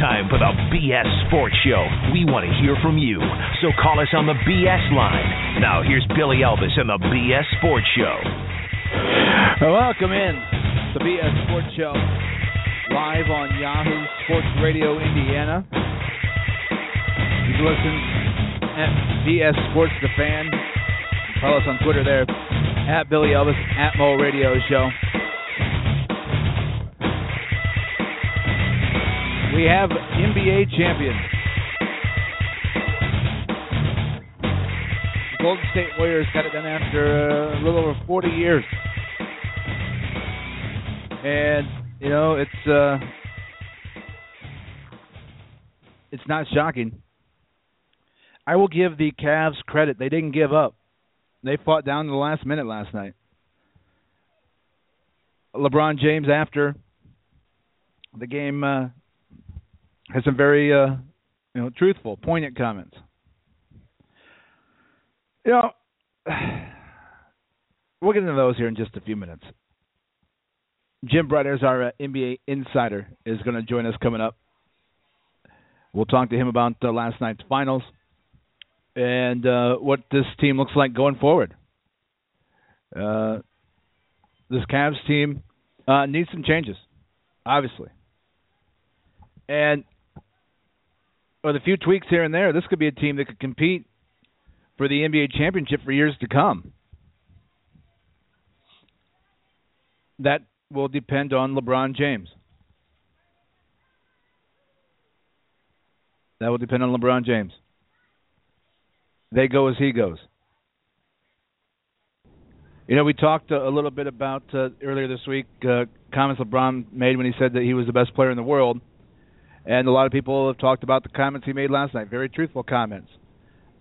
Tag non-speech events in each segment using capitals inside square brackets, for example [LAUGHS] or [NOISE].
time for the BS Sports Show. We want to hear from you, so call us on the BS line. Now, here's Billy Elvis and the BS Sports Show. Welcome in the BS Sports Show, live on Yahoo Sports Radio Indiana. You can listen at BS Sports The Fan. Follow us on Twitter there at Billy Elvis at Mo Radio Show. We have NBA champions. The Golden State Warriors got it done after uh, a little over 40 years. And, you know, it's uh it's not shocking. I will give the Cavs credit. They didn't give up. They fought down to the last minute last night. LeBron James after the game uh, has some very uh, you know truthful, poignant comments. You know, [SIGHS] we'll get into those here in just a few minutes. Jim Bretters, our uh, NBA insider, is going to join us coming up. We'll talk to him about uh, last night's finals and uh, what this team looks like going forward. Uh, this Cavs team uh, needs some changes, obviously. And with a few tweaks here and there, this could be a team that could compete for the NBA championship for years to come. That will depend on LeBron James. That will depend on LeBron James. They go as he goes. You know, we talked a little bit about uh, earlier this week uh, comments LeBron made when he said that he was the best player in the world. And a lot of people have talked about the comments he made last night, very truthful comments.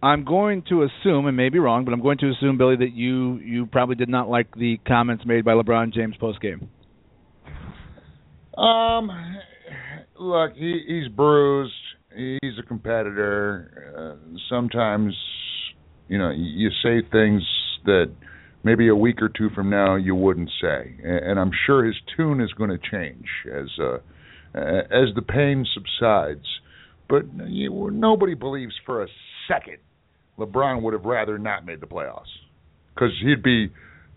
I'm going to assume, and may be wrong, but I'm going to assume, Billy, that you you probably did not like the comments made by LeBron James post game. Um, look, he, he's bruised. He's a competitor. Uh, sometimes, you know, you say things that maybe a week or two from now you wouldn't say, and, and I'm sure his tune is going to change as uh, Uh, as the pain subsides. But you, nobody believes for a second LeBron would have rather not made the playoffs because he'd be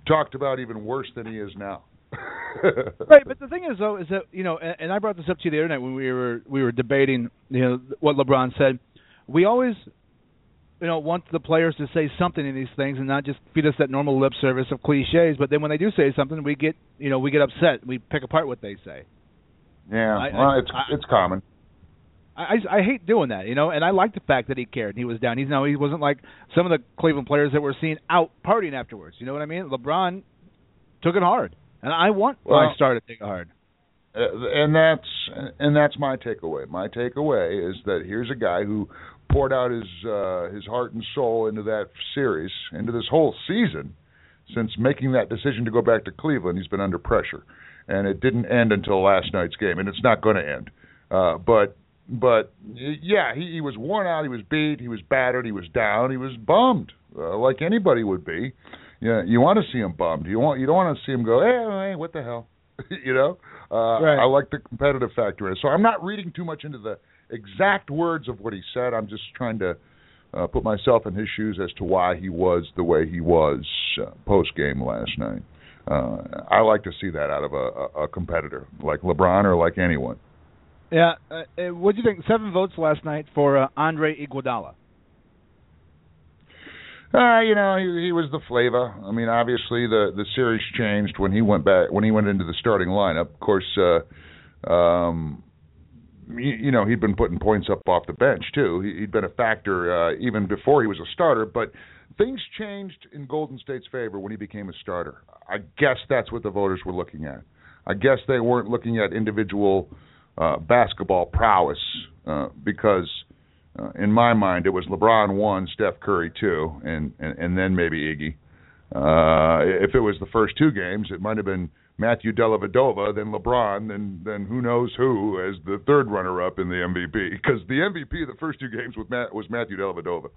talked about even worse than he is now. [LAUGHS] right, but the thing is though is that you know, and, and I brought this up to you the other night when we were we were debating you know what LeBron said. We always you know want the players to say something in these things and not just feed us that normal lip service of cliches. But then when they do say something, we get you know we get upset. We pick apart what they say. Yeah, I, well, it's I, it's common. I, I hate doing that, you know, and I like the fact that he cared. He was down. He's now he wasn't like some of the Cleveland players that were seen out partying afterwards. You know what I mean? LeBron took it hard, and I want well, my star to take it hard. Uh, and that's and that's my takeaway. My takeaway is that here's a guy who poured out his uh, his heart and soul into that series, into this whole season. Since making that decision to go back to Cleveland, he's been under pressure and it didn't end until last night's game, and it's not going to end. Uh, but but yeah, he, he was worn out. He was beat. He was battered. He was down. He was bummed, uh, like anybody would be. Yeah, you want to see him bummed. You want you don't want to see him go, hey, hey what the hell, [LAUGHS] you know. Uh, right. I like the competitive factor in it. So I'm not reading too much into the exact words of what he said. I'm just trying to uh, put myself in his shoes as to why he was the way he was uh, post game last night uh, I like to see that out of a, a competitor like LeBron or like anyone. Yeah, uh, uh what do you think? Seven votes last night for uh, Andre Iguodala. Uh, you know, he, he was the flavor. I mean, obviously the the series changed when he went back when he went into the starting lineup. Of course, uh, um, you, you know he'd been putting points up off the bench too. He, he'd been a factor uh, even before he was a starter. But things changed in Golden State's favor when he became a starter. I guess that's what the voters were looking at. I guess they weren't looking at individual uh, basketball prowess uh, because, uh, in my mind, it was LeBron one, Steph Curry two, and and, and then maybe Iggy. Uh, if it was the first two games, it might have been Matthew Dellavedova, then LeBron, then then who knows who as the third runner-up in the MVP because the MVP of the first two games was Matt, was Matthew Dellavedova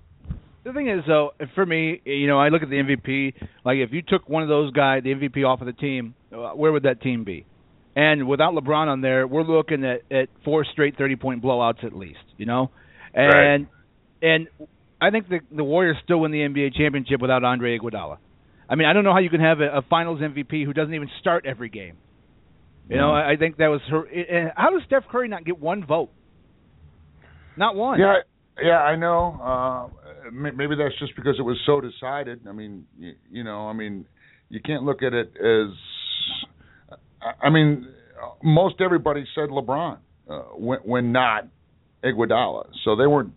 the thing is though, for me, you know, I look at the MVP. Like if you took one of those guys, the MVP off of the team, uh, where would that team be? And without LeBron on there, we're looking at, at four straight 30 point blowouts at least, you know? And right. and I think the the Warriors still win the NBA championship without Andre Iguodala. I mean, I don't know how you can have a, a Finals MVP who doesn't even start every game. You know, I, I think that was her. And how does Steph Curry not get one vote? Not one. Yeah, yeah, I know. Uh, maybe that's just because it was so decided. I mean, you, you know, I mean, you can't look at it as. I mean, most everybody said LeBron uh, when, when not Iguodala, so they were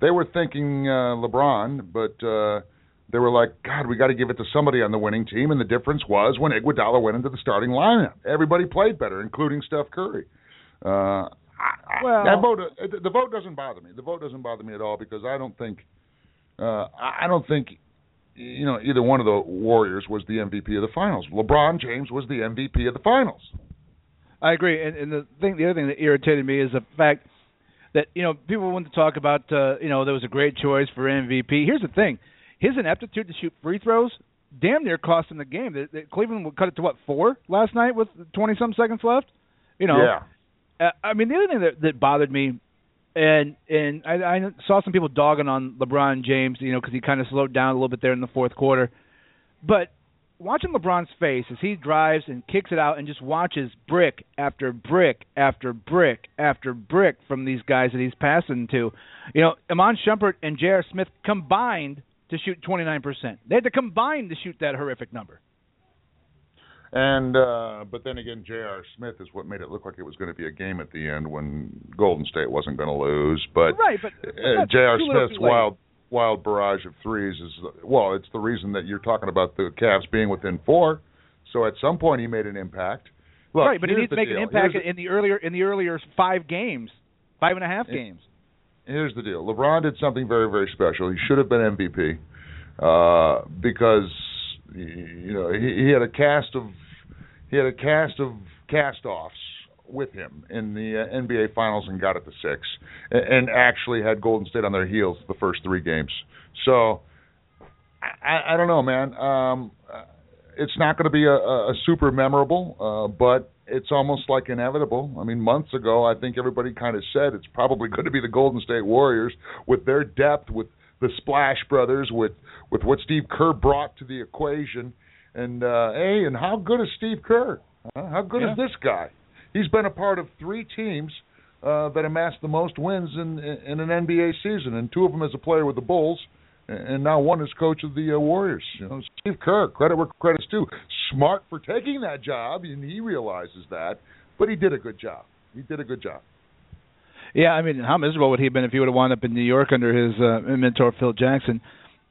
they were thinking uh, LeBron, but uh, they were like, God, we got to give it to somebody on the winning team, and the difference was when Iguodala went into the starting lineup. Everybody played better, including Steph Curry. Uh, I, well, that vote, uh, the vote doesn't bother me. The vote doesn't bother me at all because I don't think, uh, I don't think, you know, either one of the Warriors was the MVP of the finals. LeBron James was the MVP of the finals. I agree, and, and the thing, the other thing that irritated me is the fact that you know people want to talk about, uh, you know, there was a great choice for MVP. Here's the thing: his ineptitude to shoot free throws damn near cost him the game. The, the Cleveland would cut it to what four last night with twenty some seconds left. You know, yeah. Uh, I mean, the other thing that, that bothered me, and and I, I saw some people dogging on LeBron James, you know, because he kind of slowed down a little bit there in the fourth quarter. But watching LeBron's face as he drives and kicks it out and just watches brick after brick after brick after brick from these guys that he's passing to, you know, Iman Shumpert and J.R. Smith combined to shoot 29%. They had to combine to shoot that horrific number. And uh but then again, J.R. Smith is what made it look like it was going to be a game at the end when Golden State wasn't going to lose. But right, but uh, J.R. Smith's wild wild barrage of threes is well, it's the reason that you're talking about the Cavs being within four. So at some point he made an impact. Look, right, but he needs to make deal. an impact here's in the earlier in the earlier five games, five and a half games. Here's the deal: LeBron did something very very special. He should have been MVP uh, because you know he, he had a cast of he had a cast of cast-offs with him in the uh, NBA Finals and got it to six, and, and actually had Golden State on their heels the first three games. So I, I don't know, man. Um, it's not going to be a, a super memorable, uh, but it's almost like inevitable. I mean, months ago, I think everybody kind of said it's probably going to be the Golden State Warriors with their depth, with the Splash Brothers, with with what Steve Kerr brought to the equation and uh, hey, and how good is Steve Kerr? Huh? How good yeah. is this guy? He's been a part of three teams uh, that amassed the most wins in in an NBA season, and two of them as a player with the Bulls, and now one as coach of the uh, Warriors. You know, Steve Kerr, credit where credit's due. Smart for taking that job, and he realizes that. But he did a good job. He did a good job. Yeah, I mean, how miserable would he have been if he would have wound up in New York under his uh, mentor Phil Jackson?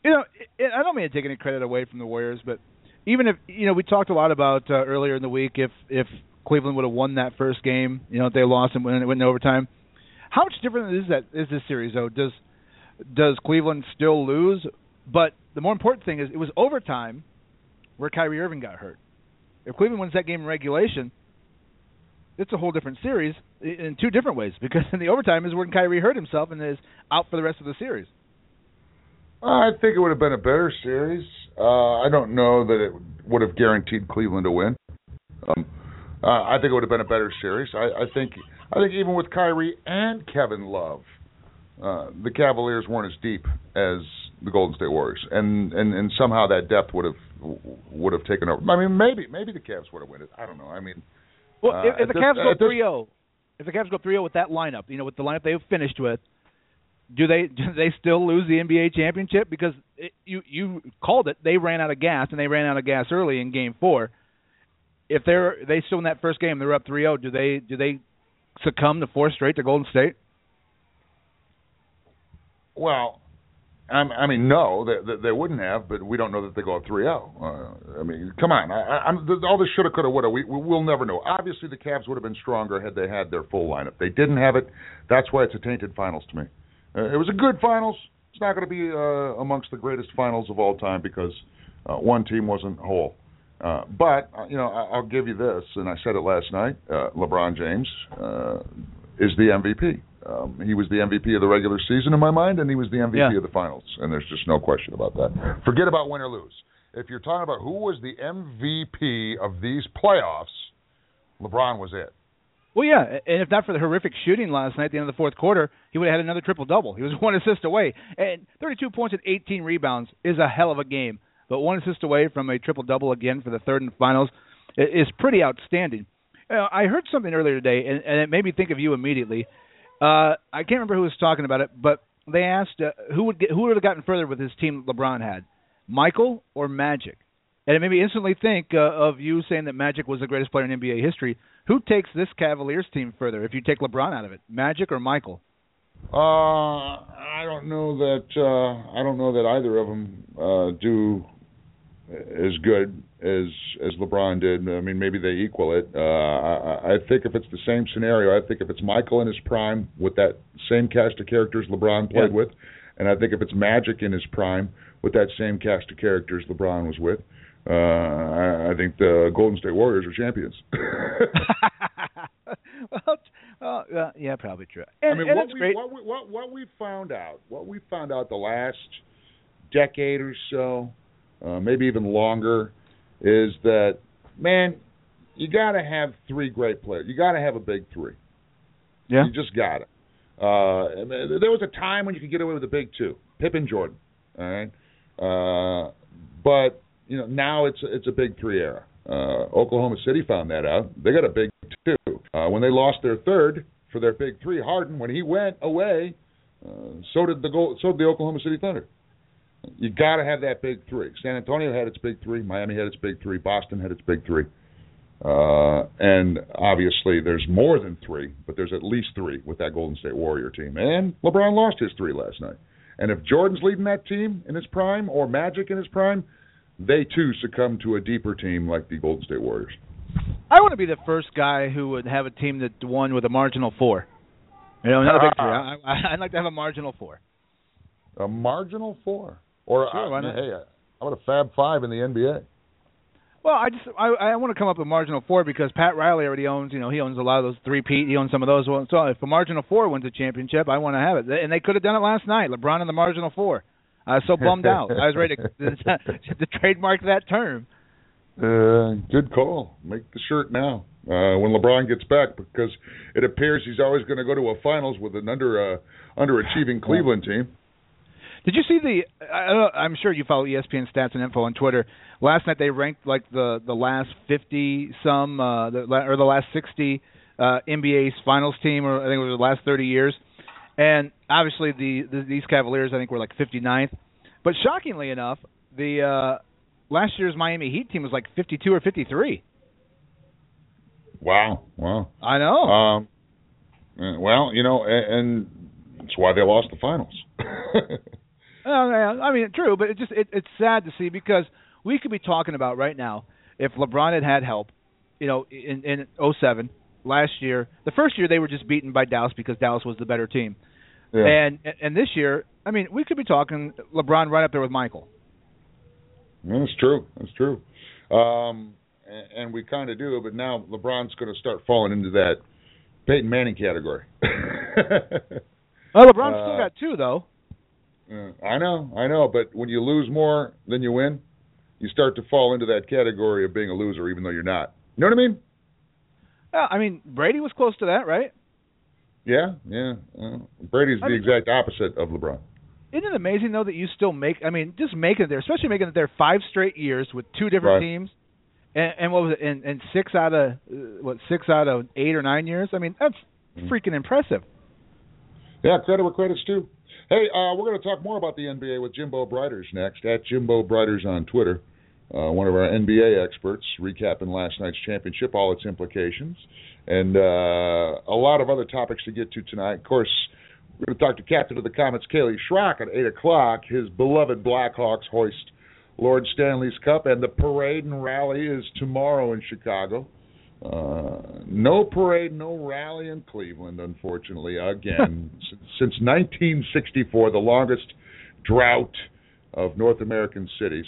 You know, it, I don't mean to take any credit away from the Warriors, but even if you know we talked a lot about uh, earlier in the week if if Cleveland would have won that first game, you know, if they lost and went, went in overtime. How much different is that is this series though? Does does Cleveland still lose? But the more important thing is it was overtime where Kyrie Irving got hurt. If Cleveland wins that game in regulation, it's a whole different series in two different ways because [LAUGHS] in the overtime is when Kyrie hurt himself and is out for the rest of the series. I think it would have been a better series. Uh, I don't know that it would have guaranteed Cleveland a win. Um, uh, I think it would have been a better series. I, I think I think even with Kyrie and Kevin Love, uh, the Cavaliers weren't as deep as the Golden State Warriors, and and and somehow that depth would have would have taken over. I mean, maybe maybe the Cavs would have won it. I don't know. I mean, well, uh, if, if the this, Cavs go 3-0, if the Cavs go 3-0 with that lineup, you know, with the lineup they've finished with, do they [LAUGHS] do they still lose the NBA championship? Because it, you you called it. They ran out of gas and they ran out of gas early in game 4 if they're they still in that first game they're up 3-0 do they do they succumb to four straight to Golden State? Well I'm, I mean, no, they, they, wouldn't have, but we don't know that they go up 3-0. Uh, I mean, come on, I, all this shoulda, coulda, woulda. We, we'll never know. Obviously, the Cavs would have been stronger had they had their full lineup. They didn't have it. That's why it's a tainted finals to me. Uh, it was a good finals. It's not going to be uh, amongst the greatest finals of all time because uh, one team wasn't whole. Uh, but you know, I, I'll give you this, and I said it last night. LeBron James is the MVP. Um, he was the MVP of the regular season in my mind, and he was the MVP Yeah. of the finals. And there's just no question about that. Forget about win or lose. If you're talking about who was the MVP of these playoffs, LeBron was it. Well, yeah, and if not for the horrific shooting last night at the end of the fourth quarter, he would have had another triple double. He was [LAUGHS] one assist away, and 32 points and 18 rebounds is a hell of a game. But one assist away from a triple double again for the third and finals is pretty outstanding. Uh, I heard something earlier today, and, and it made me think of you immediately. Uh, I can't remember who was talking about it, but they asked uh, who would get, who would have gotten further with his team that LeBron had, Michael or Magic, and it made me instantly think uh, of you saying that Magic was the greatest player in NBA history. Who takes this Cavaliers team further if you take LeBron out of it, Magic or Michael? Uh, I don't know that uh, I don't know that either of them uh, do as good as as LeBron did. I mean, maybe they equal it. Uh, I, I think if it's the same scenario, I think if it's Michael in his prime with that same cast of characters LeBron played yeah. with, and I think if it's Magic in his prime with that same cast of characters LeBron was with, uh, I, I think the Golden State Warriors are champions. [LAUGHS] [LAUGHS] well, well uh, yeah, probably true. And, I mean, and what we, great. what we what what we found out, what we found out the last decade or so, uh, maybe even longer, is that man, you got to have three great players. You got to have a big three. Yeah. You just got it. Uh, there was a time when you could get away with a big two, Pippen, Jordan. All right, uh, but you know now it's it's a big three era. Uh, Oklahoma City found that out. They got a big two. Uh, when they lost their third for their big three, Harden, when he went away, uh, so did the goal, so did the Oklahoma City Thunder. You got to have that big three. San Antonio had its big three. Miami had its big three. Boston had its big three. Uh, and obviously, there's more than three, but there's at least three with that Golden State Warrior team. And LeBron lost his three last night. And if Jordan's leading that team in his prime, or Magic in his prime, they too succumb to a deeper team like the Golden State Warriors. I want to be the first guy who would have a team that won with a marginal four. You know, not a big three. I, I, I'd like to have a marginal four. A marginal four, or Sure, why uh, hey, how about a Fab Five in the NBA? Well, I just I, I want to come up with marginal four because Pat Riley already owns you know he owns a lot of those three Pete he owns some of those. Well, so if a marginal four wins a championship, I want to have it, and they could have done it last night. LeBron in the marginal four. I was so bummed out. I was ready to, [LAUGHS] to trademark that term. Uh, good call. Make the shirt now. Uh, when LeBron gets back, because it appears he's always going to go to a finals with an under uh, underachieving Cleveland team. Did you see the? I, I'm sure you follow ESPN stats and info on Twitter. Last night they ranked like the the last 50 some uh, the, or the last 60 uh, NBA's finals team, or I think it was the last 30 years. And obviously the, the these Cavaliers I think were like 59th. But shockingly enough, the uh, last year's Miami Heat team was like 52 or 53. Wow, wow. I know. Um, well, you know, and, and that's why they lost the finals. [LAUGHS] I mean, true, but it just it, it's sad to see because we could be talking about right now if LeBron had had help, you know, in in '07 last year. The first year they were just beaten by Dallas because Dallas was the better team, yeah. and and this year, I mean, we could be talking LeBron right up there with Michael. That's true. That's true. Um, and, and we kind of do, but now LeBron's going to start falling into that Peyton Manning category. [LAUGHS] Well, LeBron Uh, still got two though. Uh, I know, I know, but when you lose more than you win, you start to fall into that category of being a loser, even though you're not. You know what I mean? Yeah, I mean Brady was close to that, right? Yeah, yeah. Uh, Brady's I the mean- exact opposite of LeBron. Isn't it amazing though that you still make? I mean, just making it there, especially making it there five straight years with two different Right. teams, and, and what was it? And, and six out of uh, what six out of eight or nine years. I mean, that's Mhm. freaking impressive. Yeah, credit where credit's due. Hey, uh, we're going to talk more about the NBA with Jimbo Briders next at Jimbo Briders on Twitter. Uh, one of our NBA experts recapping last night's championship, all its implications, and uh, a lot of other topics to get to tonight. Of course, we're going to talk to Captain of the Komets, Kaylee Schrock, at 8 o'clock. His beloved Blackhawks hoist Lord Stanley's Cup, and the parade and rally is tomorrow in Chicago. Uh, no parade, no rally in Cleveland, unfortunately. Again, s- [LAUGHS] since 1964, the longest drought of North American cities.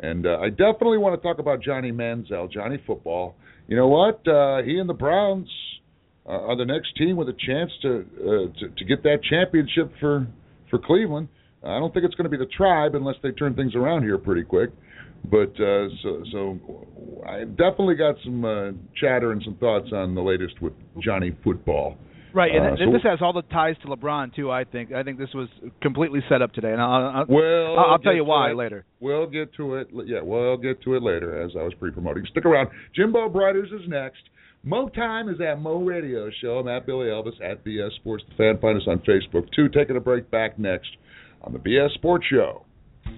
And uh, I definitely want to talk about Johnny Manziel, Johnny Football. You know what? Uh, he and the Browns uh, are the next team with a chance to, uh, to to get that championship for for Cleveland. I don't think it's going to be the Tribe unless they turn things around here pretty quick. But uh, so so I definitely got some uh, chatter and some thoughts on the latest with Johnny Football. Right, and, Uh, so- this has all the ties to LeBron too. I think. I think this was completely set up today, and I'll, I'll, Well, I'll, I'll tell you why it. later. We'll get to it. Yeah, we'll get to it later as I was pre-promoting. Stick around. Jimbo Briders is next. Mo Time is at Mo Radio Show. I'm at Billy Elvis at BS Sports the Fan. Find us on Facebook too. Taking a break. Back next on the BS Sports Show.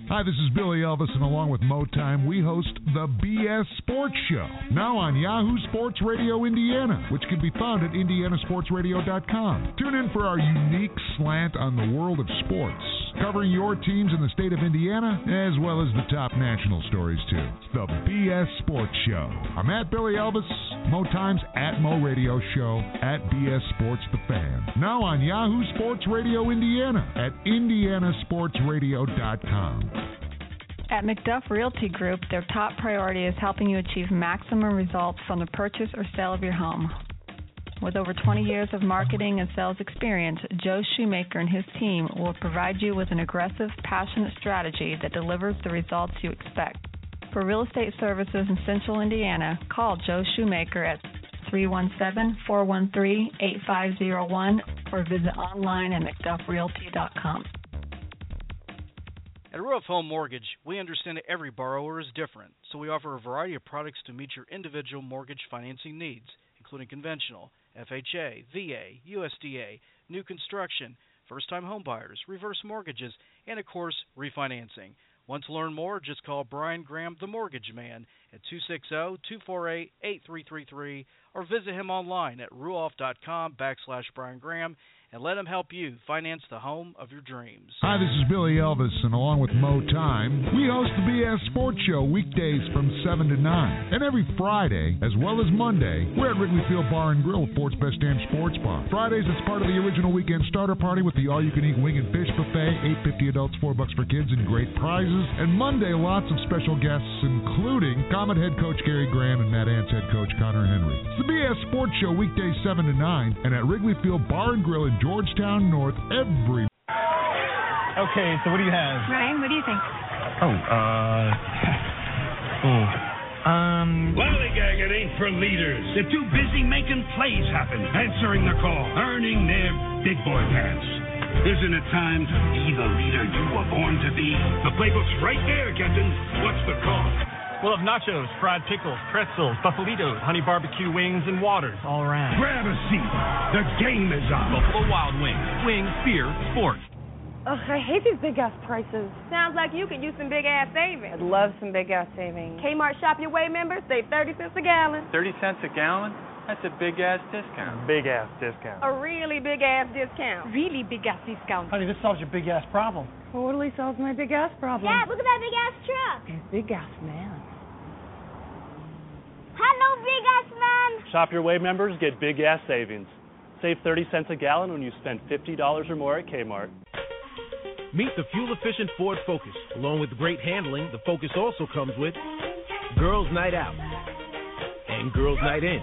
Hi, this is Billy Elvis, and along with Mo Time, we host the BS Sports Show, now on Yahoo Sports Radio Indiana, which can be found at indianasportsradio.com. Tune in for our unique slant on the world of sports, covering your teams in the state of Indiana, as well as the top national stories, too. The BS Sports Show. I'm at Billy Elvis, Mo Times at Mo Radio Show, at BS Sports The Fan. Now on Yahoo Sports Radio Indiana at indianasportsradio.com. At McDuff Realty Group, their top priority is helping you achieve maximum results from the purchase or sale of your home. With over 20 years of marketing and sales experience, Joe Shoemaker and his team will provide you with an aggressive, passionate strategy that delivers the results you expect. For real estate services in Central Indiana, call Joe Shoemaker at 317-413-8501 or visit online at mcduffrealty.com. At Ruoff Home Mortgage, we understand that every borrower is different, so we offer a variety of products to meet your individual mortgage financing needs, including conventional, FHA, VA, USDA, new construction, first time homebuyers, reverse mortgages, and of course, refinancing. Want to learn more? Just call Brian Graham, the mortgage man, at 260-248-8333 or visit him online at ruoff.com backslash Brian Graham and let them help you finance the home of your dreams. Hi, this is Billy Elvis, and along with Mo Time, we host the BS Sports Show weekdays from 7 to 9. And every Friday, as well as Monday, we're at Wrigley Field Bar and Grill, Fort's Best Damn Sports Bar. Fridays, it's part of the original weekend starter party with the all-you-can-eat wing and fish buffet, 850 adults, 4 bucks for kids, and great prizes. And Monday, lots of special guests, including Komet head coach Gary Graham and Mad Ants head coach Connor Henry. It's the BS Sports Show weekdays 7 to 9, and at Wrigley Field Bar and Grill in Georgetown North every Okay, so what do you have? Ryan, what do you think? Oh, uh. [LAUGHS] oh. Um. Lollygagging ain't for leaders. They're too busy making plays happen, answering the call, earning their big boy pants. Isn't it time to be the leader you were born to be? The playbook's right there, Captain. What's the call? We'll have nachos, fried pickles, pretzels, buffalitos, honey barbecue wings, and waters all around. Grab a seat. The game is on. Buffalo Wild Wings. Wings, beer, sports. Ugh, I hate these big ass prices. Sounds like you could use some big ass savings. I'd love some big ass savings. Kmart Shop Your Way members save 30 cents a gallon. 30 cents a gallon? That's a big ass discount. Big ass discount. A really big ass discount. Really big ass discount. Honey, this solves your big ass problem. Totally solves my big ass problem. Dad, look at that big ass truck. And big ass man. Hello, big ass man. Shop Your Way members get big ass savings. Save 30 cents a gallon when you spend $50 or more at Kmart. Meet the fuel efficient Ford Focus. Along with great handling, the Focus also comes with Girls Night Out, and Girls Night In,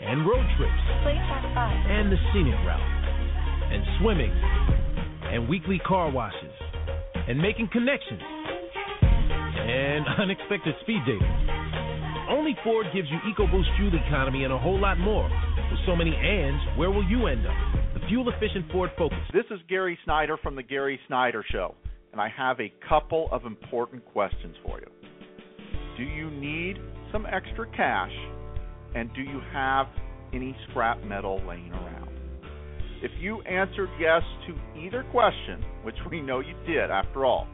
and road trips, and the scenic route, and swimming, and weekly car washes, and making connections, and [LAUGHS] unexpected speed dating. Only Ford gives you EcoBoost fuel economy and a whole lot more. With so many ands, where will you end up? The fuel efficient Ford Focus. This is Gary Snyder from The Gary Snyder Show, and I have a couple of important questions for you. Do you need some extra cash, and do you have any scrap metal laying around? If you answered yes to either question, which we know you did after all,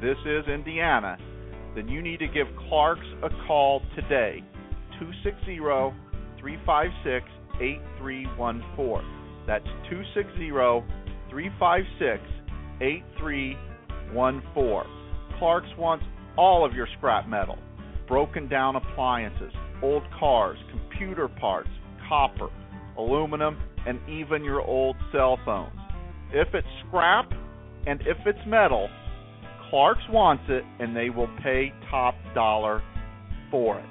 this is Indiana, then you need to give Clark's a call today. 260 356 8314. That's 260 356 8314. Clark's wants all of your scrap metal, broken down appliances, old cars, computer parts, copper, aluminum, and even your old cell phones. If it's scrap and if it's metal, Clark's wants it and they will pay top dollar for it.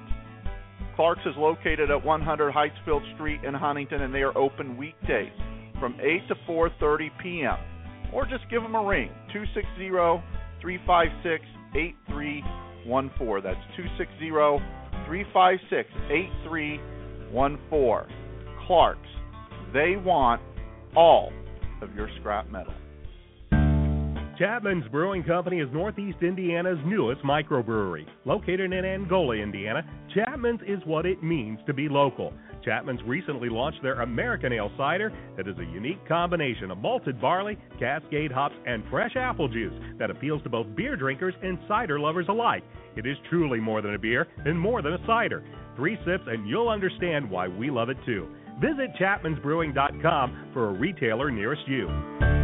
Clark's is located at 100 Heightsfield Street in Huntington and they are open weekdays from 8 to 4:30 p.m. or just give them a ring 260-356-8314 8314. That's 260 356 8314. Clark's. They want all of your scrap metal. Chapman's Brewing Company is Northeast Indiana's newest microbrewery. Located in Angola, Indiana, Chapman's is what it means to be local. Chapman's recently launched their American Ale cider that is a unique combination of malted barley, cascade hops, and fresh apple juice that appeals to both beer drinkers and cider lovers alike. It is truly more than a beer and more than a cider. Three sips and you'll understand why we love it too. Visit chapmansbrewing.com for a retailer nearest you.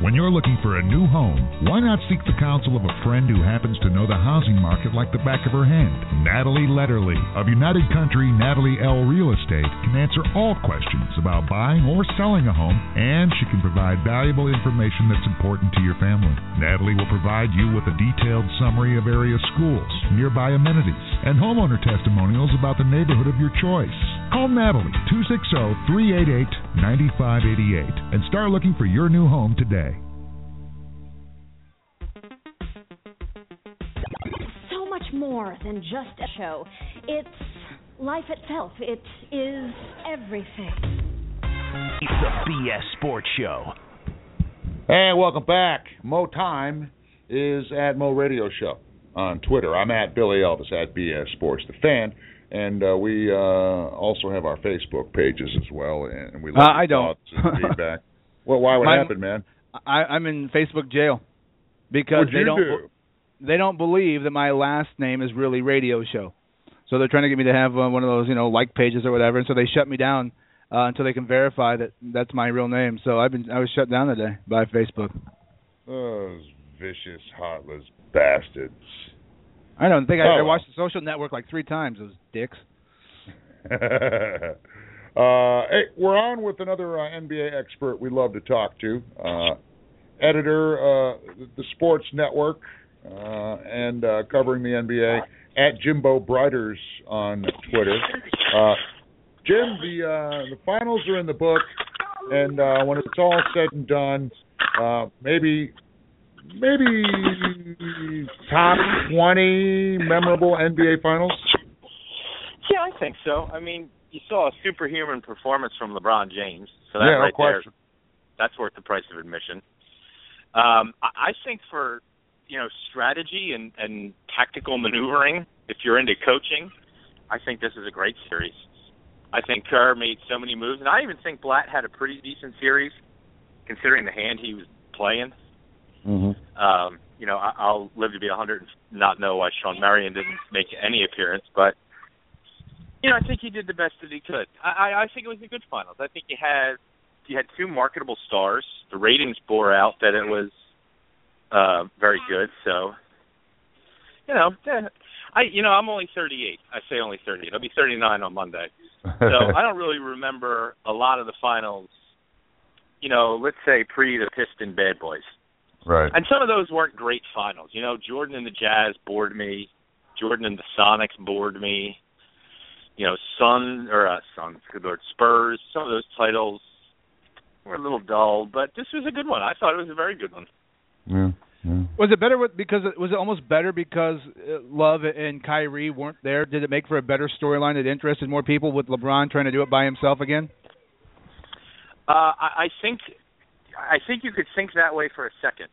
When you're looking for a new home, why not seek the counsel of a friend who happens to know the housing market like the back of her hand? Natalie Letterly of United Country Natalie L. Real Estate can answer all questions about buying or selling a home, and she can provide valuable information that's important to your family. Natalie will provide you with a detailed summary of area schools, nearby amenities, and homeowner testimonials about the neighborhood of your choice. Call Natalie 260 388 9588 and start looking for your new home today. More than just a show. It's life itself. It is everything. It's the BS Sports Show. And welcome back. Mo Time is at Mo Radio Show on Twitter. I'm at Billy Elvis at BS Sports the Fan, and uh, we uh, also have our Facebook pages as well. And we love Uh, your I don't. thoughts and feedback. Well, why would [LAUGHS] My- happen, man? I, I'm in Facebook jail because What'd they you don't do? They don't believe that my last name is really Radio Show. So they're trying to get me to have uh, one of those, you know, like pages or whatever, and so they shut me down uh, until they can verify that that's my real name. So I've been I was shut down today by Facebook. Those vicious, heartless bastards. I don't think I, I Oh. watched the Social Network like three times. Those dicks. [LAUGHS] uh, hey, we're on with another uh, NBA expert we love to talk to, uh, editor, uh, the Sports Network, uh, and uh, covering the NBA at Jimbo Briders on Twitter. Uh, Jim, the uh, the finals are in the book, and uh, when it's all said and done, uh, maybe maybe top twenty memorable NBA finals. Yeah, I think so. I mean, you saw a superhuman performance from LeBron James, so that Yeah, no right there, that's worth the price of admission. Um, I, I think for you know strategy and, and tactical maneuvering, if you're into coaching, I think this is a great series. I think Kerr made so many moves, and I even think Blatt had a pretty decent series, considering the hand he was playing. Mm-hmm. Um, you know, I, I'll live to be 100 and not know why Shawn Marion didn't make any appearance, but you know, I think he did the best that he could. I, I, I think it was a good finals. I think you had you had two marketable stars. The ratings bore out that it was uh very good. So, you know, eh, I you know I'm only 38. I say only 38. I'll be 39 on Monday. So [LAUGHS] I don't really remember a lot of the finals. You know, let's say pre the Piston Bad Boys. Right. And some of those weren't great finals. You know, Jordan and the Jazz bored me. Jordan and the Sonics bored me. You know, Sun or uh, Suns, good lord, Spurs. Some of those titles were a little dull, but this was a good one. I thought it was a very good one. Yeah. Was it better with, because it, was it almost better because uh, Love and Kyrie weren't there? Did it make for a better storyline that interested more people with LeBron trying to do it by himself again? Uh, I, I think, I think you could think that way for a second,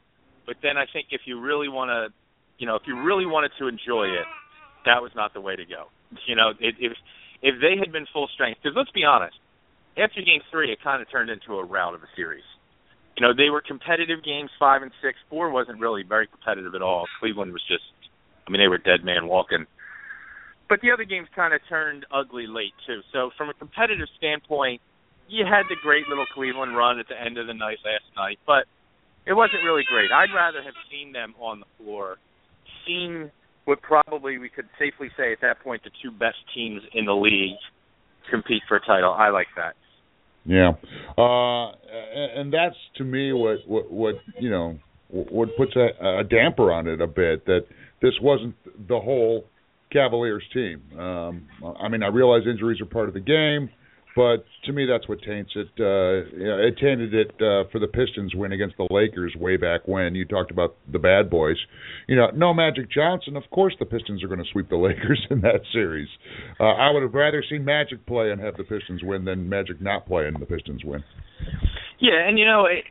but then I think if you really want to, you know, if you really wanted to enjoy it, that was not the way to go. You know, it, if if they had been full strength, because let's be honest, after Game Three, it kind of turned into a rout of a series. You know, they were competitive games five and six. Four wasn't really very competitive at all. Cleveland was just, I mean, they were dead man walking. But the other games kind of turned ugly late too. So from a competitive standpoint, you had the great little Cleveland run at the end of the night last night, but it wasn't really great. I'd rather have seen them on the floor, seen what probably we could safely say at that point the two best teams in the league compete for a title. I like that. Yeah, uh, and that's to me what what, what you know what puts a, a damper on it a bit that this wasn't the whole Cavaliers team. Um, I mean, I realize injuries are part of the game, But to me, that's what taints it. Uh, it tainted it uh, for the Pistons win against the Lakers way back when. You talked about the bad boys. You know, no Magic Johnson. Of course, the Pistons are going to sweep the [LAUGHS] Lakers in that series. Uh, I would have rather seen Magic play and have the Pistons win than Magic not play and the Pistons win. Yeah, and you know, it,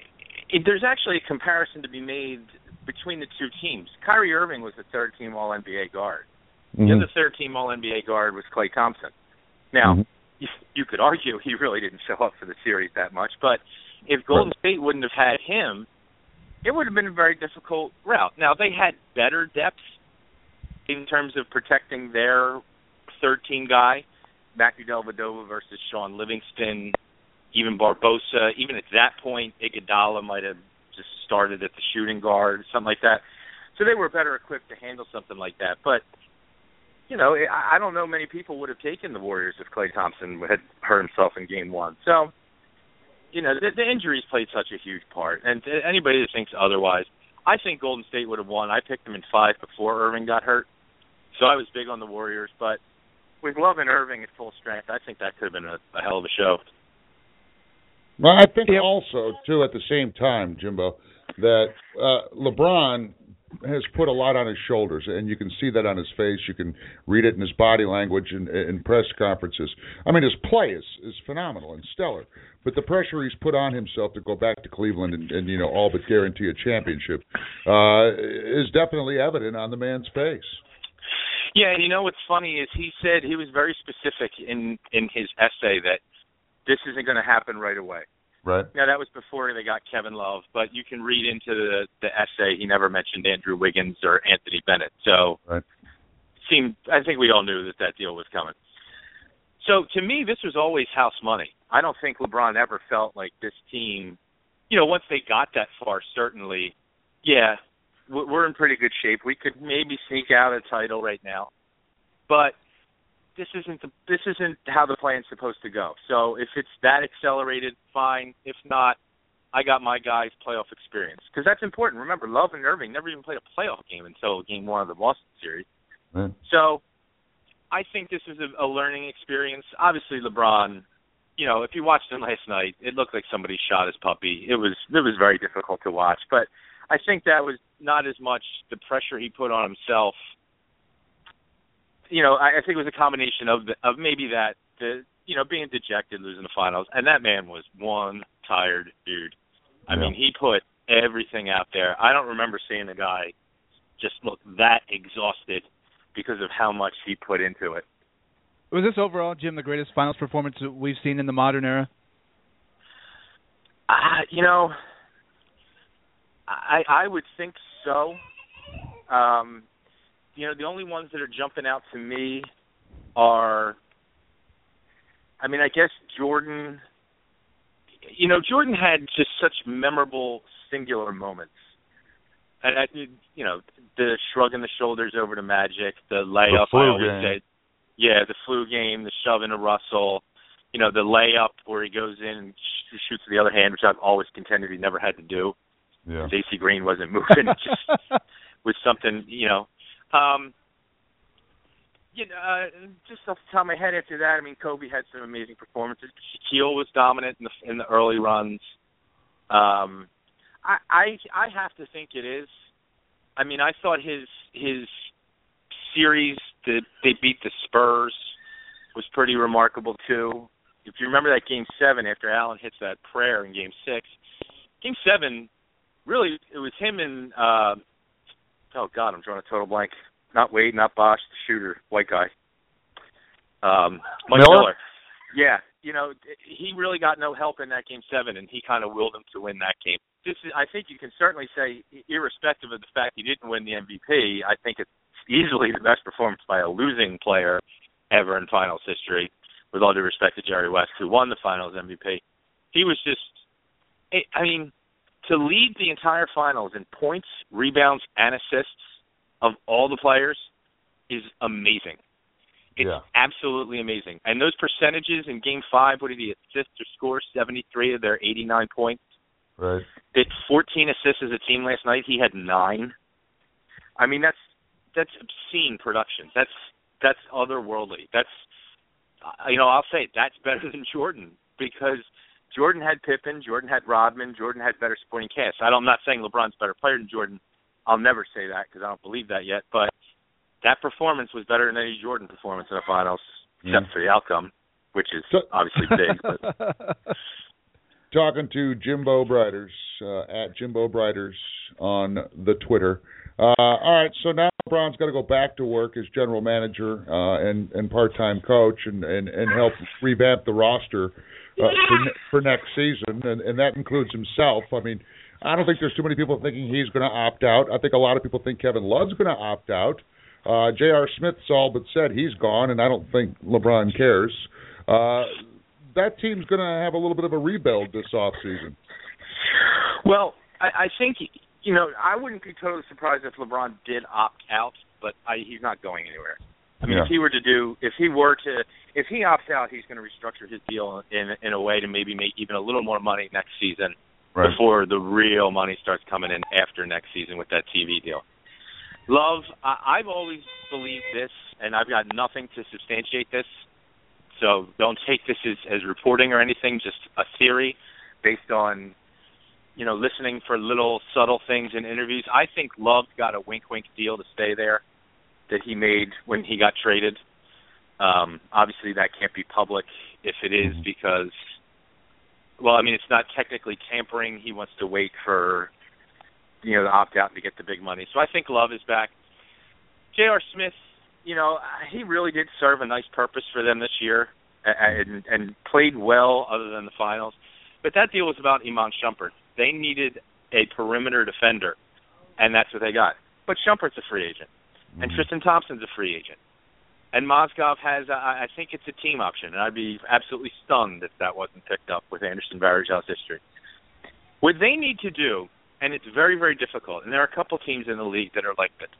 it, there's actually a comparison to be made between the two teams. Kyrie Irving was the third team All NBA guard. Mm-hmm. The other third team All NBA guard was Klay Thompson. Now, Mm-hmm. You, you could argue he really didn't show up for the series that much, but if Golden State wouldn't have had him, it would have been a very difficult route. Now they had better depth in terms of protecting their 13 guy, Matthew Dellavedova versus Shaun Livingston, even Barbosa. Even at that point, Iguodala might have just started at the shooting guard, something like that. So they were better equipped to handle something like that. But you know, I I don't know many people would have taken the Warriors if Klay Thompson had hurt himself in Game One. So, you know, the, the injuries played such a huge part. And to anybody that thinks otherwise, I think Golden State would have won. I picked them in five before Irving got hurt, so I was big on the Warriors. But with Love and Irving at full strength, I think that could have been a, a hell of a show. Well, I think also too at the same time, Jimbo, that uh, LeBron has put a lot on his shoulders, and you can see that on his face. You can read it in his body language and in press conferences. I mean, his play is is phenomenal and stellar, but the pressure he's put on himself to go back to Cleveland and, and you know all but guarantee a championship uh, is definitely evident on the man's face. Yeah, and you know what's funny is he said he was very specific in in his essay that this isn't going to happen right away. Right. Now that was before they got Kevin Love, but you can read into the the essay he never mentioned Andrew Wiggins or Anthony Bennett. So right. seemed I think we all knew that that deal was coming. So to me, this was always house money. I don't think LeBron ever felt like this team. You know, once they got that far, certainly, yeah, we're in pretty good shape. We could maybe sneak out a title right now, but this isn't the, this isn't how the plan's supposed to go. So if it's that accelerated, fine. If not, I got my guys' playoff experience because that's important. Remember, Love and Irving never even played a playoff game until Game One of the Boston series. Right. So I think this is a, a learning experience. Obviously, LeBron. You know, if you watched him last night, it looked like somebody shot his puppy. It was it was very difficult to watch, but I think that was not as much the pressure he put on himself you know, I, I think it was a combination of the, of maybe that the you know being dejected, losing the finals, and that man was one tired dude. I Yeah. mean, he put everything out there. I don't remember seeing a guy just look that exhausted because of how much he put into it. Was this overall, Jim, the greatest finals performance we've seen in the modern era? Uh, you know, I I would think so. Um, you know, the only ones that are jumping out to me are, I mean, I guess Jordan. You know, Jordan had just such memorable singular moments. And I, you know, the shrugging the shoulders over to Magic, the layup. flu I always game. say, yeah, the flu game, the shoving to Russell. You know, the layup where he goes in and sh- shoots with the other hand, which I've always contended he never had to do. Yeah. A.C. Green wasn't moving. It [LAUGHS] just was something, you know. Um, you know, uh, just off the top of my head, after that, I mean, Kobe had some amazing performances. Shaquille was dominant in the in the early runs. Um, I I I have to think it is. I mean, I thought his his series that they beat the Spurs was pretty remarkable too. If you remember that game seven after Allen hits that prayer in game six, game seven, really it was him and uh oh god, I'm drawing a total blank. Not Wade, not Bosh, the shooter, white guy. Um Mike Miller? Miller. Yeah, you know, he really got no help in that game seven, and he kind of willed them to win that game. This is, I think, you can certainly say, irrespective of the fact he didn't win the MVP, I think it's easily the best performance by a losing player ever in finals history. With all due respect to Jerry West, who won the finals MVP, he was just, I mean, to lead the entire finals in points, rebounds, and assists of all the players is amazing. It's Yeah. absolutely amazing. And those percentages in Game Five, what did he assist or score? Seventy-three of their eighty-nine points. Right. Did fourteen assists as a team last night. He had nine. I mean, that's that's obscene production. That's that's otherworldly. That's uh, you know, I'll say that's better than Jordan because Jordan had Pippen, Jordan had Rodman, Jordan had better supporting cast. I don't, I'm not saying LeBron's a better player than Jordan. I'll never say that because I don't believe that yet. But that performance was better than any Jordan performance in the finals, except for the outcome, which is So- obviously big. But [LAUGHS] talking to Jimbo Briders uh, at Jimbo Briders on the Twitter. Uh, all right, so now LeBron's got to go back to work as general manager uh, and and part-time coach and and and help revamp the roster uh, for ne- for next season, and and that includes himself. I mean. I don't think there's too many people thinking he's going to opt out. I think a lot of people think Kevin Love's going to opt out. Uh, J.R. Smith's all but said he's gone, and I don't think LeBron cares. Uh, that team's going to have a little bit of a rebuild this off season. Well, I, I think you know I wouldn't be totally surprised if LeBron did opt out, but I, he's not going anywhere. I mean, Yeah. if he were to do, if he were to, if he opts out, he's going to restructure his deal in in a way to maybe make even a little more money next season Right. before the real money starts coming in after next season with that TV deal. Love, I, I've always believed this, and I've got nothing to substantiate this. So don't take this as, as reporting or anything, just a theory based on, you know, listening for little subtle things in interviews. I think Love got a wink wink deal to stay there that he made when he got traded. Um, obviously that can't be public if it is because well, I mean it's not technically tampering. He wants to wait for you know, the opt out to get the big money. So I think Love is back. J.R. Smith, you know, he really did serve a nice purpose for them this year and, and played well other than the finals. But that deal was about Iman Shumpert. They needed a perimeter defender, and that's what they got. But Shumpert's a free agent, and Tristan Thompson's a free agent. And Mozgov has, uh, I I think it's a team option, and I'd be absolutely stunned if that wasn't picked up with Anderson Varejão's history. What they need to do, and it's very, very difficult, and there are a couple teams in the league that are like this.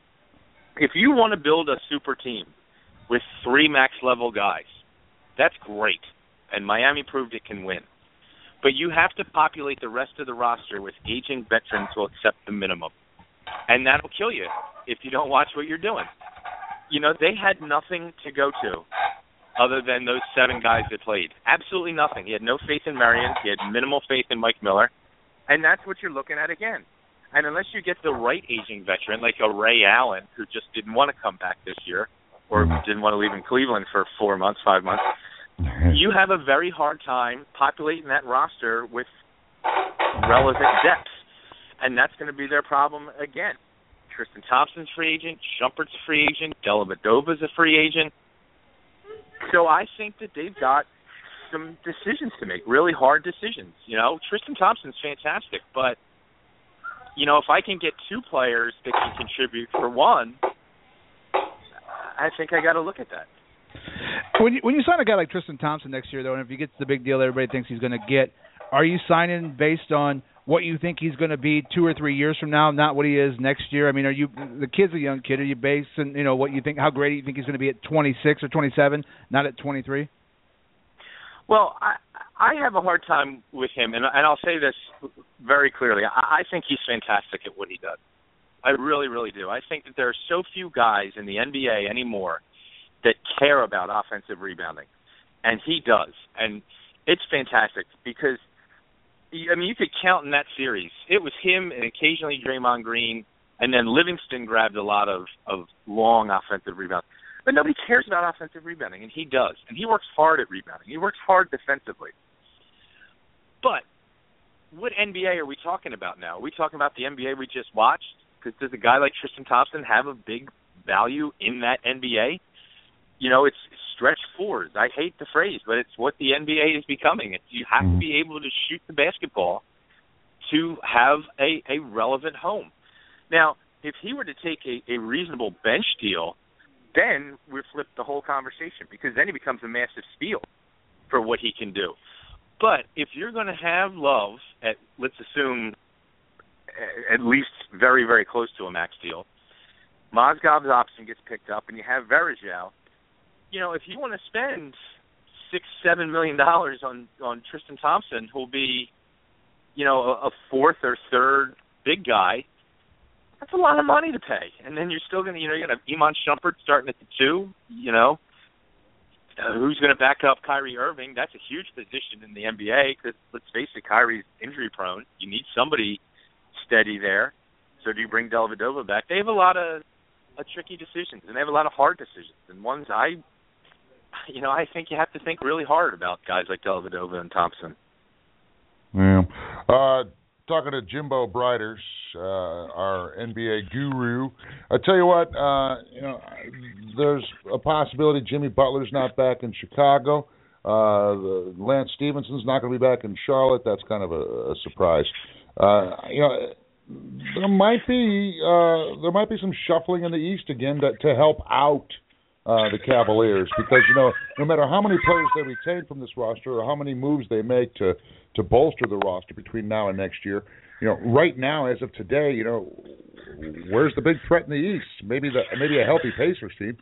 If you want to build a super team with three max level guys, that's great, and Miami proved it can win. But you have to populate the rest of the roster with aging veterans who accept the minimum, and that'll kill you if you don't watch what you're doing. You know, they had nothing to go to other than those seven guys that played. Absolutely nothing. He had no faith in Marion. He had minimal faith in Mike Miller. And that's what you're looking at again. And unless you get the right aging veteran, like a Ray Allen, who just didn't want to come back this year, or didn't want to leave in Cleveland for four months, five months, you have a very hard time populating that roster with relevant depth. And that's going to be their problem again. Tristan Thompson's free agent, Shumpert's a free agent, Dellavedova's a free agent. So I think that they've got some decisions to make, really hard decisions. You know, Tristan Thompson's fantastic, but you know, if I can get two players that can contribute for one, I think I got to look at that. When you when you sign a guy like Tristan Thompson next year, though, and if he gets the big deal everybody thinks he's going to get, are you signing based on what you think he's going to be two or three years from now, not what he is next year? I mean, are you the kid's a young kid? Are you basing you know what you think how great do you think he's going to be at 26 or 27, not at 23? Well, I I have a hard time with him, and and I'll say this very clearly. I, I think he's fantastic at what he does. I really, really do. I think that there are so few guys in the NBA anymore that care about offensive rebounding, and he does, and it's fantastic because I mean you could count in that series. It was him and occasionally Draymond Green, and then Livingston grabbed a lot of of long offensive rebounds. But nobody cares about offensive rebounding, and he does. And he works hard at rebounding. He works hard defensively. But what NBA are we talking about now? Are we talking about the NBA we just watched? Because does a guy like Tristan Thompson have a big value in that NBA? You know, it's stretch fours. I hate the phrase, but it's what the NBA is becoming. It's, you have to mm-hmm. be able to shoot the basketball to have a, a relevant home. Now, if he were to take a, a reasonable bench deal, then we flip the whole conversation because then he becomes a massive steal for what he can do. But if you're going to have Love at let's assume at least very very close to a max deal, Mozgov's option gets picked up, and you have Varejão. You know, if you want to spend six seven million dollars on on Tristan Thompson, who'll be, you know, a, a fourth or third big guy, that's a lot of money to pay. And then you're still gonna, you know, you're gonna have Iman Shumpert starting at the two. You know, uh, who's going to back up Kyrie Irving? That's a huge position in the NBA because let's face it, Kyrie's injury prone. You need somebody steady there. So do you bring Dellavedova back? They have a lot of uh, tricky decisions, and they have a lot of hard decisions, and ones I, you know, I think you have to think really hard about guys like Dellavedova and Thompson. Yeah. Uh, talking to Jimbo Briders, uh, our NBA guru. I tell you what, uh, you know, there's a possibility Jimmy Butler's not back in Chicago. Uh, Lance Stephenson's not going to be back in Charlotte. That's kind of a, a surprise. Uh, you know, there might be uh, there might be some shuffling in the East again to, to help out Uh, the Cavaliers because you know no matter how many players they retain from this roster or how many moves they make to to bolster the roster between now and next year, you know right now as of today, you know where's the big threat in the East? Maybe the maybe a healthy Pacers team.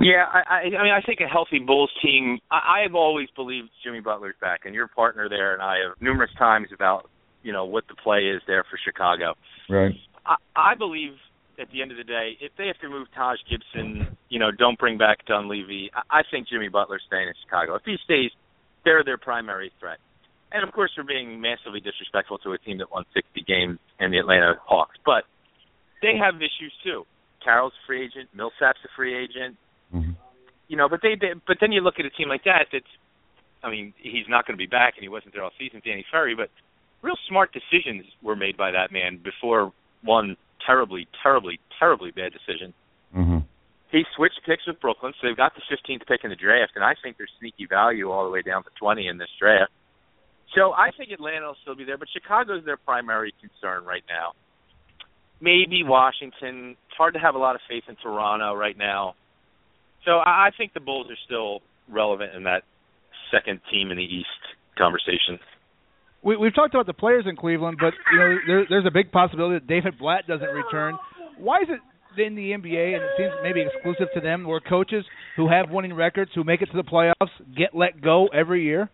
Yeah, I, I, I mean, I think a healthy Bulls team. I, I've always believed Jimmy Butler's back, and your partner there and I have numerous times about you know what the play is there for Chicago. Right. I, I believe at the end of the day, if they have to move Taj Gibson, you know, don't bring back Dunleavy. I, I think Jimmy Butler's staying in Chicago. If he stays, they're their primary threat. And of course, we're being massively disrespectful to a team that won 60 games in the Atlanta Hawks, but they have issues too. Carroll's a free agent, Millsap's a free agent. Mm-hmm. You know, but they, they but then you look at a team like that that's I mean, he's not going to be back and he wasn't there all season, Danny Ferry, but real smart decisions were made by that man before one terribly, terribly, terribly bad decision. Mm-hmm. He switched picks with Brooklyn, so they've got the 15th pick in the draft, and I think there's sneaky value all the way down to 20 in this draft. So I think Atlanta will still be there, but Chicago's their primary concern right now. Maybe Washington. It's hard to have a lot of faith in Toronto right now. So I think the Bulls are still relevant in that second team in the East conversation we, we've talked about the players in Cleveland, but you know there, there's a big possibility that David Blatt doesn't return. Why is it in the NBA, and it seems maybe exclusive to them, where coaches who have winning records, who make it to the playoffs, get let go every year?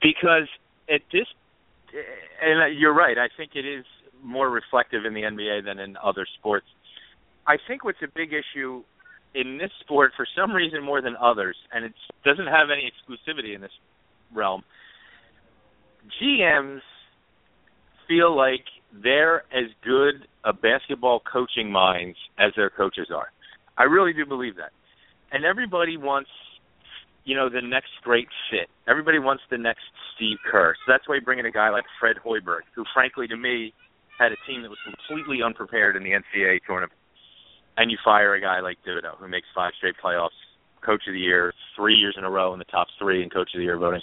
Because at this, and you're right. I think it is more reflective in the NBA than in other sports. I think what's a big issue in this sport, for some reason more than others, and it doesn't have any exclusivity in this realm, GMs feel like they're as good a basketball coaching minds as their coaches are. I really do believe that. And everybody wants, you know, the next great fit. Everybody wants the next Steve Kerr. So that's why you bring in a guy like Fred Hoiberg, who frankly to me had a team that was completely unprepared in the NCAA tournament. And you fire a guy like Thibodeau, who makes five straight playoffs, coach of the year, three years in a row in the top three in coach of the year voting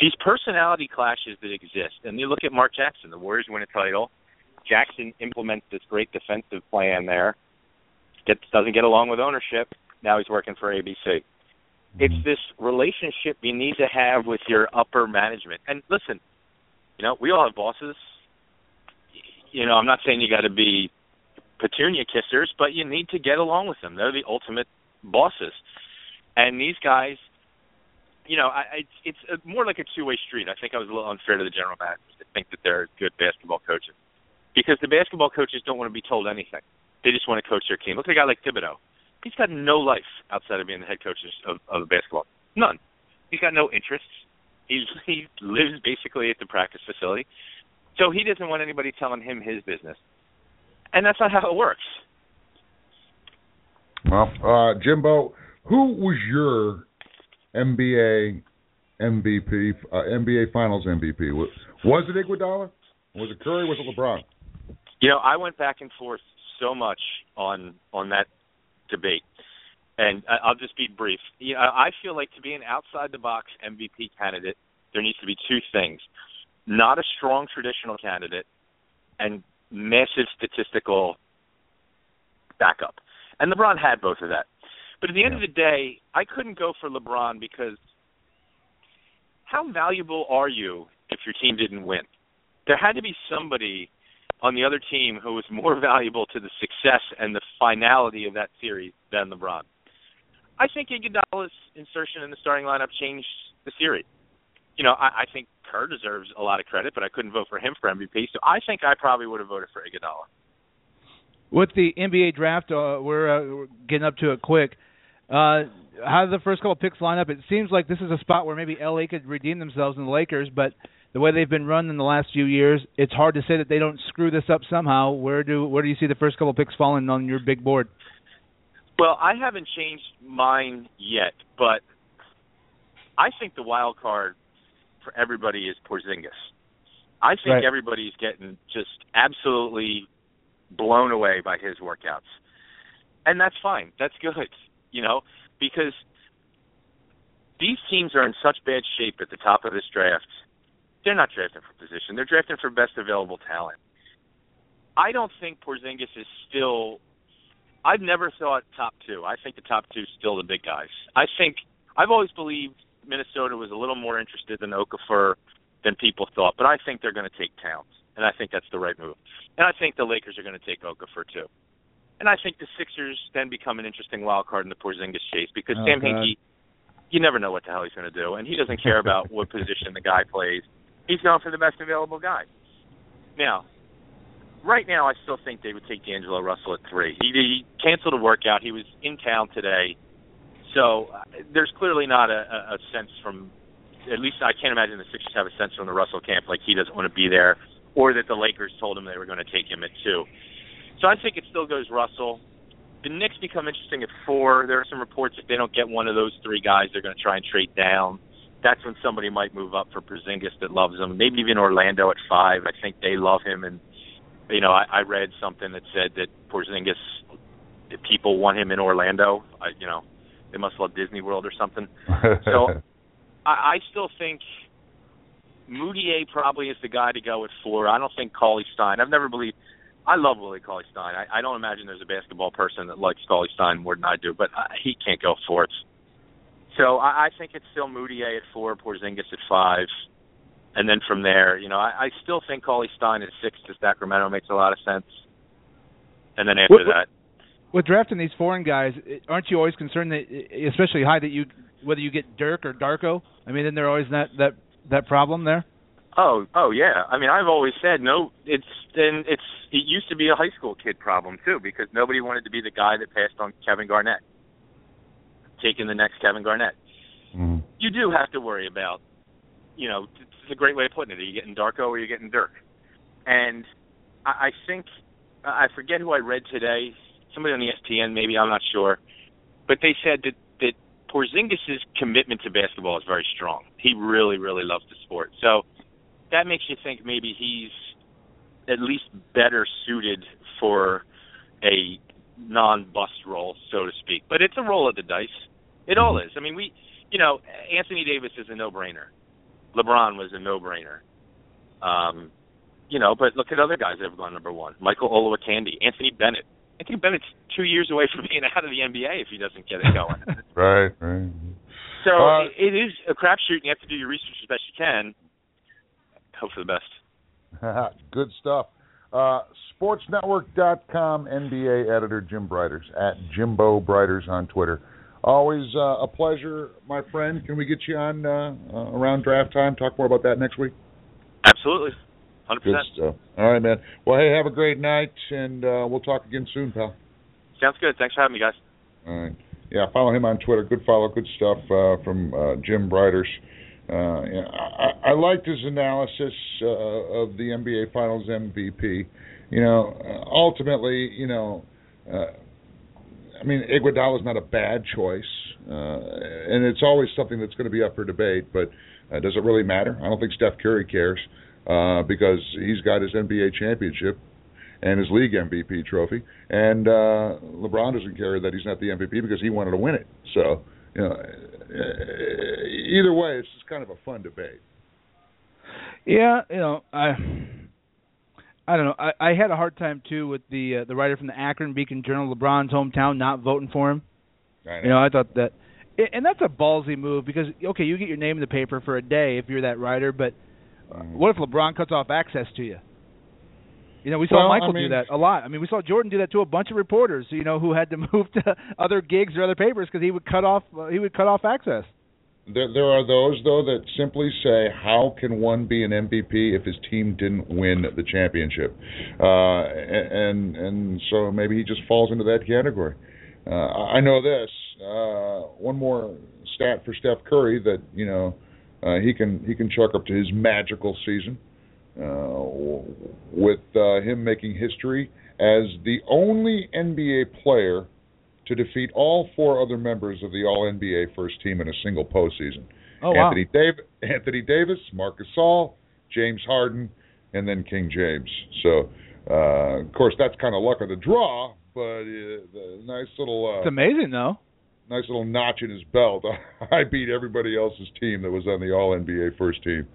these personality clashes that exist, and you look at Mark Jackson, the Warriors win a title. Jackson implements this great defensive plan there. Gets doesn't get along with ownership. Now he's working for ABC. It's mm-hmm. this relationship you need to have with your upper management. And listen, you know, we all have bosses. You know, I'm not saying you got to be petunia kissers, but you need to get along with them. They're the ultimate bosses. And these guys you know, I, it's it's more like a two-way street. I think I was a little unfair to the general managers to think that they're good basketball coaches, because the basketball coaches don't want to be told anything. They just want to coach their team. Look at a guy like Thibodeau. He's got no life outside of being the head coach of, of basketball. None. He's got no interests. He's [LAUGHS] he lives basically at the practice facility, so he doesn't want anybody telling him his business, and that's not how it works. Well, uh, Jimbo, who was your NBA MVP, uh, NBA Finals MVP? Was it Iguodala? Was it Curry? Was it LeBron? You know, I went back and forth so much on on that debate, and I'll just be brief. You know, I feel like to be an outside the box MVP candidate, there needs to be two things: not a strong traditional candidate, and massive statistical backup. And LeBron had both of that. But at the end of the day, I couldn't go for LeBron because how valuable are you if your team didn't win? There had to be somebody on the other team who was more [LAUGHS] valuable to the success and the finality of that series than LeBron. I think Iguodala's insertion in the starting lineup changed the series. You know, I, I think Kerr deserves a lot of credit, but I couldn't vote for him for MVP. So I think I probably would have voted for Iguodala. With the NBA draft, uh, we're, uh, we're getting up to it quick. Uh, how do the first couple picks line up? It seems like this is a spot where maybe LA could redeem themselves in the Lakers, but the way they've been run in the last few years, it's hard to say that they don't screw this up somehow. Where do where do you see the first couple picks falling on your big board? Well, I haven't changed mine yet, but I think the wild card for everybody is Porzingis. I think Right. everybody's getting just absolutely blown away by his workouts. And that's fine. That's good, you know, because these teams are in such bad shape at the top of this draft. They're not drafting for position. They're drafting for best available talent. I don't think Porzingis is still I've never thought top two. I think the top two is still the big guys. I think I've always believed Minnesota was a little more interested in Okafor than people thought, but I think they're going to take Towns, and I think that's the right move. And I think the Lakers are going to take Okafor too. And I think the Sixers then become an interesting wild card in the Porzingis chase because Oh, Sam God. Hinkie, you never know what the hell he's going to do, and he doesn't care about [LAUGHS] what position the guy plays. He's going for the best available guy. Now, right now, I still think they would take D'Angelo Russell at three. He, he canceled a workout. He was in town today, so uh, there's clearly not a, a, a sense from. At least I can't imagine the Sixers have a sense from the Russell camp like he doesn't want to be there, or that the Lakers told him they were going to take him at two. So I think it still goes Russell. The Knicks become interesting at four. There are some reports if they don't get one of those three guys, they're going to try and trade down. That's when somebody might move up for Porzingis that loves him. Maybe even Orlando at five. I think they love him, and you know I, I read something that said that Porzingis, that people want him in Orlando. I, you know, they must love Disney World or something. [LAUGHS] So I, I still think Mudiay probably is the guy to go at four. I don't think Cauley Stein. I've never believed. I love Willie Cauley Stein. I, I don't imagine there's a basketball person that likes Cauley Stein more than I do, but uh, he can't go fourth. So I, I think it's still Mudiay at four, Porzingis at five, and then from there, you know, I, I still think Cauley Stein at six to Sacramento makes a lot of sense. And then after what- that, With drafting these foreign guys, aren't you always concerned that, especially high, that you whether you get Dirk or Darko? I mean, isn't there always that that that problem there? Oh, oh yeah. I mean, I've always said no. It's and it's it used to be a high school kid problem too because nobody wanted to be the guy that passed on Kevin Garnett, taking the next Kevin Garnett. Mm-hmm. You do have to worry about, you know, it's a great way of putting it. Are you getting Darko or oh, are you getting Dirk? And I, I think I forget who I read today. Somebody on ESPN, maybe I'm not sure, but they said that that Porzingis's commitment to basketball is very strong. He really, really loves the sport. So that makes you think maybe he's at least better suited for a non-bust role, so to speak. But it's a roll of the dice. It all is. I mean, we, you know, Anthony Davis is a no-brainer. LeBron was a no-brainer. Um, you know, but look at other guys that have gone number one. Michael Olowokandi, Anthony Bennett. Anthony Bennett's two years away from being out of the NBA if he doesn't get it going. [LAUGHS] right, right. So Uh, it, it is a crapshoot, and you have to do your research as best you can. Hope for the best. [LAUGHS] Good stuff. Uh, SportsNetwork.com NBA editor Jim Briders at Jimbo Briders on Twitter. Always uh, a pleasure, my friend. Can we get you on uh, uh, around draft time? Talk more about that next week. Absolutely, hundred percent. All right, man. Well, hey, have a great night, and uh, we'll talk again soon, pal. Sounds good. Thanks for having me, guys. All right. Yeah, follow him on Twitter. Good follow, good stuff uh, from uh, Jim Briders. Uh, I, I liked his analysis uh, of the NBA Finals MVP. You know, uh, ultimately, you know, uh, I mean, Iguodala is not a bad choice, uh, and it's always something that's going to be up for debate. But uh, does it really matter? I don't think Steph Curry cares uh, because he's got his NBA championship and his league MVP trophy, and uh, LeBron doesn't care that he's not the MVP because he wanted to win it. So, you know, uh, either way, it's just kind of a fun debate. Yeah, you know, I I don't know. I, I had a hard time too with the uh, the writer from the Akron Beacon Journal, LeBron's hometown, not voting for him. I You know, I thought that, and that's a ballsy move because okay, you get your name in the paper for a day if you're that writer, but uh, what if LeBron cuts off access to you? You know, we saw Well, I Michael mean- do that a lot. I mean, we saw Jordan do that to a bunch of reporters. You know, who had to [LAUGHS] move to other gigs or other papers because he would cut off uh, he would cut off access. There, there are those though that simply say, "How can one be an MVP if his team didn't win the championship?" Uh, and and so maybe he just falls into that category. Uh, I know this. Uh, one more stat for Steph Curry that you know uh, he can he can chalk up to his magical season uh, with uh, him making history as the only NBA player to defeat all four other members of the All NBA first team in a single postseason. Oh, wow. Anthony Davis, Anthony Davis, Marc Gasol, James Harden, and then King James. So, uh, of course, that's kind of luck of the draw, but uh, nice little. Uh, It's amazing though. Nice little notch in his belt. [LAUGHS] I beat everybody else's team that was on the All NBA first team.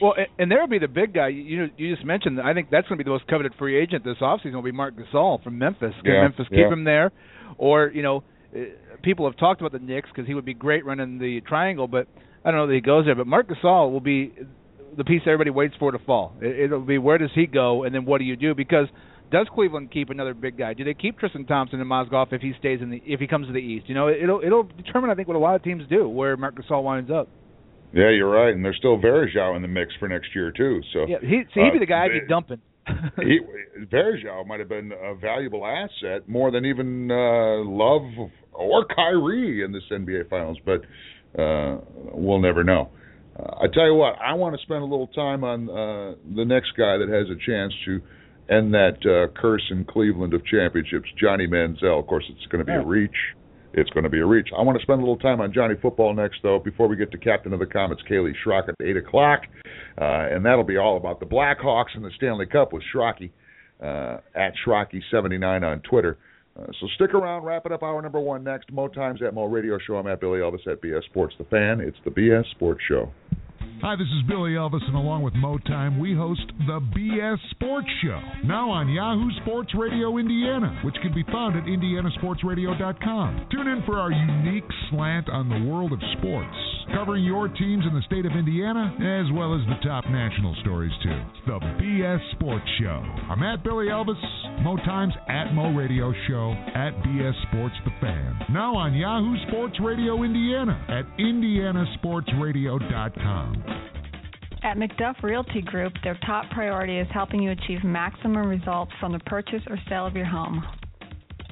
Well, and, and there will be the big guy. You you just mentioned. I think that's going to be the most coveted free agent this offseason. Will be Marc Gasol from Memphis. Can Yeah, Memphis keep him there? Or you know, uh, people have talked about the Knicks because he would be great running the triangle, but I don't know that he goes there. But Marc Gasol will be the piece everybody waits for to fall. It, it'll be where does he go, and then what do you do? Because does Cleveland keep another big guy? Do they keep Tristan Thompson and Mozgov if he stays in the if he comes to the East? You know, it'll it'll determine I think what a lot of teams do where Marc Gasol winds up. Yeah, you're right, and there's still Varejão in the mix for next year too. So Yeah, he so he'd be uh, the guy I'd be they- dumping. [LAUGHS] he Varejão might have been a valuable asset more than even uh, Love or Kyrie in this NBA Finals, but uh, we'll never know. Uh, I tell you what, I want to spend a little time on uh, the next guy that has a chance to end that uh, curse in Cleveland of championships, Johnny Manziel. Of course, it's going to be a reach. It's going to be a reach. I want to spend a little time on Johnny Football next, though, before we get to Captain of the Komets, Kaylee Schrock at 8 o'clock. Uh, and that'll be all about the Blackhawks and the Stanley Cup with Schrocky uh, at Schrocky79 on Twitter. Uh, so stick around. Wrap it up. Hour number one next. Mo Times at Mo Radio Show. I'm at Billy Elvis at BS Sports The Fan. It's the BS Sports Show. Hi, this is Billy Elvis, and along with Mo Time, we host the BS Sports Show, now on Yahoo Sports Radio Indiana, which can be found at indianasportsradio.com. Tune in for our unique slant on the world of sports, covering your teams in the state of Indiana, as well as the top national stories, too. The BS Sports Show. I'm at Billy Elvis, Mo Times at Mo Radio Show, at BS Sports The Fan. Now on Yahoo Sports Radio Indiana at indianasportsradio.com. At McDuff Realty Group, their top priority is helping you achieve maximum results from the purchase or sale of your home.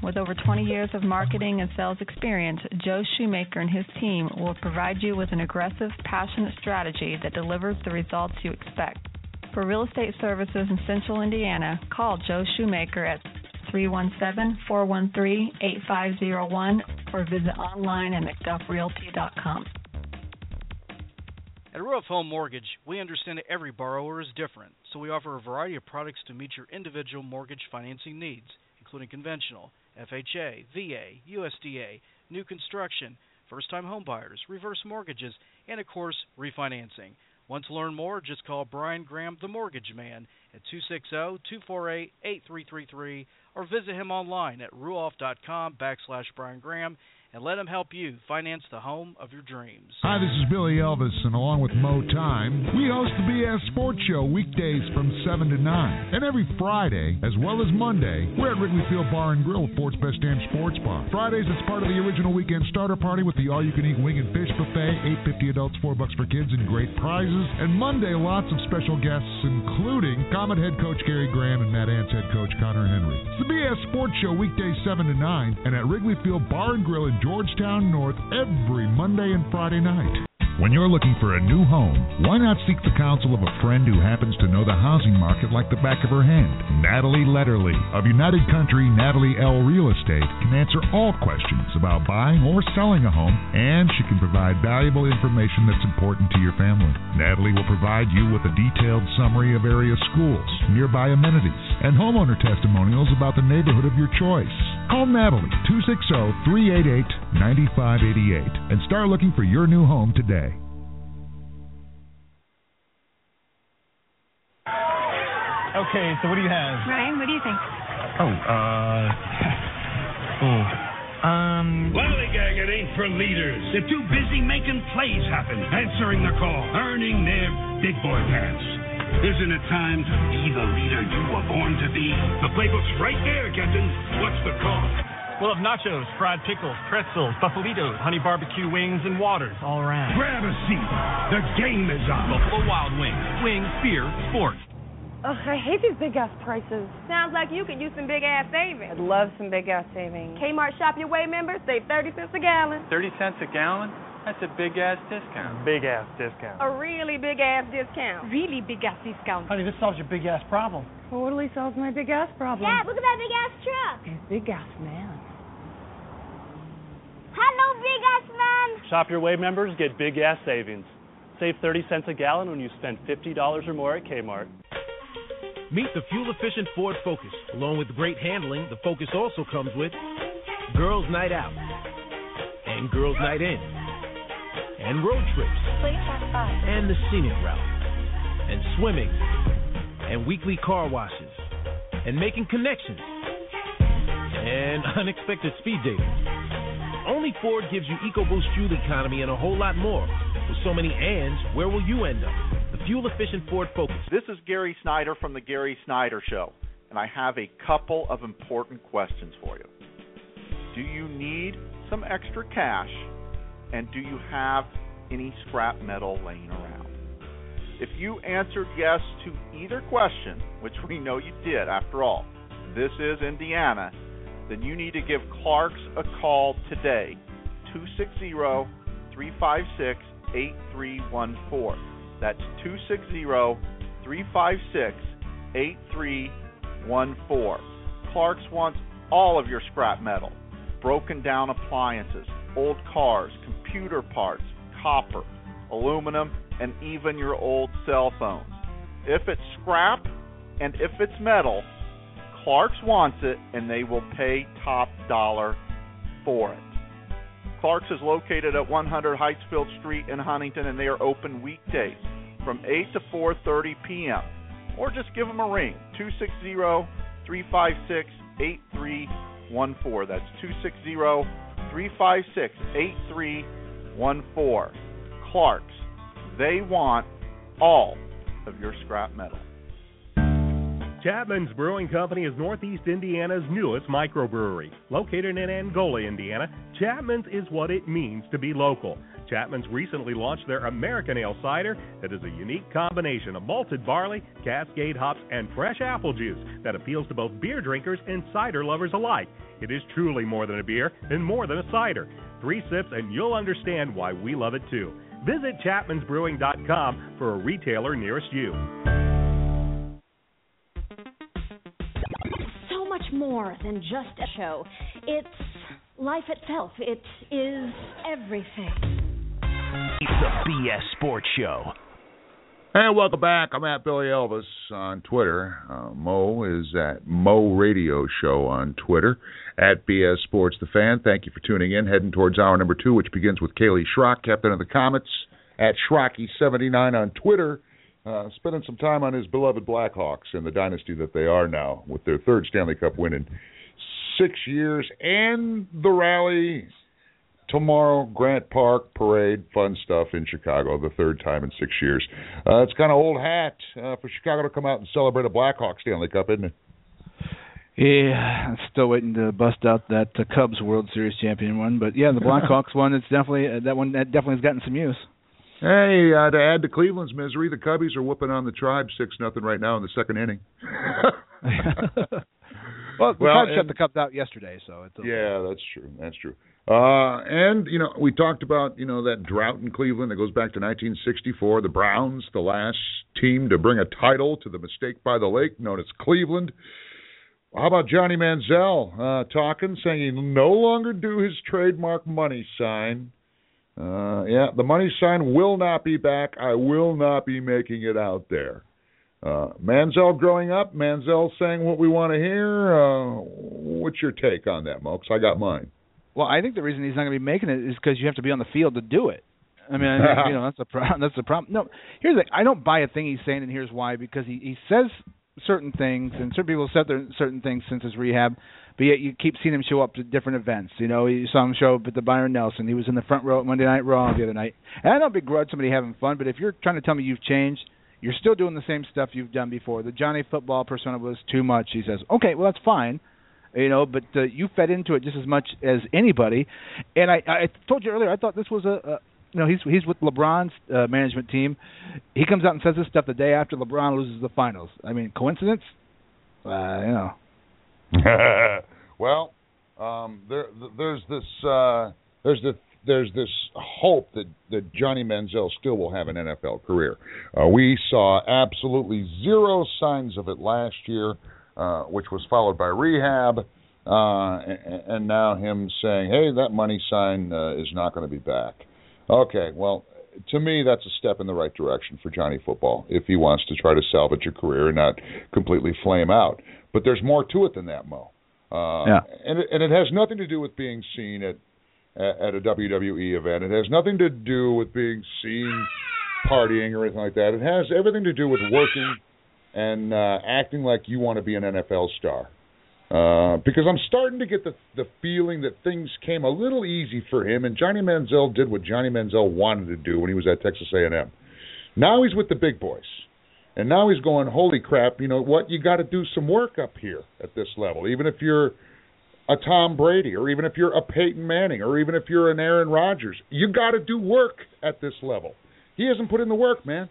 With over 20 years of marketing and sales experience, Joe Shoemaker and his team will provide you with an aggressive, passionate strategy that delivers the results you expect. For real estate services in Central Indiana, call Joe Shoemaker at 317-413-8501 or visit online at mcduffrealty.com. At Ruoff Home Mortgage, we understand that every borrower is different, so we offer a variety of products to meet your individual mortgage financing needs, including conventional, FHA, VA, USDA, new construction, first time homebuyers, reverse mortgages, and of course, refinancing. Want to learn more? Just call Brian Graham, the mortgage man, at 260-248-8333 or visit him online at ruoff.com backslash Brian Graham and let them help you finance the home of your dreams. Hi, this is Billy Elvis, and along with Mo Time, we host the BS Sports Show weekdays from 7 to 9. And every Friday, as well as Monday, we're at Wrigley Field Bar and Grill, Fort's Best Damn Sports Bar. Fridays, it's part of the original weekend starter party with the all-you-can-eat wing and fish buffet, 850 adults, 4 bucks for kids, and great prizes. And Monday, lots of special guests, including Komet head coach Gary Graham and Mad Ants head coach Connor Henry. It's the BS Sports Show weekdays 7 to 9, and at Wrigley Field Bar and Grill in Georgetown North every Monday and Friday night. When you're looking for a new home, why not seek the counsel of a friend who happens to know the housing market like the back of her hand? Natalie Letterly of United Country Natalie L. Real Estate can answer all questions about buying or selling a home, and she can provide valuable information that's important to your family. Natalie will provide you with a detailed summary of area schools, nearby amenities, and homeowner testimonials about the neighborhood of your choice. Call Natalie 260-388-9588 and start looking for your new home today. Okay, so what do you have? Ryan, what do you think? Oh, uh. [LAUGHS] oh. Um. Lollygag, it ain't for leaders. They're too busy making plays happen, answering the call, earning their big boy pants. Isn't it time to be the leader you were born to be? The playbook's right there, Captain. What's the call? We'll have nachos, fried pickles, pretzels, buffalitos, honey barbecue wings, and waters all around. Grab a seat. The game is on. Buffalo Wild Wings. Wings, beer, sports. Ugh, I hate these big ass prices. Sounds like you could use some big ass savings. I'd love some big ass savings. Kmart Shop Your Way members save 30 cents a gallon. 30 cents a gallon? That's a big ass discount. Big ass discount. A really big ass discount. Really big ass discount. Honey, this solves your big ass problem. Totally solves my big ass problem. Yeah, look at that big ass truck. And big ass man. Hello, big ass man. Shop Your Way members get big ass savings. Save 30 cents a gallon when you spend $50 or more at Kmart. Meet the fuel efficient Ford Focus. Along with great handling, the Focus also comes with Girls Night Out, and Girls Night In, and road trips, and the scenic route, and swimming, and weekly car washes, and making connections, and [LAUGHS] unexpected speed dating. Only Ford gives you EcoBoost fuel economy and a whole lot more. With so many ands, where will you end up? The fuel efficient Ford Focus. This is Gary Snyder from The Gary Snyder Show, and I have a couple of important questions for you. Do you need some extra cash, and do you have any scrap metal laying around? If you answered yes to either question, which we know you did after all, this is Indiana, then you need to give Clark's a call today. 260 356 8314. That's 260 356 8314. Clark's wants all of your scrap metal, broken down appliances, old cars, computer parts, copper, aluminum, and even your old cell phones. If it's scrap and if it's metal, Clark's wants it and they will pay top dollar for it. Clark's is located at 100 Heightsfield Street in Huntington and they are open weekdays from 8 to 4:30 p.m. or just give them a ring 260-356-8314. That's 260-356-8314. Clark's. They want all of your scrap metal. Chapman's Brewing Company is Northeast Indiana's newest microbrewery. Located in Angola, Indiana, Chapman's is what it means to be local. Chapman's recently launched their American Ale Cider that is a unique combination of malted barley, cascade hops, and fresh apple juice that appeals to both beer drinkers and cider lovers alike. It is truly more than a beer and more than a cider. Three sips and you'll understand why we love it too. Visit chapmansbrewing.com for a retailer nearest you. So much more than just a show. It's life itself. It is everything. It's the BS Sports Show. And welcome back. I'm at Billy Elvis on Twitter. Uh, Mo is at Mo Radio Show on Twitter. At BS Sports The Fan. Thank you for tuning in. Heading towards hour number two, which begins with Kaylee Schrock, captain of the Komets. At Schrocky79 on Twitter. Uh, spending some time on his beloved Blackhawks and the dynasty that they are now with their third Stanley Cup win in six years and the rally tomorrow, Grant Park parade, fun stuff in Chicago, the third time in six years. Uh, it's kind of old hat uh, for Chicago to come out and celebrate a Blackhawks Stanley Cup, isn't it? Yeah, I'm still waiting to bust out that uh, Cubs World Series champion one, but yeah, the Blackhawks [LAUGHS] one. It's definitely uh, that one. That definitely has gotten some use. Hey, uh, to add to Cleveland's misery, the Cubbies are whooping on the Tribe six nothing right now in the second inning. [LAUGHS] [LAUGHS] well, the Well, Cubs shut the Cup out yesterday, so it's okay. Yeah, that's true. That's true. Uh, and you know, we talked about you know that drought in Cleveland that goes back to 1964. The Browns, the last team to bring a title to the Mistake by the Lake, known as Cleveland. How about Johnny Manziel uh, talking, saying he no longer do his trademark money sign. Uh, yeah, the money sign will not be back. I will not be making it out there. Uh, Manziel growing up, Manziel saying what we want to hear. Uh, what's your take on that, Mo? 'Cause I got mine. Well, I think the reason he's not going to be making it is because you have to be on the field to do it. I mean, I [LAUGHS] you know, that's the problem. That's the problem. No, here's the. I don't buy a thing he's saying, and here's why. Because he he says certain things, and certain people have said certain things since his rehab, but yet you keep seeing him show up to different events. You know, you saw him show up at the Byron Nelson. He was in the front row at Monday Night Raw the other night. And I don't begrudge somebody having fun, but if you're trying to tell me you've changed, you're still doing the same stuff you've done before. The Johnny Football persona was too much. He says, okay, well that's fine you know but uh, you fed into it just as much as anybody and i i told you earlier i thought this was a, you know he's he's with LeBron's uh, management team. He comes out and says this stuff the day after LeBron loses the finals. I mean, coincidence? Uh, you know. [LAUGHS] well, um, there, there's this, uh, there's the, there's this hope that that Johnny Manziel still will have an NFL career. Uh, we saw absolutely zero signs of it last year, uh, which was followed by rehab, uh, and, and now him saying, "Hey, that money sign uh, is not going to be back." Okay, well, to me, that's a step in the right direction for Johnny Football if he wants to try to salvage a career and not completely flame out. But there's more to it than that, Mo. Uh, yeah. And it, and it has nothing to do with being seen at at a WWE event. It has nothing to do with being seen partying or anything like that. It has everything to do with working and uh, acting like you want to be an NFL star. Uh, because I'm starting to get the the feeling that things came a little easy for him, and Johnny Manziel did what Johnny Manziel wanted to do when he was at Texas A&M. Now he's with the big boys, and now he's going, holy crap! You know what? You got to do some work up here at this level, even if you're a Tom Brady, or even if you're a Peyton Manning, or even if you're an Aaron Rodgers. You got to do work at this level. He hasn't put in the work, man.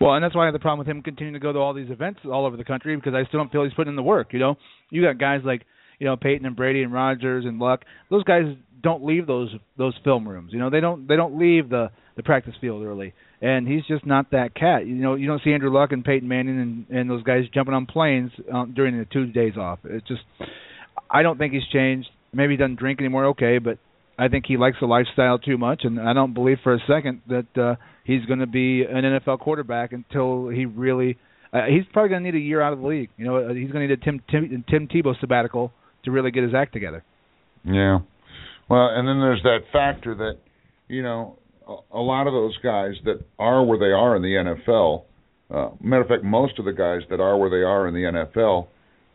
Well, and that's why I have the problem with him continuing to go to all these events all over the country because I still don't feel he's putting in the work. You know, you got guys like you know Peyton and Brady and Rodgers and Luck. Those guys don't leave those those film rooms. You know, they don't they don't leave the the practice field early. And he's just not that cat. You know, you don't see Andrew Luck and Peyton Manning and and those guys jumping on planes um, during the two days off. It's just I don't think he's changed. Maybe he doesn't drink anymore. Okay, but I think he likes the lifestyle too much, and I don't believe for a second that uh, he's going to be an NFL quarterback until he really. Uh, he's probably going to need a year out of the league. You know, uh, he's going to need a Tim Tim, Tim Tebow sabbatical to really get his act together. Yeah. Well, and then there's that factor that, you know, a, lot of those guys that are where they are in the NFL. Uh, matter of fact, most of the guys that are where they are in the NFL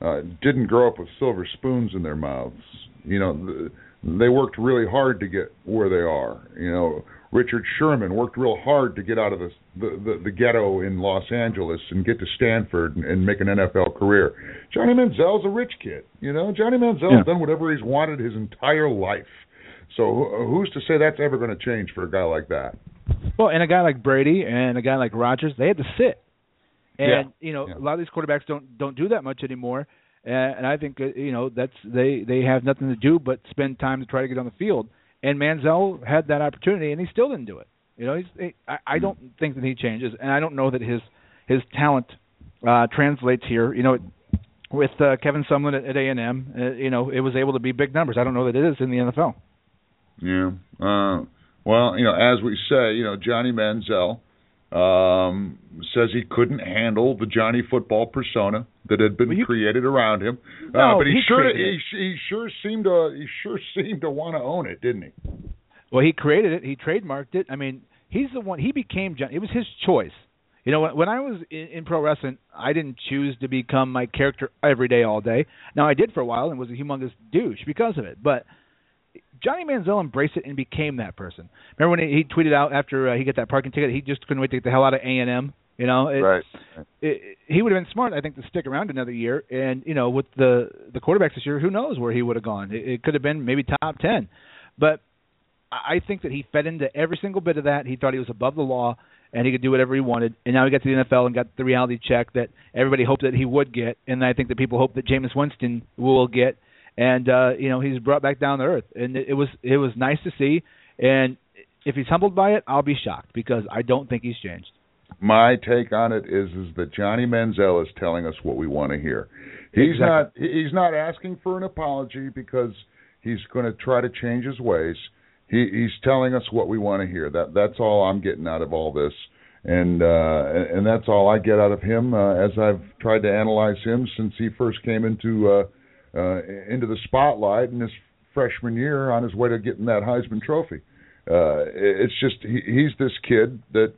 uh, didn't grow up with silver spoons in their mouths. You know, they worked really hard to get where they are. You know, Richard Sherman worked real hard to get out of the the, the, the ghetto in Los Angeles and get to Stanford and, and make an NFL career. Johnny Manziel's a rich kid. You know, Johnny Manziel's Yeah. done whatever he's wanted his entire life. So who's to say that's ever going to change for a guy like that? Well, and a guy like Brady and a guy like Rodgers, they had to sit. And Yeah. you know, a lot of these quarterbacks don't don't do that much anymore. And, and I think uh, you know that's they they have nothing to do but spend time to try to get on the field. And Manziel had that opportunity, and he still didn't do it. You know, he's he, I, I don't think that he changes, and I don't know that his his talent uh translates here. You know, with uh, Kevin Sumlin at, at A and M, uh, you know, it was able to be big numbers. I don't know that it is in the NFL. Yeah. Uh, well, you know, as we say, you know, Johnny Manziel um, says he couldn't handle the Johnny football persona that had been created around him. uh, No, but he, he sure he, he sure seemed to he sure [LAUGHS] seemed to want to own it, didn't he? Well, he created it. He trademarked it. I mean, he's the one. He became Johnny. It was his choice. You know, when, when I was in, in pro wrestling, I didn't choose to become my character every day, all day. Now I did for a while and was a humongous douche because of it. But Johnny Manziel embraced it and became that person. Remember when he, he tweeted out after uh, he got that parking ticket, he just couldn't wait to get the hell out of A and M. You know, it, right. it, he would have been smart, I think, to stick around another year. And you know, with the the quarterbacks this year, who knows where he would have gone? It, it could have been maybe top ten. But I I think that he fed into every single bit of that. He thought he was above the law and he could do whatever he wanted. And now he got to the NFL and got the reality check that everybody hoped that he would get, and I think that people hope that Jameis Winston will get. And uh, you know, he's brought back down to earth, and it, it was it was nice to see. And if he's humbled by it, I'll be shocked because I don't think he's changed. My take on it is is that Johnny Manziel is telling us what we want to hear. He's Exactly. not he's not asking for an apology because he's going to try to change his ways. He he's telling us what we want to hear. That that's all I'm getting out of all this. And uh and and that's all I get out of him uh, as I've tried to analyze him since he first came into uh uh into the spotlight in his freshman year on his way to getting that Heisman trophy. Uh it's just he, he's this kid that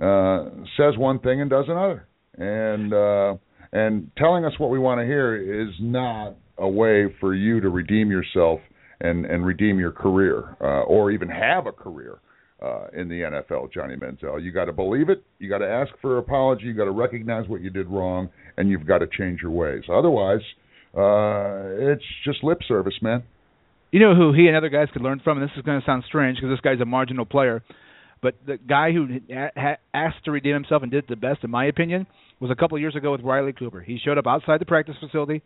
uh, says one thing and does another, and uh, and telling us what we want to hear is not a way for you to redeem yourself and and redeem your career, uh, or even have a career uh, in the NFL, Johnny Manziel. You got to believe it. You got to ask for an apology. You got to recognize what you did wrong, and you've got to change your ways. Otherwise, uh, it's just lip service, man. You know who he and other guys could learn from, and this is going to sound strange because this guy's a marginal player, but the guy who asked to redeem himself and did it the best, in my opinion, was a couple of years ago with Riley Cooper. He showed up outside the practice facility,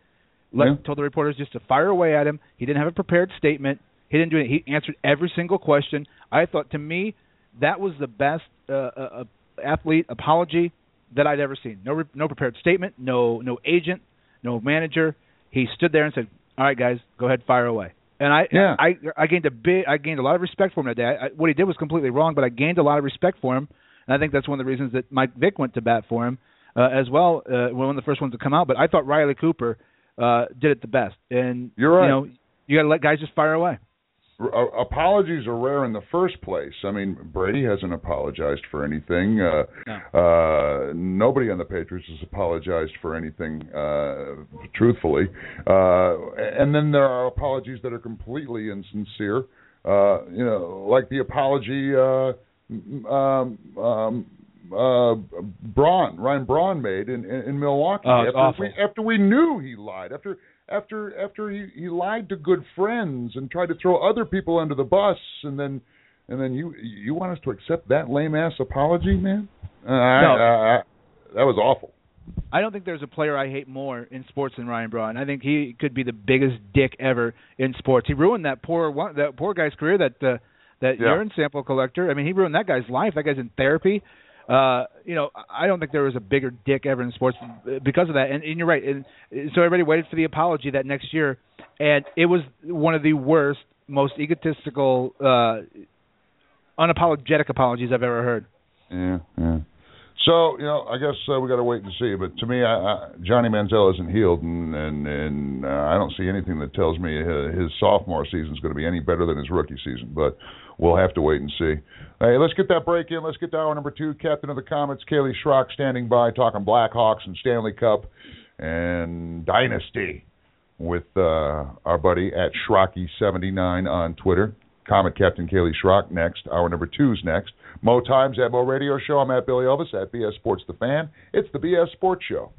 let, Yeah. told the reporters just to fire away at him. He didn't have a prepared statement. He didn't do it. He answered every single question. I thought, to me, that was the best uh, uh, uh, athlete apology that I'd ever seen. No, re- no prepared statement. No, no agent. No manager. He stood there and said, "All right, guys, go ahead, fire away." And I, Yeah. I, I gained a bit. I gained a lot of respect for him today. I, what he did was completely wrong, but I gained a lot of respect for him, and I think that's one of the reasons that Mike Vick went to bat for him uh, as well. Uh, one of the first ones to come out, but I thought Riley Cooper uh, did it the best. And You're right. You know, you got to let guys just fire away. Uh, apologies are rare in the first place. I mean, Brady hasn't apologized for anything. Uh, uh, nobody on the Patriots has apologized for anything, uh, truthfully. Uh, and then there are apologies that are completely insincere. Uh, you know, like the apology uh, um, um, uh, Braun, Ryan Braun made in, in, in Milwaukee Oh, after awful. we after we knew he lied after after after he, he lied to good friends and tried to throw other people under the bus and then and then you you want us to accept that lame ass apology, man? Uh, No. I, I, that was awful. I don't think there's a player I hate more in sports than Ryan Braun. I think he could be the biggest dick ever in sports. He ruined that poor one, that poor guy's career. That uh, that Yeah. urine sample collector. I mean, he ruined that guy's life. That guy's in therapy. Uh, you know, I don't think there was a bigger dick ever in sports because of that. And, and you're right. And so everybody waited for the apology that next year, and it was one of the worst, most egotistical, uh, unapologetic apologies I've ever heard. Yeah, yeah. So you know, I guess uh, we got to wait and see. But to me, I, I, Johnny Manziel isn't healed, and and, and uh, I don't see anything that tells me his, his sophomore season is going to be any better than his rookie season. But we'll have to wait and see. Hey, let's get that break in. Let's get to hour number two. Captain of the Komets, Kaleigh Schrock, standing by, talking Blackhawks and Stanley Cup and Dynasty with uh, our buddy at Schrocky79 on Twitter. Komet Captain Kaleigh Schrock next. Hour number two's next. Mo Times at Mo Radio Show. I'm at Billy Elvis at BS Sports The Fan. It's the BS Sports Show.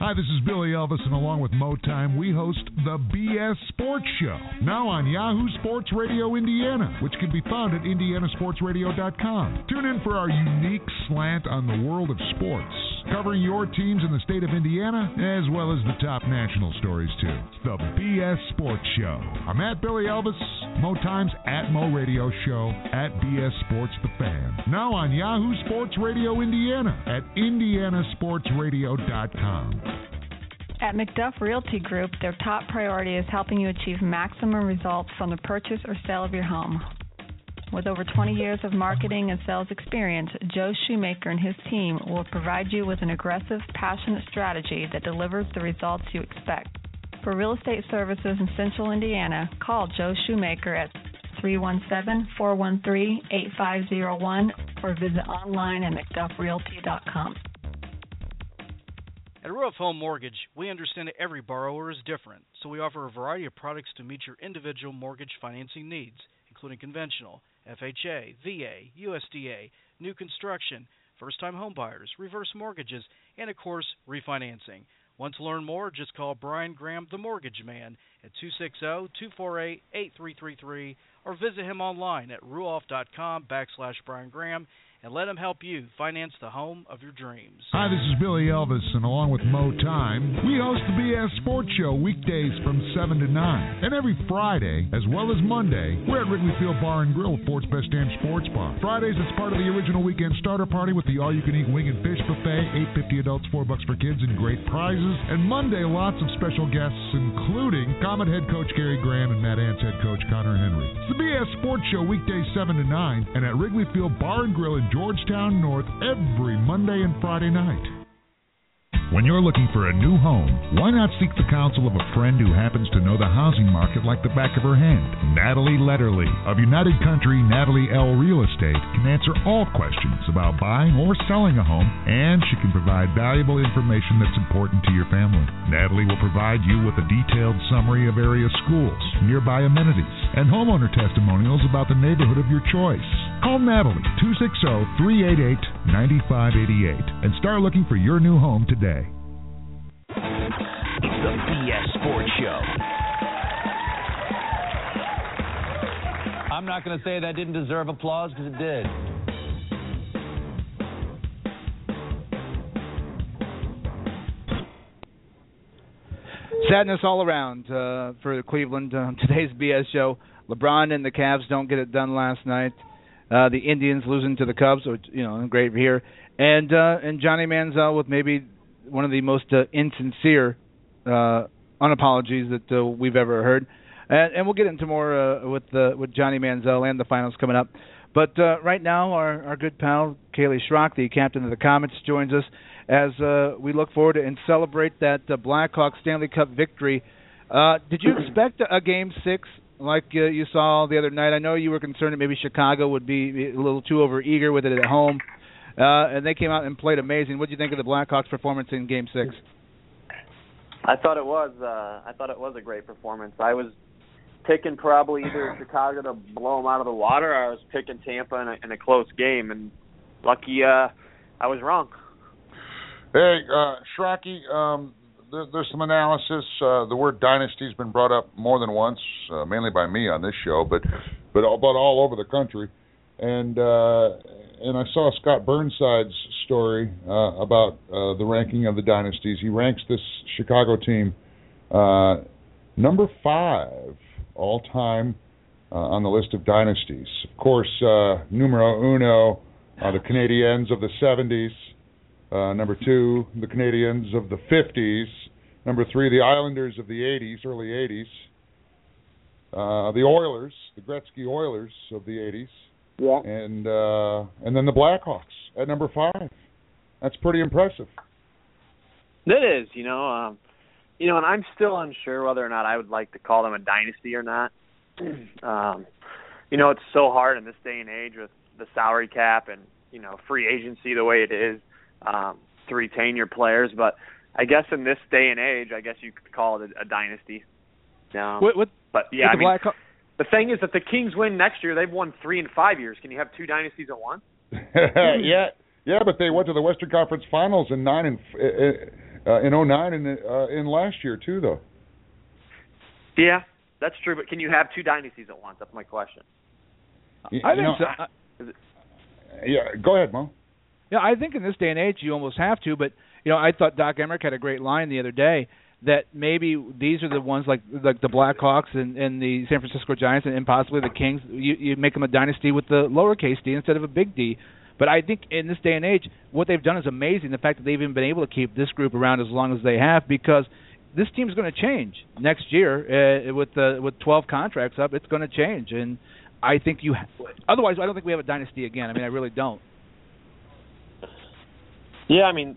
Hi, this is Billy Elvis, and along with Mo Time, we host the BS Sports Show, now on Yahoo Sports Radio Indiana, which can be found at indianasportsradio.com. Tune in for our unique slant on the world of sports, covering your teams in the state of Indiana, as well as the top national stories, too. It's the BS Sports Show. I'm at Billy Elvis, Mo Times at Mo Radio Show, at BS Sports The Fan, now on Yahoo Sports Radio Indiana at indianasportsradio.com. At McDuff Realty Group, their top priority is helping you achieve maximum results from the purchase or sale of your home. With over 20 years of marketing and sales experience, Joe Shoemaker and his team will provide you with an aggressive, passionate strategy that delivers the results you expect. For real estate services in Central Indiana, call Joe Shoemaker at 317-413-8501 or visit online at mcduffrealty.com. At Ruoff Home Mortgage, we understand that every borrower is different, so we offer a variety of products to meet your individual mortgage financing needs, including conventional, FHA, VA, USDA, new construction, first time homebuyers, reverse mortgages, and of course, refinancing. Want to learn more? Just call Brian Graham, the mortgage man, at 260-248-8333 or visit him online at ruoff.com backslash Brian Graham and let them help you finance the home of your dreams. Hi, this is Billy Elvis, and along with Mo Time, we host the BS Sports Show weekdays from 7 to 9. And every Friday, as well as Monday, we're at Wrigley Field Bar and Grill, Fort's Best Damn Sports Bar. Fridays, it's part of the original weekend starter party with the all-you-can-eat wing and fish buffet, 8.50 adults, 4 bucks for kids, and great prizes. And Monday, lots of special guests, including Komet head coach Gary Graham and Mad Ants head coach Conner Henry. It's the BS Sports Show weekdays 7 to 9, and at Wrigley Field Bar and Grill in Georgetown North every Monday and Friday night. When you're looking for a new home, why not seek the counsel of a friend who happens to know the housing market like the back of her hand? Natalie Letterly of United Country Natalie L. Real Estate can answer all questions about buying or selling a home, and she can provide valuable information that's important to your family. Natalie will provide you with a detailed summary of area schools, nearby amenities, and homeowner testimonials about the neighborhood of your choice. Call Natalie 260-388-9588 and start looking for your new home today. It's the BS Sports Show. I'm not going to say that didn't deserve applause because it did. Sadness all around uh, for Cleveland on today's BS show. LeBron and the Cavs don't get it done last night. Uh, the Indians losing to the Cubs, which you know, great here, and uh, and Johnny Manziel with maybe one of the most uh, insincere uh, unapologies that uh, we've ever heard, and, and we'll get into more uh, with uh, with Johnny Manziel and the finals coming up. But uh, right now, our our good pal Kaleigh Schrock, the captain of the Komets, joins us as uh, we look forward to and celebrate that uh, Blackhawks Stanley Cup victory. Uh, did you expect a game six like uh, you saw the other night? I know you were concerned that maybe Chicago would be a little too over eager with it at home, uh, and they came out and played amazing. What do you think of the Blackhawks' performance in Game Six? I thought it was. Uh, I thought it was a great performance. I was picking probably either [SIGHS] Chicago to blow them out of the water, or I was picking Tampa in a, in a close game, and lucky uh, I was wrong. Hey, uh, Schrocky, um, there, there's some analysis. Uh, the word dynasty has been brought up more than once, uh, mainly by me on this show, but but all, but all over the country. And uh, and I saw Scott Burnside's story uh, about uh, the ranking of the dynasties. He ranks this Chicago team number five all time on the list of dynasties. Of course, numero uno are the Canadiens of the 70s. Uh, number two, the Canadiens of the 50s. Number three, the Islanders of the 80s, early 80s. Uh, the Oilers, the Gretzky Oilers of the 80s. Yeah. And uh, and then the Blackhawks at number five. That's pretty impressive. It is, you know, um, you know, and I'm still unsure whether or not I would like to call them a dynasty or not. [CLEARS THROAT] um, you know, it's so hard in this day and age with the salary cap and you know free agency the way it is um, to retain your players. But I guess in this day and age, I guess you could call it a, a dynasty. Um, What, what, but yeah, with I the mean, Blackhawks. the thing is that the Kings win next year. They've won three in five years. Can you have two dynasties at once? [LAUGHS] yeah, yeah, but they went to the Western Conference Finals in nine and uh, in '09 and uh, in last year too, though. Yeah, that's true. But can you have two dynasties at once? That's my question. You, I you think know, so. I- Yeah, go ahead, Mo. Yeah, I think in this day and age you almost have to. But you know, I thought Doc Emrick had a great line the other day that maybe these are the ones like like the Blackhawks and, and the San Francisco Giants and, and possibly the Kings. You you make them a dynasty with the lowercase d instead of a big D. But I think in this day and age, what they've done is amazing. The fact that they've even been able to keep this group around as long as they have, because this team's going to change next year uh, with the with 12 contracts up. It's going to change, and I think you. Ha- otherwise, I don't think we have a dynasty again. I mean, I really don't. Yeah, I mean,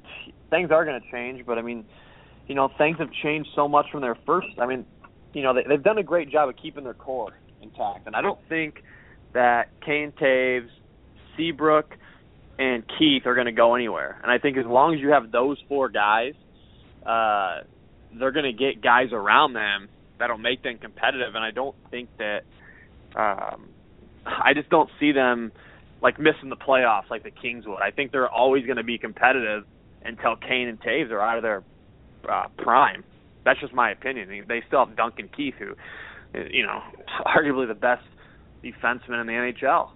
things are going to change, but I mean, you know, things have changed so much from their first. I mean, you know, they, they've done a great job of keeping their core intact, and I don't think that Kane Toews, Seabrook, and Keith are going to go anywhere. And I think as long as you have those four guys, uh, they're going to get guys around them that'll make them competitive. And I don't think that, um, I just don't see them like missing the playoffs like the Kings would. I think they're always going to be competitive until Kane and Toews are out of their uh, prime. That's just my opinion. They still have Duncan Keith, who, you know, [LAUGHS] arguably the best defenseman in the NHL.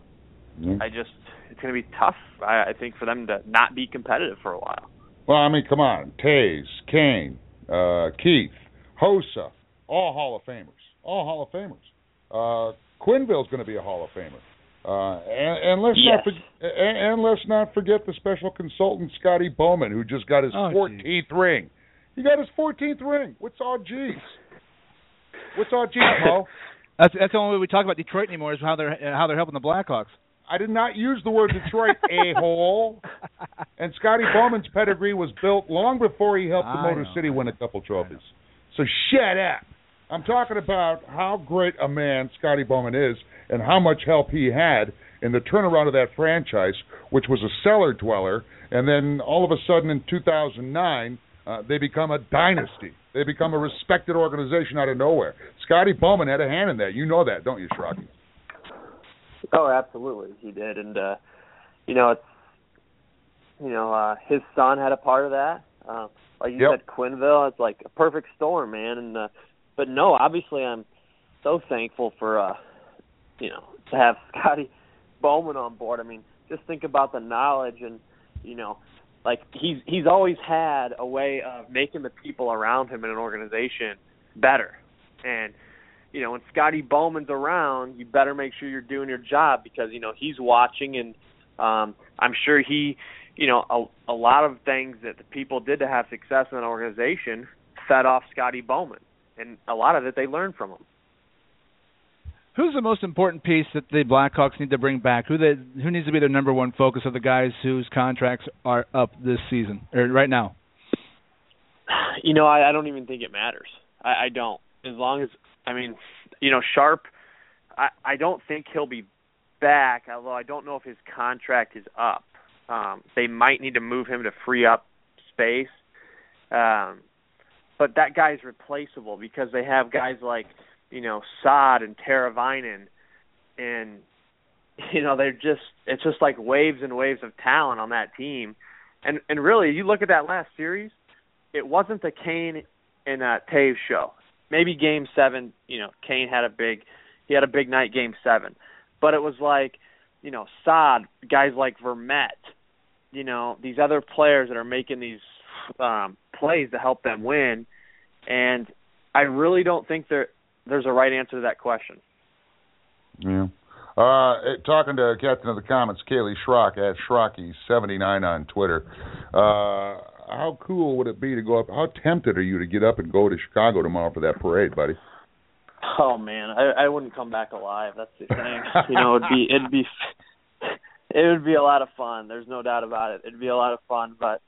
I just it's going to be tough. I, I think for them to not be competitive for a while. Well, I mean, come on, Toews, Kane, uh, Keith, Hossa, all Hall of Famers, all Hall of Famers. Uh, Quenneville's going to be a Hall of Famer. Uh, and, and let's Yes. not for, and, and let's not forget the special consultant Scotty Bowman, who just got his Oh, 14th ring. He got his 14th ring. What's all G's? What's all G's, [LAUGHS] Mo? That's that's the only way we talk about Detroit anymore is how they're uh, how they're helping the Blackhawks. I did not use the word Detroit, [LAUGHS] a hole. And Scotty Bowman's pedigree was built long before he helped the I Motor know. City win a couple trophies. So shut up. I'm talking about how great a man Scotty Bowman is and how much help he had in the turnaround of that franchise, which was a cellar dweller. And then all of a sudden in 2009, uh, they become a dynasty. They become a respected organization out of nowhere. Scotty Bowman had a hand in that. You know that, don't you, Schrocky? Oh, absolutely, he did, and uh, you know, it's you know, uh, his son had a part of that. Uh, like you Yep. said, Quenneville, it's like a perfect storm, man. And uh, but no, obviously, I'm so thankful for uh, you know, to have [LAUGHS] Scotty Bowman on board. I mean, just think about the knowledge and you know, like he's he's always had a way of making the people around him in an organization better. And you know, when Scotty Bowman's around, you better make sure you're doing your job because you know he's watching, and um, I'm sure he, you know, a, a lot of things that the people did to have success in an organization fed off Scotty Bowman, and a lot of it they learned from him. Who's the most important piece that the Blackhawks need to bring back? Who they, who needs to be their number one focus of the guys whose contracts are up this season or right now? You know, I, I don't even think it matters. I, I don't. As long as I mean, you know, Sharp. I I don't think he'll be back. Although I don't know if his contract is up. Um, they might need to move him to free up space. Um, but that guy's replaceable because they have guys like you know Saad and Teravainen, and [LAUGHS] you know they're just it's just like waves and waves of talent on that team. And and really, you look at that last series, it wasn't the Kane and uh, Toews show. Maybe Game Seven, you know, Kane had a big he had a big night Game Seven, but it was like you know Saad, guys like Vermette, you know these other players that are making these um, plays to help them win, and I really don't think there there's a right answer to that question. Yeah. Uh, talking to Captain of the Komets, Kaleigh Schrock at Schrocky79 on Twitter. Uh, how cool would it be to go up? How tempted are you to get up and go to Chicago tomorrow for that parade, buddy? Oh man, I I wouldn't come back alive. That's the thing. [LAUGHS] you know, it'd be it'd be [LAUGHS] it would be a lot of fun. There's no doubt about it. It'd be a lot of fun, but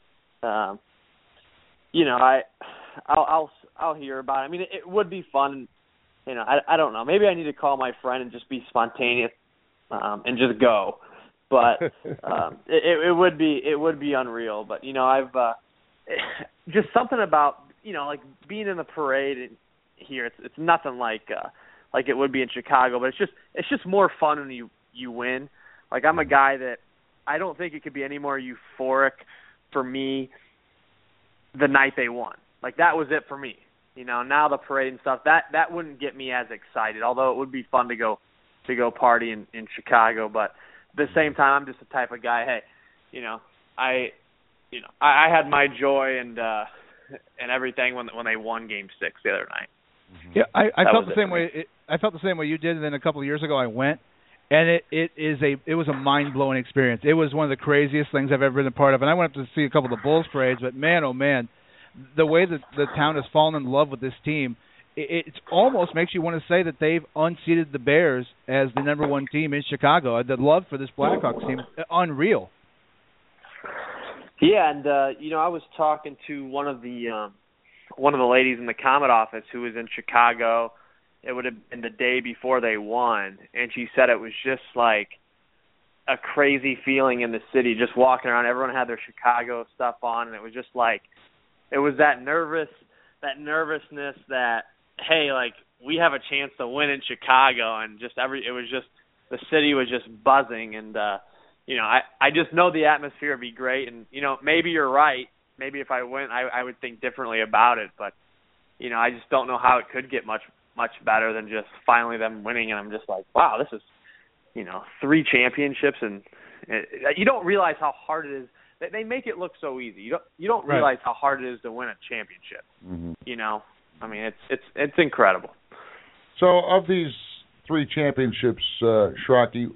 um you know, I I'll I'll I'll hear about it. I mean, it, it would be fun. You know, I I don't know. Maybe I need to call my friend and just be spontaneous um and just go. But [LAUGHS] um it it would be it would be unreal, but you know, I've uh [LAUGHS] just something about, you know, like being in the parade here. It's it's nothing like uh like it would be in Chicago, but it's just it's just more fun when you you win. Like I'm a guy that I don't think it could be any more euphoric for me the night they won. Like that was it for me. You know, now the parade and stuff that that wouldn't get me as excited. Although it would be fun to go to go party in in Chicago, but at the same time, I'm just the type of guy. Hey, you know, I, you know, I, I had my joy and uh and everything when when they won Game Six the other night. Yeah, I, I That felt the same way. It, I felt the same way you did. And then a couple of years ago, I went, and it it is a it was a mind blowing experience. It was one of the craziest things I've ever been a part of. And I went up to see a couple of the Bulls parades, but man, oh man, the way that the town has fallen in love with this team, it, it almost makes you want to say that they've unseated the Bears as the number one team in Chicago. The love for this Blackhawks team, is unreal. Yeah, and uh, you know, I was talking to one of the um one of the ladies in the Komet office who was in Chicago. It would have been the day before they won, and she said it was just like a crazy feeling in the city, just walking around. Everyone had their Chicago stuff on, and it was just like it was that nervous, that nervousness that hey, like we have a chance to win in Chicago, and just every it was just the city was just buzzing, and uh, you know, I I just know the atmosphere would be great, and you know, maybe you're right. Maybe if I went, I I would think differently about it, but you know, I just don't know how it could get much much better than just finally them winning, and I'm just like, wow, this is you know three championships, and it, you don't realize how hard it is. They- They make it look so easy. You don't you don't Right. realize how hard it is to win a championship. Mm-hmm. You know, I mean, it's it's it's incredible. So, of these three championships, uh, Schrocky,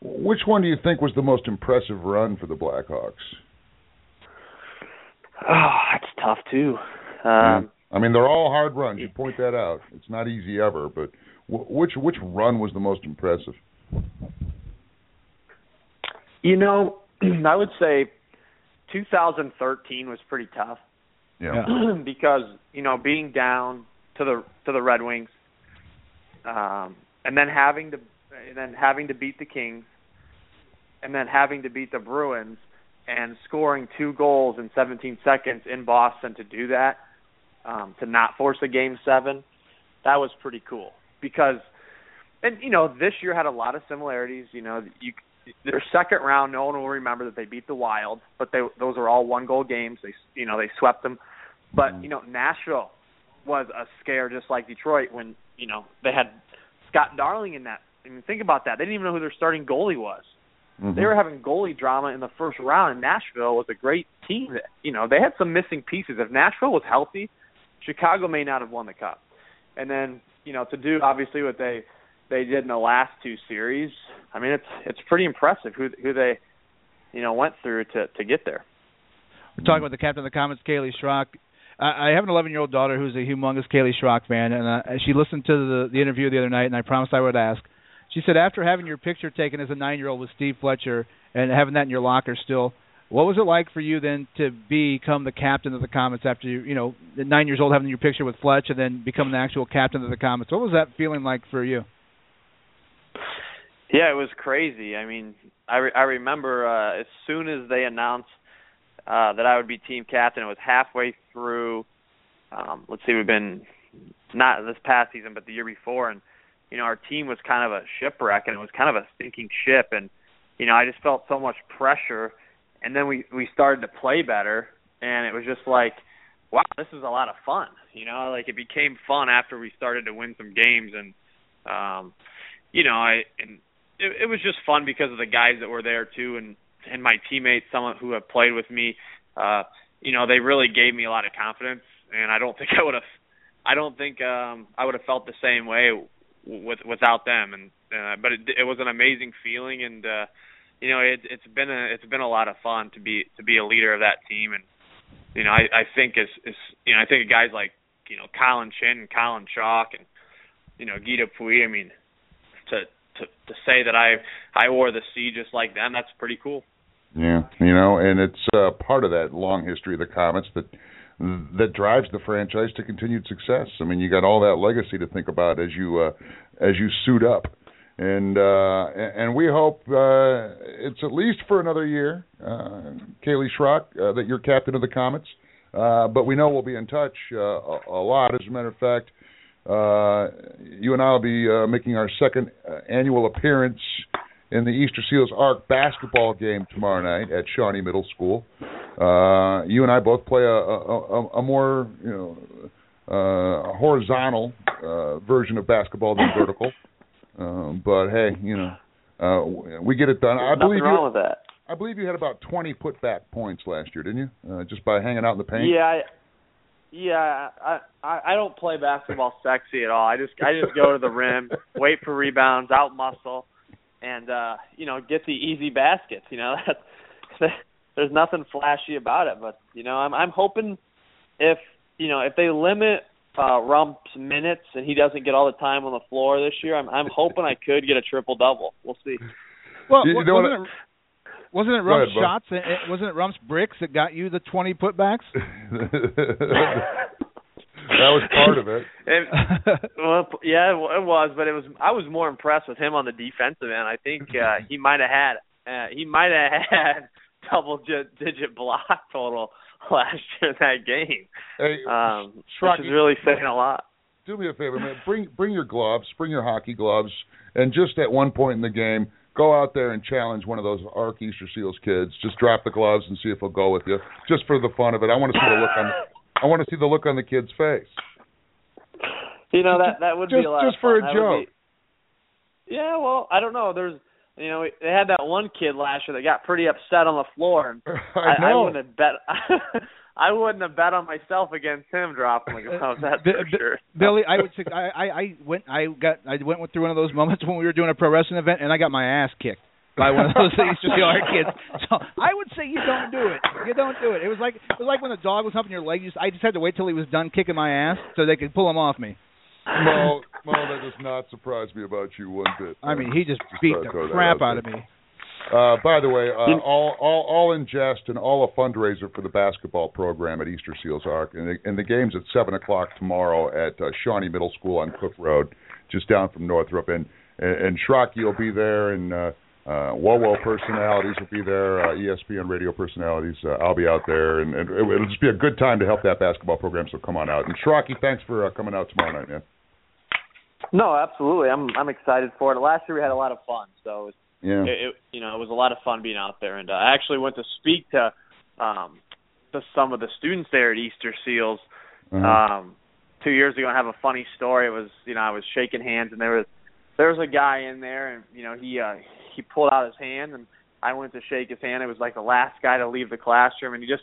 which one do you think was the most impressive run for the Blackhawks? Oh, that's tough too. Um, I mean, they're all hard runs. You point that out. It's not easy ever, but wh- which which run was the most impressive? You know, [CLEARS THROAT] I would say 2013 was pretty tough. Yeah. [CLEARS THROAT] because you know being down to the to the Red Wings, um, and then having to and then having to beat the Kings, and then having to beat the Bruins, and scoring two goals in 17 seconds in Boston to do that, um, to not force a game seven, that was pretty cool because, and you know this year had a lot of similarities. You know you their second round, no one will remember that they beat the Wild, but they those were all one goal games. They you know they swept them, but you know Nashville was a scare just like Detroit when you know they had Scott Darling in that I mean, think about that. They didn't even know who their starting goalie was. Mhm. They were having goalie drama in the first round, and Nashville was a great team. That, you know, they had some missing pieces. If Nashville was healthy, Chicago may not have won the cup. And then, you know, to do obviously what they they did in the last two series, I mean, it's it's pretty impressive who who they, you know, went through to to get there. We're talking with the captain of the Komets, Kaleigh Schrock. I have an 11 year old daughter who's a humongous Kaleigh Schrock fan, and uh, she listened to the, the interview the other night, and I promised I would ask. She said after having your picture taken as a nine year old with Steve Fletcher and having that in your locker still, what was it like for you then to become the captain of the Komets after you, you know, nine years old having your picture with Fletch and then becoming the actual captain of the Komets? What was that feeling like for you? Yeah, it was crazy. I mean, I re- I remember uh, as soon as they announced uh, that I would be team captain, it was halfway through. Um, let's see, we've been not this past season, but the year before, and you know our team was kind of a shipwreck, and it was kind of a sinking ship, and you know I just felt so much pressure, and then we we started to play better, and it was just like, wow, this is a lot of fun. You know, like it became fun after we started to win some games, and um, you know I and it, it was just fun because of the guys that were there too, and and my teammates, some who have played with me, uh, you know, they really gave me a lot of confidence, and I don't [LAUGHS] think I would have, I don't think um, I would have felt the same way with without them, and uh, but it, it was an amazing feeling, and uh, you know, it, it's been a it's been a lot of fun to be to be a leader of that team, and you know, I I think as as you know, I think guys like you know Colin Chin and Colin Chaulk and you know Guy Dupuis, I mean, to to to say that I I wore the C just like them, that's pretty cool. Yeah, you know, and it's uh, part of that long history of the Komets that that drives the franchise to continued success. I mean, you got all that legacy to think about as you uh, as you suit up, and uh, and we hope uh, it's at least for another year, uh, Kaleigh Schrock, uh, that you're captain of the Komets. Uh, but we know we'll be in touch uh, a, a lot. As a matter of fact, uh, you and I will be uh, making our second uh, annual appearance in the Easter Seals Arc basketball game tomorrow night at Shawnee Middle School. Uh, you and I both play a, a, a more you know uh, horizontal uh, version of basketball than vertical. Um, but hey, you know uh, we get it done. I Nothing believe wrong you. with that. I believe you had about 20 putback points last year, didn't you? Uh, just by hanging out in the paint. Yeah, I, yeah, I, I I don't play basketball sexy at all. I just I just go to the rim, [LAUGHS] wait for rebounds, out muscle, and uh, you know get the easy baskets. You know [LAUGHS] that there's nothing flashy about it, but you know I'm I'm hoping if you know if they limit uh Rump's minutes and he doesn't get all the time on the floor this year, I'm I'm hoping I could get a triple double. We'll see. Well, You- you know wasn't what- it wasn't it Go ahead, Rump's shots? and It, wasn't it Rump's bricks that got you the 20 putbacks? [LAUGHS] that was part of it. [LAUGHS] It, well, yeah, it was, but it was. I was more impressed with him on the defensive end. I think uh, [LAUGHS] he might have had. Uh, he might have had double digit block total last year in that game, Hey, um, Schrock, which is really saying a lot. do me a favor, man. Bring bring your gloves, bring your hockey gloves, and just at one point in the game, go out there and challenge one of those Arc Easter Seals kids. Just drop the gloves and see if he'll go with you, just for the fun of it. I want to see the look on. I want to see the look on the kid's face. You know that that would just be a lot. just of for a That joke. be- yeah, well, I don't know. There's, you know, they had that one kid last year that got pretty upset on the floor, [LAUGHS] and I I, know. wouldn't have bet. [LAUGHS] I wouldn't have bet on myself against him dropping the gloves. Uh, that's Bi- for Bi- sure. Billy, I would say I, I I went I got I went through one of those moments when we were doing a pro wrestling event and I got my ass kicked by one of those Easter Seal Arc kids. So I would say you don't do it. You don't do it. It was like it was like when a dog was humping your leg. You just, I just had to wait till he was done kicking my ass so they could pull him off me. Mo, Mo, that does not surprise me about you one bit. I mean, he just Just beat the crap out out of me. Uh, by the way, uh, all, all all in jest and all a fundraiser for the basketball program at Easter Seals Arc, and the, and the game's at seven o'clock tomorrow at uh, Shawnee Middle School on Cook Road, just down from Northrop, and and, and Schrocky will be there, and uh, uh, Whoa personalities will be there, uh, ESPN radio personalities. Uh, I'll be out there, and, and it, it'll just be a good time to help that basketball program. So come on out, and Schrocky, thanks for uh, coming out tomorrow night, man. No, absolutely. I'm I'm excited for it. Last year we had a lot of fun, so it, Yeah. it, it you know it was a lot of fun being out there. And uh, I actually went to speak to um to some of the students there at Easter Seals Uh-huh. um two years ago. I have a funny story. It was you know I was shaking hands and there was there's a guy in there, and you know he uh, he pulled out his hand, and I went to shake his hand. It was like the last guy to leave the classroom, and he just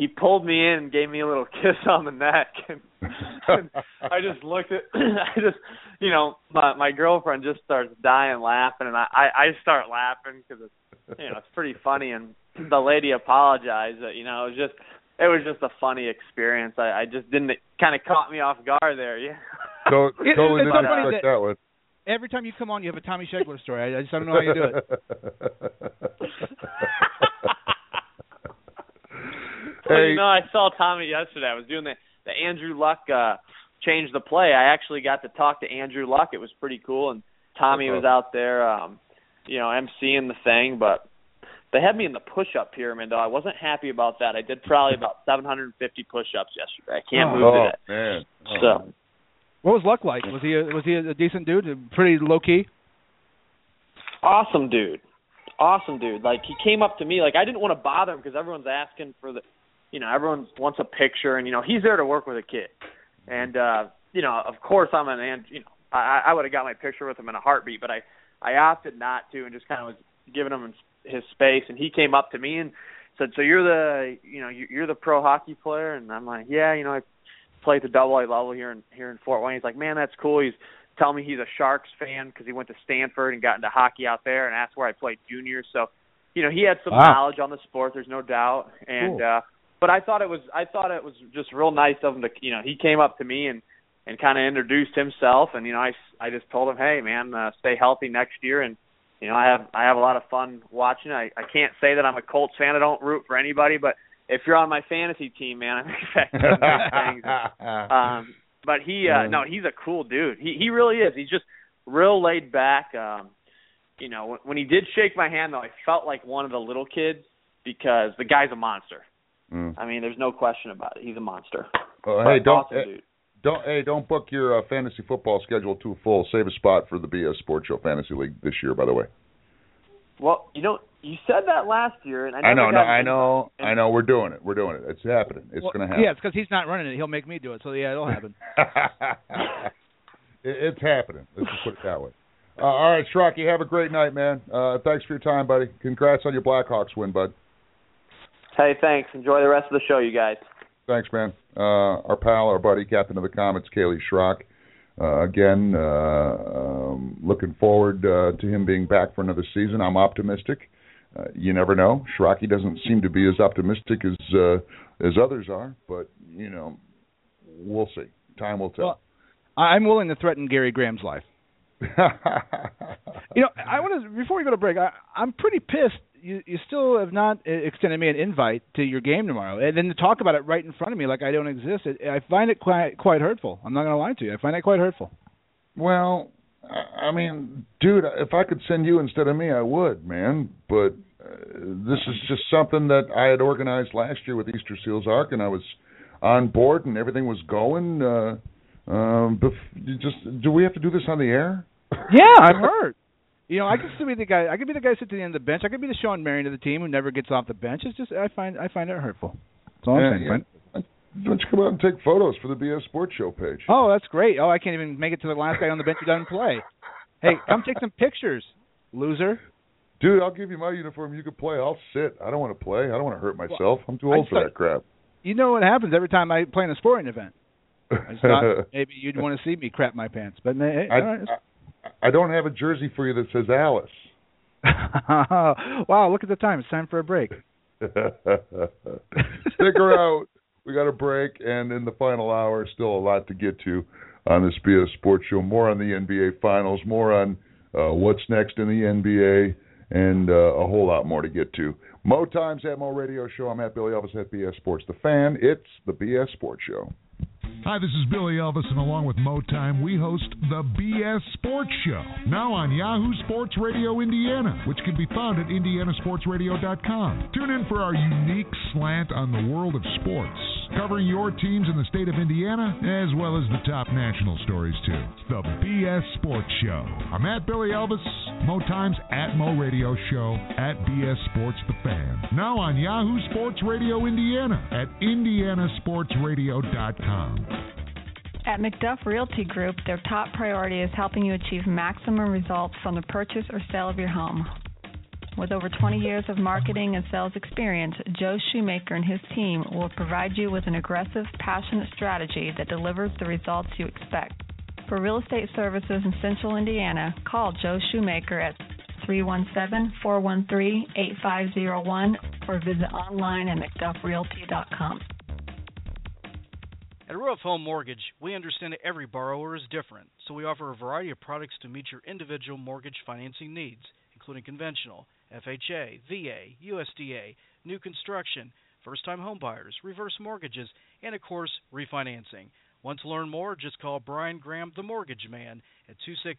he pulled me in and gave me a little [LAUGHS] kiss on the neck and, [LAUGHS] and I just looked at [CLEARS THROAT] I just you know my my girlfriend just starts dying laughing and I I, I start laughing because it's you know it's pretty funny and the lady apologized that you know it was just it was just a funny experience I I just didn't kind of caught me off guard there yeah [LAUGHS] so, It- totally it's didn't expect that- that one. Every time you come on, you have a Tommy Shegler story. I, I just don't know how you do it. Well, Hey. you know, I saw Tommy yesterday. I was doing the the Andrew Luck uh change the play. I actually got to talk to Andrew Luck. It was pretty cool and Tommy Okay. was out there um you know, emceeing the thing, but they had me in the push up pyramid though. I wasn't happy about that. I did probably about 750 push ups yesterday. I can't move oh, to that. man. Oh. So, What was Luck like? Was he a, was he a decent dude? Pretty low key. awesome dude. Awesome dude. Like he came up to me like I didn't want to bother him because everyone's asking for the you know, everyone wants a picture and you know, he's there to work with a kid. And uh, you know, of course I'm an and you know, I I would have got my picture with him in a heartbeat, but I I opted not to and just kind of was giving him his space and he came up to me and said, "So you're the, you know, you- you're the pro hockey player?" And I'm like, "Yeah, you know, I play at the double A level here in here in Fort Wayne." He's like, "Man, that's cool." He's telling me he's a Sharks fan because he went to Stanford and got into hockey out there, and asked where I played junior. So, you know, he had some Wow. knowledge on the sport. There's no doubt. And Cool. uh but I thought it was I thought it was just real nice of him to, you know, he came up to me and and kind of introduced himself, and you know, I I just told him, "Hey, man, uh, stay healthy next year." And you know, I have I have a lot of fun watching. I I can't say that I'm a Colts fan. I don't root for anybody, but if you're on my fantasy team, man, I'm expecting things. Um, but he, uh, no, he's a cool dude. He he really is. He's just real laid back. Um, you know, when, when he did shake my hand, though, I felt like one of the little kids because the guy's a monster. Mm. I mean, there's no question about it. He's a monster. Oh, But hey, don't awesome eh, dude. don't hey, don't book your uh, fantasy football schedule too full. Save a spot for the BS Sports Show Fantasy League this year, by the way. Well, you know, you said that last year, and I, I know, never no, I know, invite. I know. We're doing it. We're doing it. It's happening. It's Well, going to happen. Yeah, it's because he's not running it. He'll make me do it. So yeah, it'll [LAUGHS] happen. It- it's happening. Let's just put it that way. Uh, all right, Schrocky, have a great night, man. Uh, thanks for your time, buddy. Congrats on your Blackhawks win, bud. Hey, thanks. Enjoy the rest of the show, you guys. Thanks, man. Uh, our pal, our buddy, captain of the Komets, Kaleigh Schrock. Uh, again, uh, um, looking forward uh, to him being back for another season. I'm optimistic. Uh, you never know. Schrocky doesn't seem to be as optimistic as uh, as others are, but you know, we'll see. Time will tell. Well, I- I'm willing to threaten Gary Graham's life. [LAUGHS] You know, I want to before we go to break. I, I'm pretty pissed. You you still have not extended me an invite to your game tomorrow, and then to talk about it right in front of me like I don't exist. It, I find it quite quite hurtful. I'm not going to lie to you. I find it quite hurtful. Well, I I mean, dude, if I could send you instead of me, I would, man. But uh, this is just something that I had organized last year with Easter Seals Arc, and I was on board, and everything was going. Uh, um, bef- you just do we have to do this on the air? Yeah, I'm hurt. [LAUGHS] You know, I could still be the guy. I could be the guy sitting at the end of the bench. I could be the Shawn Marion of the team who never gets off the bench. It's just I find I find it hurtful. That's all I'm Yeah, saying. yeah. Why don't you come out and take photos for the BS Sports Show page? Oh, that's great. Oh, I can't even make it to the last guy on the bench who doesn't play. Hey, come take some pictures, loser. Dude, I'll give you my uniform. You can play. I'll sit. I don't want to play. I don't want to hurt myself. I'm too old for that crap. You know what happens every time I play in a sporting event. I just thought [LAUGHS] maybe you'd want to see me crap my pants, but hey, I, uh, right. I, don't have a jersey for you that says Alice. [LAUGHS] wow, look at the time. It's time for a break. [LAUGHS] Stick around. We got a break, and in the final hour, still a lot to get to on this BS Sports Show. More on the NBA Finals, more on uh, what's next in the NBA, and uh, a whole lot more to get to. Mo Times at Mo Radio Show. I'm at Billy Elvis at BS Sports. The fan. It's the BS Sports Show. Hi, this is Billy Elvis, and along with Motime, we host the BS Sports Show, now on Yahoo Sports Radio Indiana, which can be found at indianasportsradio.com. Tune in for our unique slant on the world of sports, covering your teams in the state of Indiana, as well as the top national stories, too. The BS Sports Show. I'm at Billy Elvis, Motime's at Mo Radio Show, at BS Sports The Fan, now on Yahoo Sports Radio Indiana at indianasportsradio.com. At McDuff Realty Group, their top priority is helping you achieve maximum results from the purchase or sale of your home. With over 20 years of marketing and sales experience, Joe Shoemaker and his team will provide you with an aggressive, passionate strategy that delivers the results you expect. For real estate services in Central Indiana, call Joe Shoemaker at 317-413-8501 or visit online at mcduffrealty.com. At Ruoff Home Mortgage, we understand that every borrower is different, so we offer a variety of products to meet your individual mortgage financing needs, including conventional, FHA, VA, USDA, new construction, first time homebuyers, reverse mortgages, and of course, refinancing. Want to learn more? Just call Brian Graham, the mortgage man, at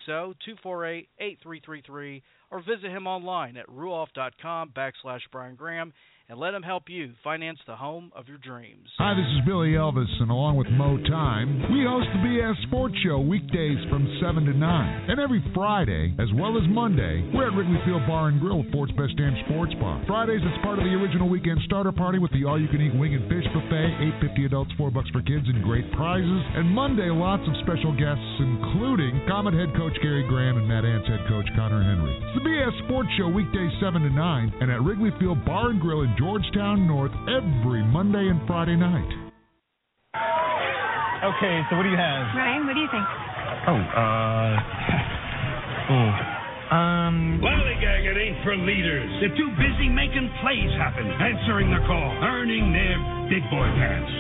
260-248-8333 or visit him online at ruoff.com backslash Brian Graham and let them help you finance the home of your dreams. Hi, this is Billy Elvis, and along with Mo Time, we host the BS Sports Show weekdays from 7 to 9. And every Friday, as well as Monday, we're at Wrigley Field Bar and Grill, Fort's Best Damn Sports Bar. Fridays, it's part of the original weekend starter party with the all-you-can-eat wing and fish buffet, 8.50 adults, 4 bucks for kids, and great prizes. And Monday, lots of special guests, including Komet head coach Gary Graham and Mad Ants head coach Conner Henry. It's the BS Sports Show weekdays 7 to 9, and at Wrigley Field Bar and Grill in Georgetown North every Monday and Friday night. Okay, so what do you have? Ryan, what do you think? Oh, uh. [LAUGHS] Oh. Um. Lollygagging ain't for leaders. They're too busy making plays happen, answering the call, earning their big boy pants.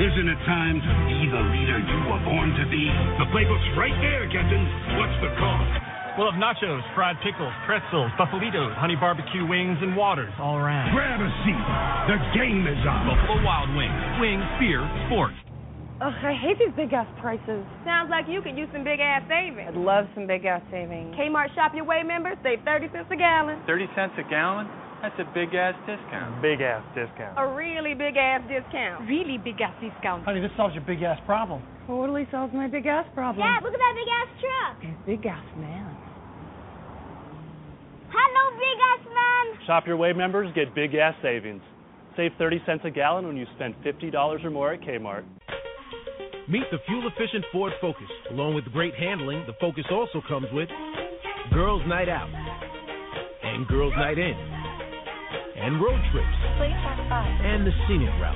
Isn't it time to be the leader you were born to be? The playbook's right there, Captain. What's the call? We'll have nachos, fried pickles, pretzels, buffalitos, honey barbecue wings, and waters all around. Grab a seat. The game is on. Buffalo Wild Wings. Wings, beer, sports. Ugh, I hate these big ass prices. Sounds like you could use some big ass savings. I'd love some big ass savings. Kmart Shop Your Way members save 30 cents a gallon. 30 cents a gallon? That's a big ass discount. Big ass discount. A really big ass discount. Really big ass discount. Honey, this solves your big ass problem. Totally solves my big ass problem. Dad, look at that big ass truck. Big ass man. Hello, big ass man. Shop Your Way members get big gas savings. Save 30 cents a gallon when you spend $50 or more at Kmart. Meet the fuel efficient Ford Focus. Along with great handling, the Focus also comes with Girls Night Out and Girls Night In and road trips and the scenic route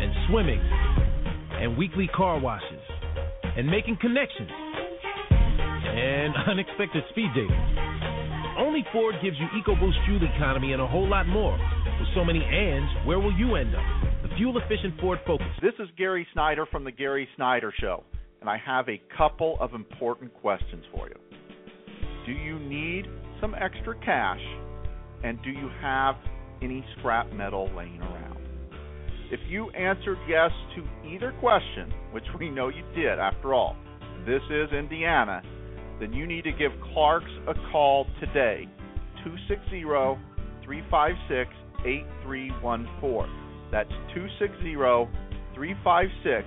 and swimming and weekly car washes and making connections and [LAUGHS] unexpected speed dating. Only Ford gives you EcoBoost fuel economy and a whole lot more. With so many ands, where will you end up? The fuel efficient Ford Focus. This is Gary Snyder from The Gary Snyder Show, and I have a couple of important questions for you. Do you need some extra cash, and do you have any scrap metal laying around? If you answered yes to either question, which we know you did after all, this is Indiana, then you need to give Clark's a call today. 260 356 8314. That's 260 356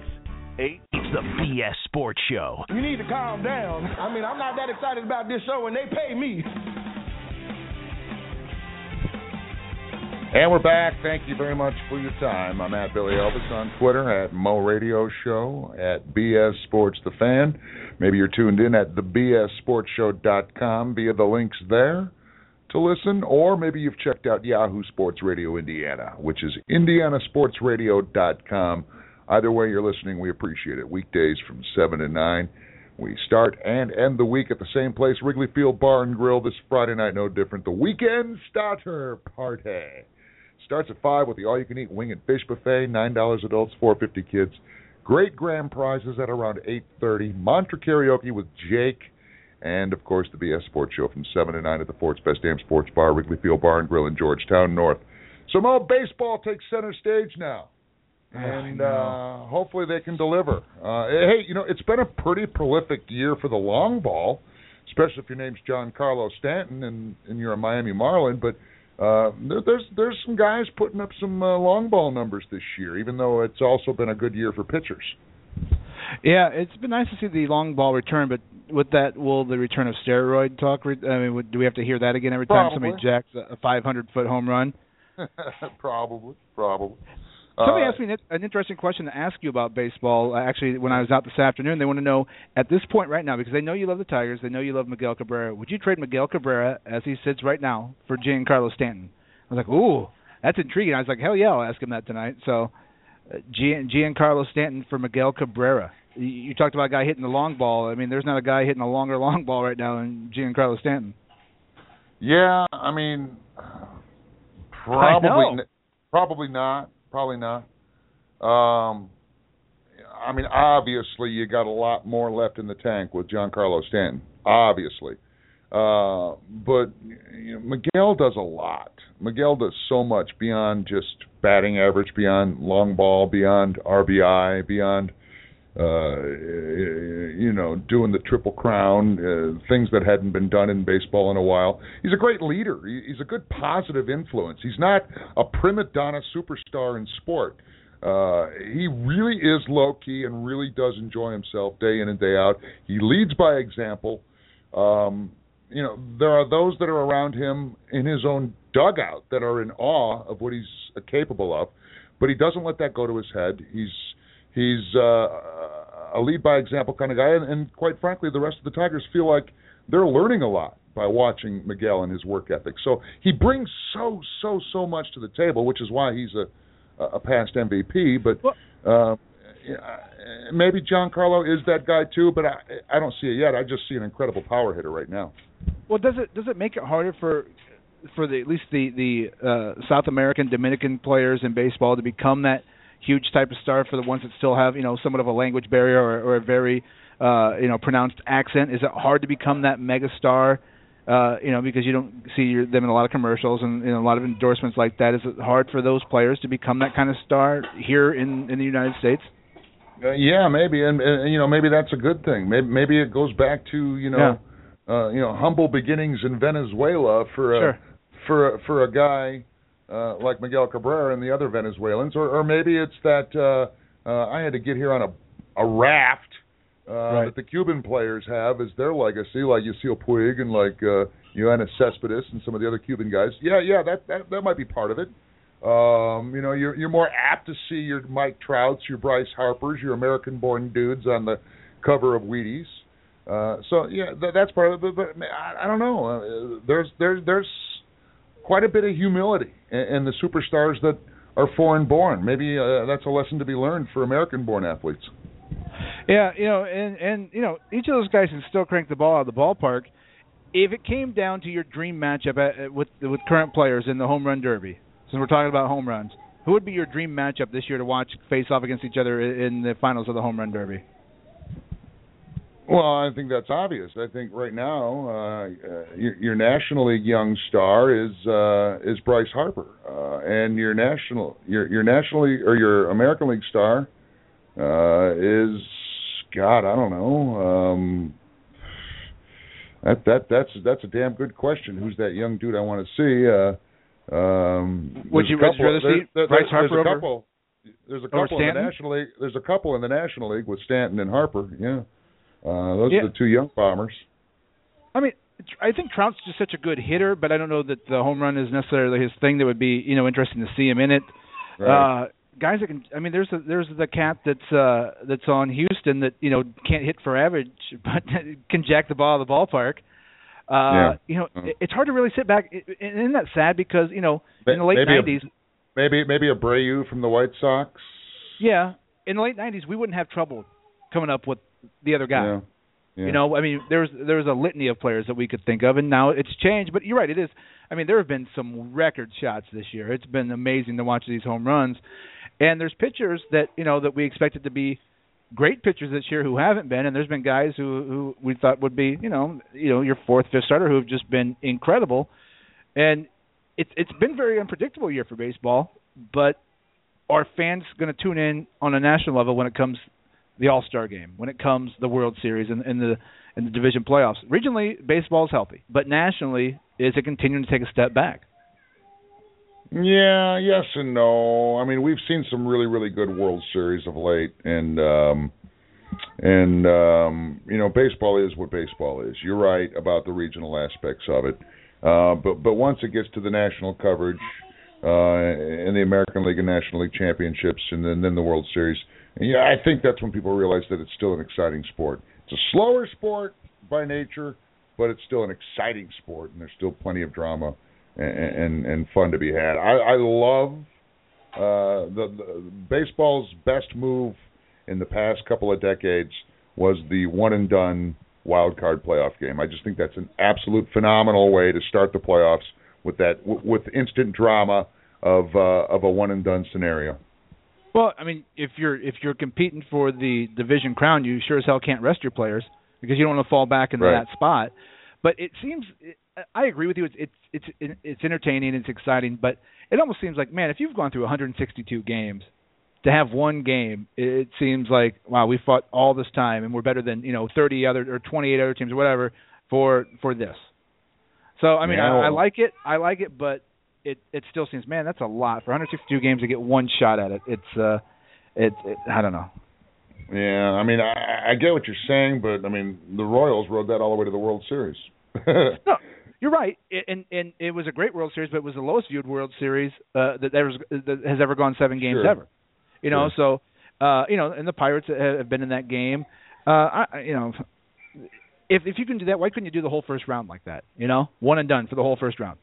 It's the BS Sports Show. You need to calm down. I mean, I'm not that excited about this show, and they pay me. And we're back. Thank you very much for your time. I'm at Billy Elvis on Twitter, at Mo Radio Show, at BS Sports The Fan. Maybe you're tuned in at the thebssportshow.com via the links there to listen, or maybe you've checked out Yahoo Sports Radio Indiana, which is indianasportsradio.com. Either way you're listening, we appreciate it. Weekdays from 7 to 9. We start and end the week at the same place, Wrigley Field Bar and Grill. This Friday night, no different. The Weekend Starter Party starts at five with the all-you-can-eat wing and fish buffet. Nine dollars adults, four fifty kids. Great grand prizes at around eight thirty. Mantra karaoke with Jake, and of course the BS Sports Show from seven to nine at the Fort's Best Damn Sports Bar, Wrigley Field Bar and Grill in Georgetown North. So Mo, baseball takes center stage now and uh, hopefully they can deliver. Uh, hey, you know it's been a pretty prolific year for the long ball, especially if your name's Giancarlo Stanton and, and you're a Miami Marlin. But uh, there, there's there's some guys putting up some uh, long ball numbers this year, even though it's also been a good year for pitchers. Yeah, it's been nice to see the long ball return, but with that, will the return of steroid talk? Re- I mean, would, do we have to hear that again every time Probably. somebody jacks a 500 foot home run? [LAUGHS] probably, probably. Somebody Uh, asked me an- interesting question to ask you about baseball. uh, Actually, when I was out this afternoon, they want to know at this point right now because they know you love the Tigers, they know you love Miguel Cabrera. Would you trade Miguel Cabrera as he sits right now for Giancarlo Stanton? I was like, ooh, that's intriguing. I was like, hell yeah, I'll ask him that tonight. So, uh, Gian, Giancarlo Stanton for Miguel Cabrera. You, you talked about a guy hitting the long ball. I mean, there's not a guy hitting a longer [LAUGHS] long ball right now than Giancarlo Stanton. Yeah, I mean, probably, know. probably not, probably not. Um, I mean, obviously, you got a lot more left in the tank with Giancarlo Stanton. Obviously, uh, but you know, Miguel does a lot. Miguel does so much beyond just batting average, beyond long ball, beyond RBI, beyond uh, know, doing the triple crown, uh, things that hadn't been done in baseball in a while. He's a great leader. He's a good positive influence. He's not a prima donna superstar in sport. Uh, he really is low key and really does enjoy himself day in and day out. He leads by example. Um, you know, there are those that are around him in his own dugout that are in awe of what he's capable of, but he doesn't let that go to his head. He's he's uh, a lead by example kind of guy, and, and quite frankly, the rest of the Tigers feel like they're learning a lot by watching Miguel and his work ethic. So he brings so so so much to the table, which is why he's a a past MVP. But uh, maybe Giancarlo is that guy too, but I I don't see it yet. I just see an incredible power hitter right now. Well, does it does it make it harder for for the at least the the uh, South American Dominican players in baseball to become that huge type of star for the ones that still have you know somewhat of a language barrier or, or a very uh, you know pronounced accent? Is it hard to become that mega star? Uh, you know, because you don't see your, them in a lot of commercials and in a lot of endorsements like that. Is it hard for those players to become that kind of star here in in the United States? Uh, yeah, maybe, and, and you know, maybe that's a good thing. Maybe maybe it goes back to you know, uh, you know, humble beginnings in Venezuela for a Sure. for a, for a guy uh, like Miguel Cabrera and the other Venezuelans, or or maybe it's that uh, uh, I had to get here on a a raft uh, Right. that the Cuban players have as their legacy, like Yasiel Puig and like uh, Cespedes and some of the other Cuban guys. Yeah, yeah, that that that might be part of it. Um, you know, you're you're more apt to see your Mike Trouts, your Bryce Harpers, your American-born dudes on the cover of Wheaties. Uh, so yeah, that, that's part of it. But, but I, I don't know. Uh, there's there's there's quite a bit of humility in, in the superstars that are foreign-born. Maybe uh, that's a lesson to be learned for American-born athletes. Yeah, you know, and and you know, each of those guys can still crank the ball out of the ballpark. If it came down to your dream matchup at, at- with with current players in the home run derby, since we're talking about home runs, who would be your dream matchup this year to watch face off against each other in the finals of the home run derby? Well, I think that's obvious. I think right now uh, uh, your, your National League young star is uh, is Bryce Harper, uh, and your national your your National League or your American League star uh, is God. I don't know. Um, that that that's that's a damn good question. Who's that young dude I want to see? Uh, um, Would you a couple- rather see there- Bryce there's Harper a over- couple. There's a couple in the National League. There's a couple in the National League with Stanton and Harper. Yeah, uh, those Yeah. are the two young bombers. I mean, I think Trout's just such a good hitter, but I don't know that the home run is necessarily his thing. That would be you know interesting to see him in it. Right. Uh, guys that can, I mean, there's a, there's the cat that's uh, that's on Houston that you know can't hit for average, [LAUGHS] but can jack the ball out of the ballpark. Uh, Yeah. You know, Mm. it- it's hard to really sit back. Isn't that sad? Because you know, in the late maybe a- '90s, Maybe maybe Abreu from the White Sox. yeah, in the late '90s, we wouldn't have trouble coming up with the other guy. Yeah. Yeah. You know, I mean, there's there's a litany of players that we could think of, and now it's changed. But you're right, it is. I mean, there have been some record shots this year. It's been amazing to watch these home runs, and there's pitchers that you know that we expected to be great pitchers this year who haven't been, and there's been guys who who we thought would be you know you know your fourth fifth starter who've just been incredible, and it's it's been very unpredictable year for baseball. But are fans going to tune in on a national level when it comes the All Star game, when it comes the World Series and, and the and the division playoffs? Regionally, baseball is healthy, but nationally, is it continuing to take a step back? Yeah, yes and no. I mean, we've seen some really, really good World Series of late, and um, and um, you know, baseball is what baseball is. You're right about the regional aspects of it, uh, but but once it gets to the national coverage, uh, in the American League and National League championships, and then, then the World Series. And yeah, I think that's when people realize that it's still an exciting sport. It's a slower sport by nature, but it's still an exciting sport, and there's still plenty of drama and and, and fun to be had. I, I love uh, the, the baseball's best move in the past couple of decades was the one and done wild card playoff game. I just think that's an absolute phenomenal way to start the playoffs with that with instant drama of uh, of a one and done scenario. Well, I mean, if you're if you're competing for the division crown, you sure as hell can't rest your players because you don't want to fall back into Right. that spot. But it seems I agree with you. It's it's it's it's entertaining, it's exciting, but it almost seems like man, if you've gone through 162 games, to have one game, it seems like wow, we fought all this time and we're better than you know 30 other or 28 other teams or whatever for for this. So I mean, Yeah, I, I like it, I like it, but it it still seems man, that's a lot for 162 games to get one shot at it. It's uh, it, it I don't know. Yeah, I mean, I, I get what you're saying, but I mean, the Royals rode that all the way to the World Series. [LAUGHS] no, you're right, It- and and it was a great World Series, but it was the lowest viewed World Series uh, that ever that has ever gone seven games Sure. ever. You know, so uh, you know, and the Pirates have been in that game. Uh, I- you know, if if you can do that, why couldn't you do the whole first round like that? You know, one and done for the whole first round.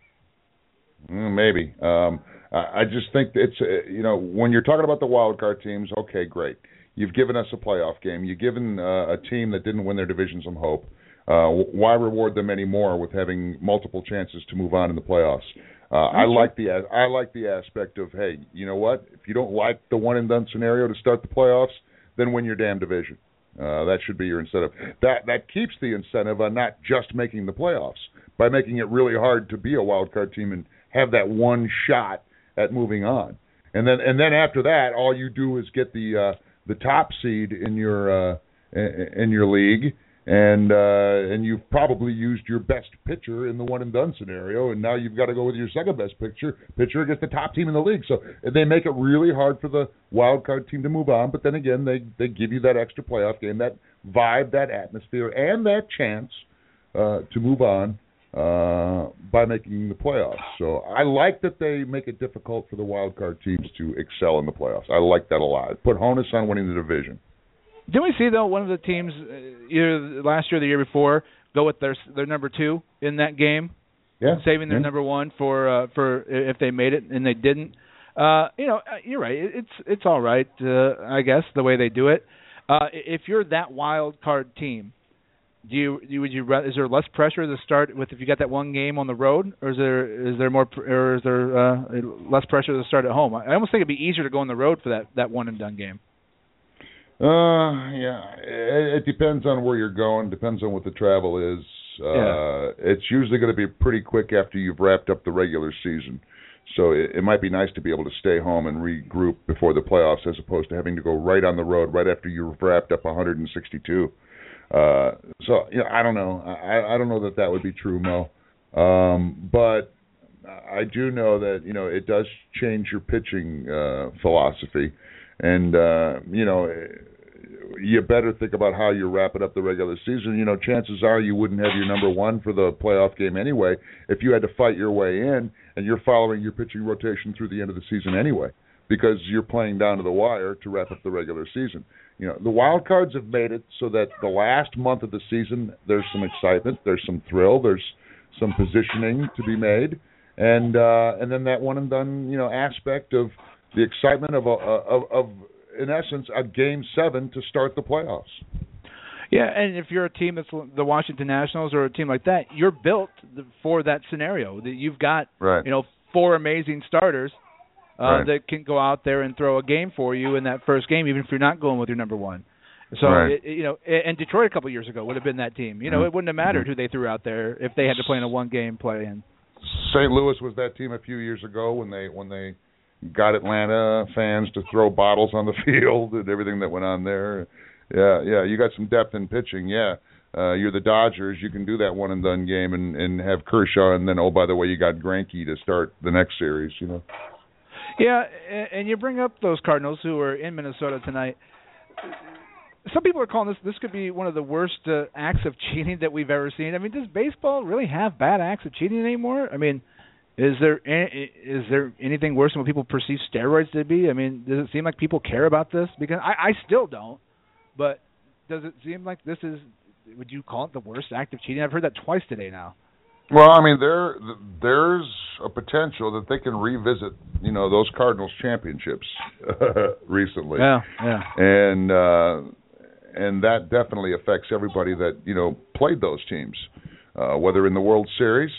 Mm, Maybe. Um, I just think it's uh, you know when you're talking about the wild card teams, okay, great. You've given us a playoff game. You've given uh, a team that didn't win their division some hope. Uh, why reward them anymore with having multiple chances to move on in the playoffs? Uh, I like the I like the aspect of hey, you know what? If you don't like the one and done scenario to start the playoffs, then win your damn division. Uh, that should be your incentive. That that keeps the incentive on not just making the playoffs by making it really hard to be a wild card team and have that one shot at moving on. And then and then after that, all you do is get the uh, the top seed in your uh, in your league, and uh, and you've probably used your best pitcher in the one and done scenario, and now you've got to go with your second best pitcher pitcher against the top team in the league. So they make it really hard for the wild card team to move on. But then again, they they give you that extra playoff game, that vibe, that atmosphere, and that chance uh, to move on uh, by making the playoffs. So I like that they make it difficult for the wild card teams to excel in the playoffs. I like that a lot. Put onus on winning the division. Didn't we see though one of the teams uh, either last year or the year before go with their their number two in that game, Yeah, saving their yeah. number one for uh, for if they made it and they didn't. Uh, you know, uh, you're right. It's it's all right, uh, I guess, the way they do it. Uh, if you're that wild card team, do you, you would you is there less pressure to start with if you got that one game on the road, or is there is there more or is there uh, less pressure to start at home? I I almost think it'd be easier to go on the road for that that one and done game. Uh, yeah. It, it depends on where you're going. Depends on what the travel is. Uh, Yeah. It's usually going to be pretty quick after you've wrapped up the regular season. So it, it might be nice to be able to stay home and regroup before the playoffs, as opposed to having to go right on the road right after you've wrapped up 162. Uh, so yeah, I don't know. I, I don't know that that would be true, Mo. Um, but I do know that you know it does change your pitching uh, philosophy, and uh, you know you better think about how you're wrapping up the regular season. You know, chances are you wouldn't have your number one for the playoff game anyway if you had to fight your way in, and you're following your pitching rotation through the end of the season anyway, because you're playing down to the wire to wrap up the regular season. You know, the wild cards have made it so that the last month of the season there's some excitement, there's some thrill, there's some positioning to be made, and uh, and then that one and done you know aspect of the excitement of a, of, of in essence a game seven to start the playoffs. Yeah, and if you're a team that's the Washington Nationals or a team like that, you're built for that scenario. That you've got Right. you know four amazing starters uh, Right. that can go out there and throw a game for you in that first game, even if you're not going with your number one. So Right. it, you know, and Detroit a couple years ago would have been that team. You know, Mhm. it wouldn't have mattered who they threw out there if they had to play in a one-game play-in. St. Louis was that team a few years ago when they when they got Atlanta fans to throw bottles on the [LAUGHS] field and everything that went on there. Yeah, yeah, you got some depth in pitching. Yeah, uh, you're the Dodgers. You can do that one and done game and and have Kershaw, and then oh by the way, you got Greinke to start the next series. You know. Yeah, and you bring up those Cardinals who are in Minnesota tonight. Some people are calling this this could be one of the worst uh, acts of cheating that we've ever seen. I mean, does baseball really have bad acts of cheating anymore? I mean, Is there any, is there anything worse than what people perceive steroids to be? I mean, does it seem like people care about this? Because I, I still don't. But does it seem like this is? Would you call it the worst act of cheating? I've heard that twice today now. Well, I mean, there there's a potential that they can revisit, you know, those Cardinals championships [LAUGHS] recently. Yeah, yeah. And uh, and that definitely affects everybody that you know played those teams, uh, whether in the World Series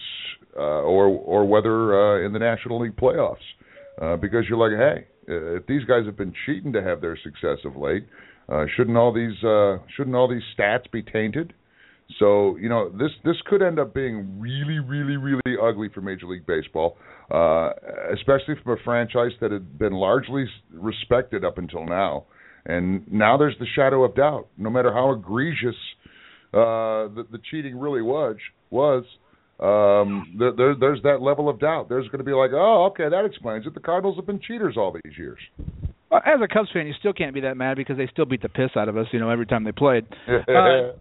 uh, or or whether uh, in the National League playoffs, uh, because you're like, hey, if these guys have been cheating to have their success of late, uh, shouldn't all these uh, shouldn't all these stats be tainted? So you know this this could end up being really really really ugly for Major League Baseball, uh, especially from a franchise that had been largely respected up until now, and now there's the shadow of doubt. No matter how egregious uh, the, the cheating really was was. Um, there, there, there's that level of doubt. There's going to be like, oh, okay, that explains it. The Cardinals have been cheaters all these years. Well, as a Cubs fan, you still can't be that mad because they still beat the piss out of us, you know, every time they played. [LAUGHS] Uh,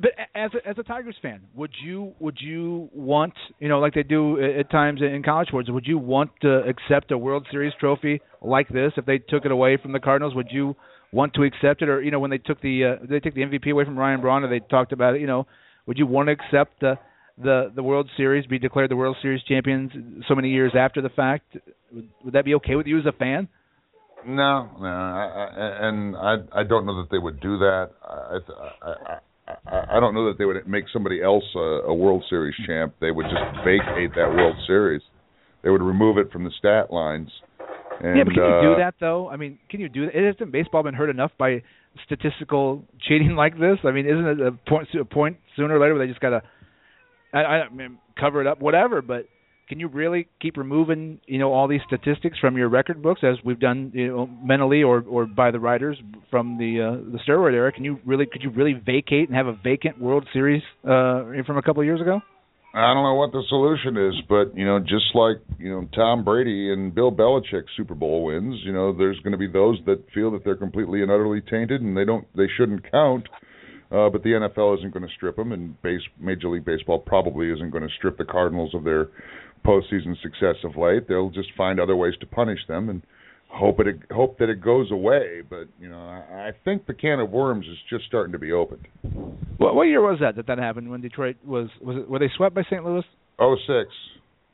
but as a, as a Tigers fan, would you would you want you know like they do at times in college sports? Would you want to accept a World Series trophy like this if they took it away from the Cardinals? Would you want to accept it, or you know when they took the uh, they took the MVP away from Ryan Braun, or they talked about it? You know, would you want to accept the the the World Series, be declared the World Series champions so many years after the fact? Would, would that be okay with you as a fan? No, no, I, I, and I I don't know that they would do that. I, I, I I, don't know that they would make somebody else a, a World Series champ. They would just vacate that World Series. They would remove it from the stat lines. And, yeah, but can you do uh, that though? I mean, can you do that? Hasn't baseball been hurt enough by statistical cheating like this? I mean, isn't it a point a point sooner or later where they just gotta, I, I mean, cover it up, whatever? But can you really keep removing you know all these statistics from your record books as we've done you know mentally or or by the writers from the uh, the steroid era can you really could you really vacate and have a vacant world series uh from a couple of years ago I don't know what the solution is, but you know, just like you know Tom Brady and Bill Belichick Super Bowl wins, you know, there's going to be those that feel that they're completely and utterly tainted and they don't, they shouldn't count. Uh, but the NFL isn't going to strip them, and base, Major League Baseball probably isn't going to strip the Cardinals of their postseason success of late. They'll just find other ways to punish them and hope it hope that it goes away. But you know, I, I think the can of worms is just starting to be opened. what what year was that that that happened when Detroit was was it, were they swept by St. Louis Oh six,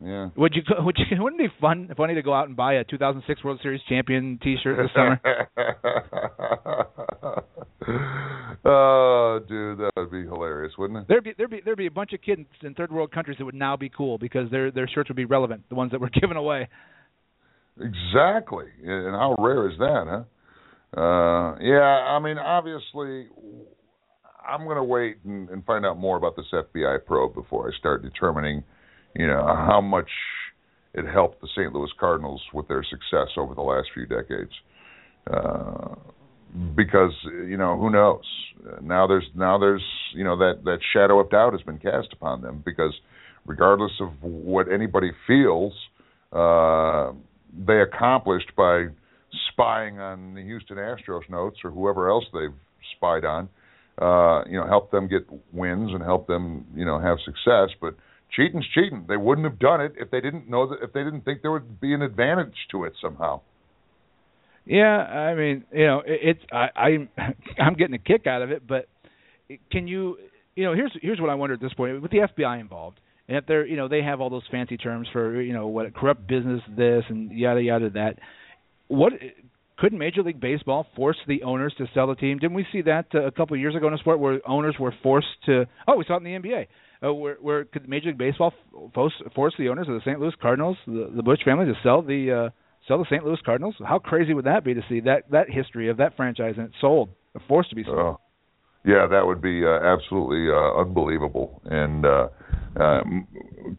yeah. would you go- [LAUGHS] would you wouldn't it be fun funny to go out and buy a 2006 World Series champion T-shirt this summer [LAUGHS] oh, dude, that would be hilarious, wouldn't it? There'd be there'd be there'd be a bunch of kids in third world countries that would now be cool because their their shirts would be relevant, the ones that were [LAUGHS] given away. Exactly, and how rare is that, huh? Uh, yeah, I mean, obviously, I'm going to wait and, and find out more about this FBI probe before I start determining, you know, how much it helped the St. Louis Cardinals with their success over the last few decades. Uh, because you know who knows? Now there's now there's you know that that shadow of doubt has been cast upon them because regardless of what anybody feels uh they accomplished by spying on the Houston Astros notes or whoever else they've spied on uh you know help them get wins and help them you know have success. But cheating's cheating. They wouldn't have done it if they didn't know that if they didn't think there would be an advantage to it somehow Yeah, I mean, you know, it, it's I, I'm [LAUGHS] I'm getting a kick out of it, but can you, you know, here's here's what I wonder at this point with the FBI involved, and if they're, you know, they have all those fancy terms for, you know, what corrupt business this and yada yada that. What couldn't Major League Baseball force the owners to sell the team? Didn't we see that uh, a couple of years ago in a sport where owners were forced to? Oh, we saw it in the NBA. Uh, where, where could Major League Baseball force, force the owners of the St. Louis Cardinals, the, the Busch family, to sell the uh, sell the St. Louis Cardinals? How crazy would that be to see that that history of that franchise and it sold, forced to be sold? Oh, yeah, that would be uh, absolutely uh, unbelievable, and uh, um,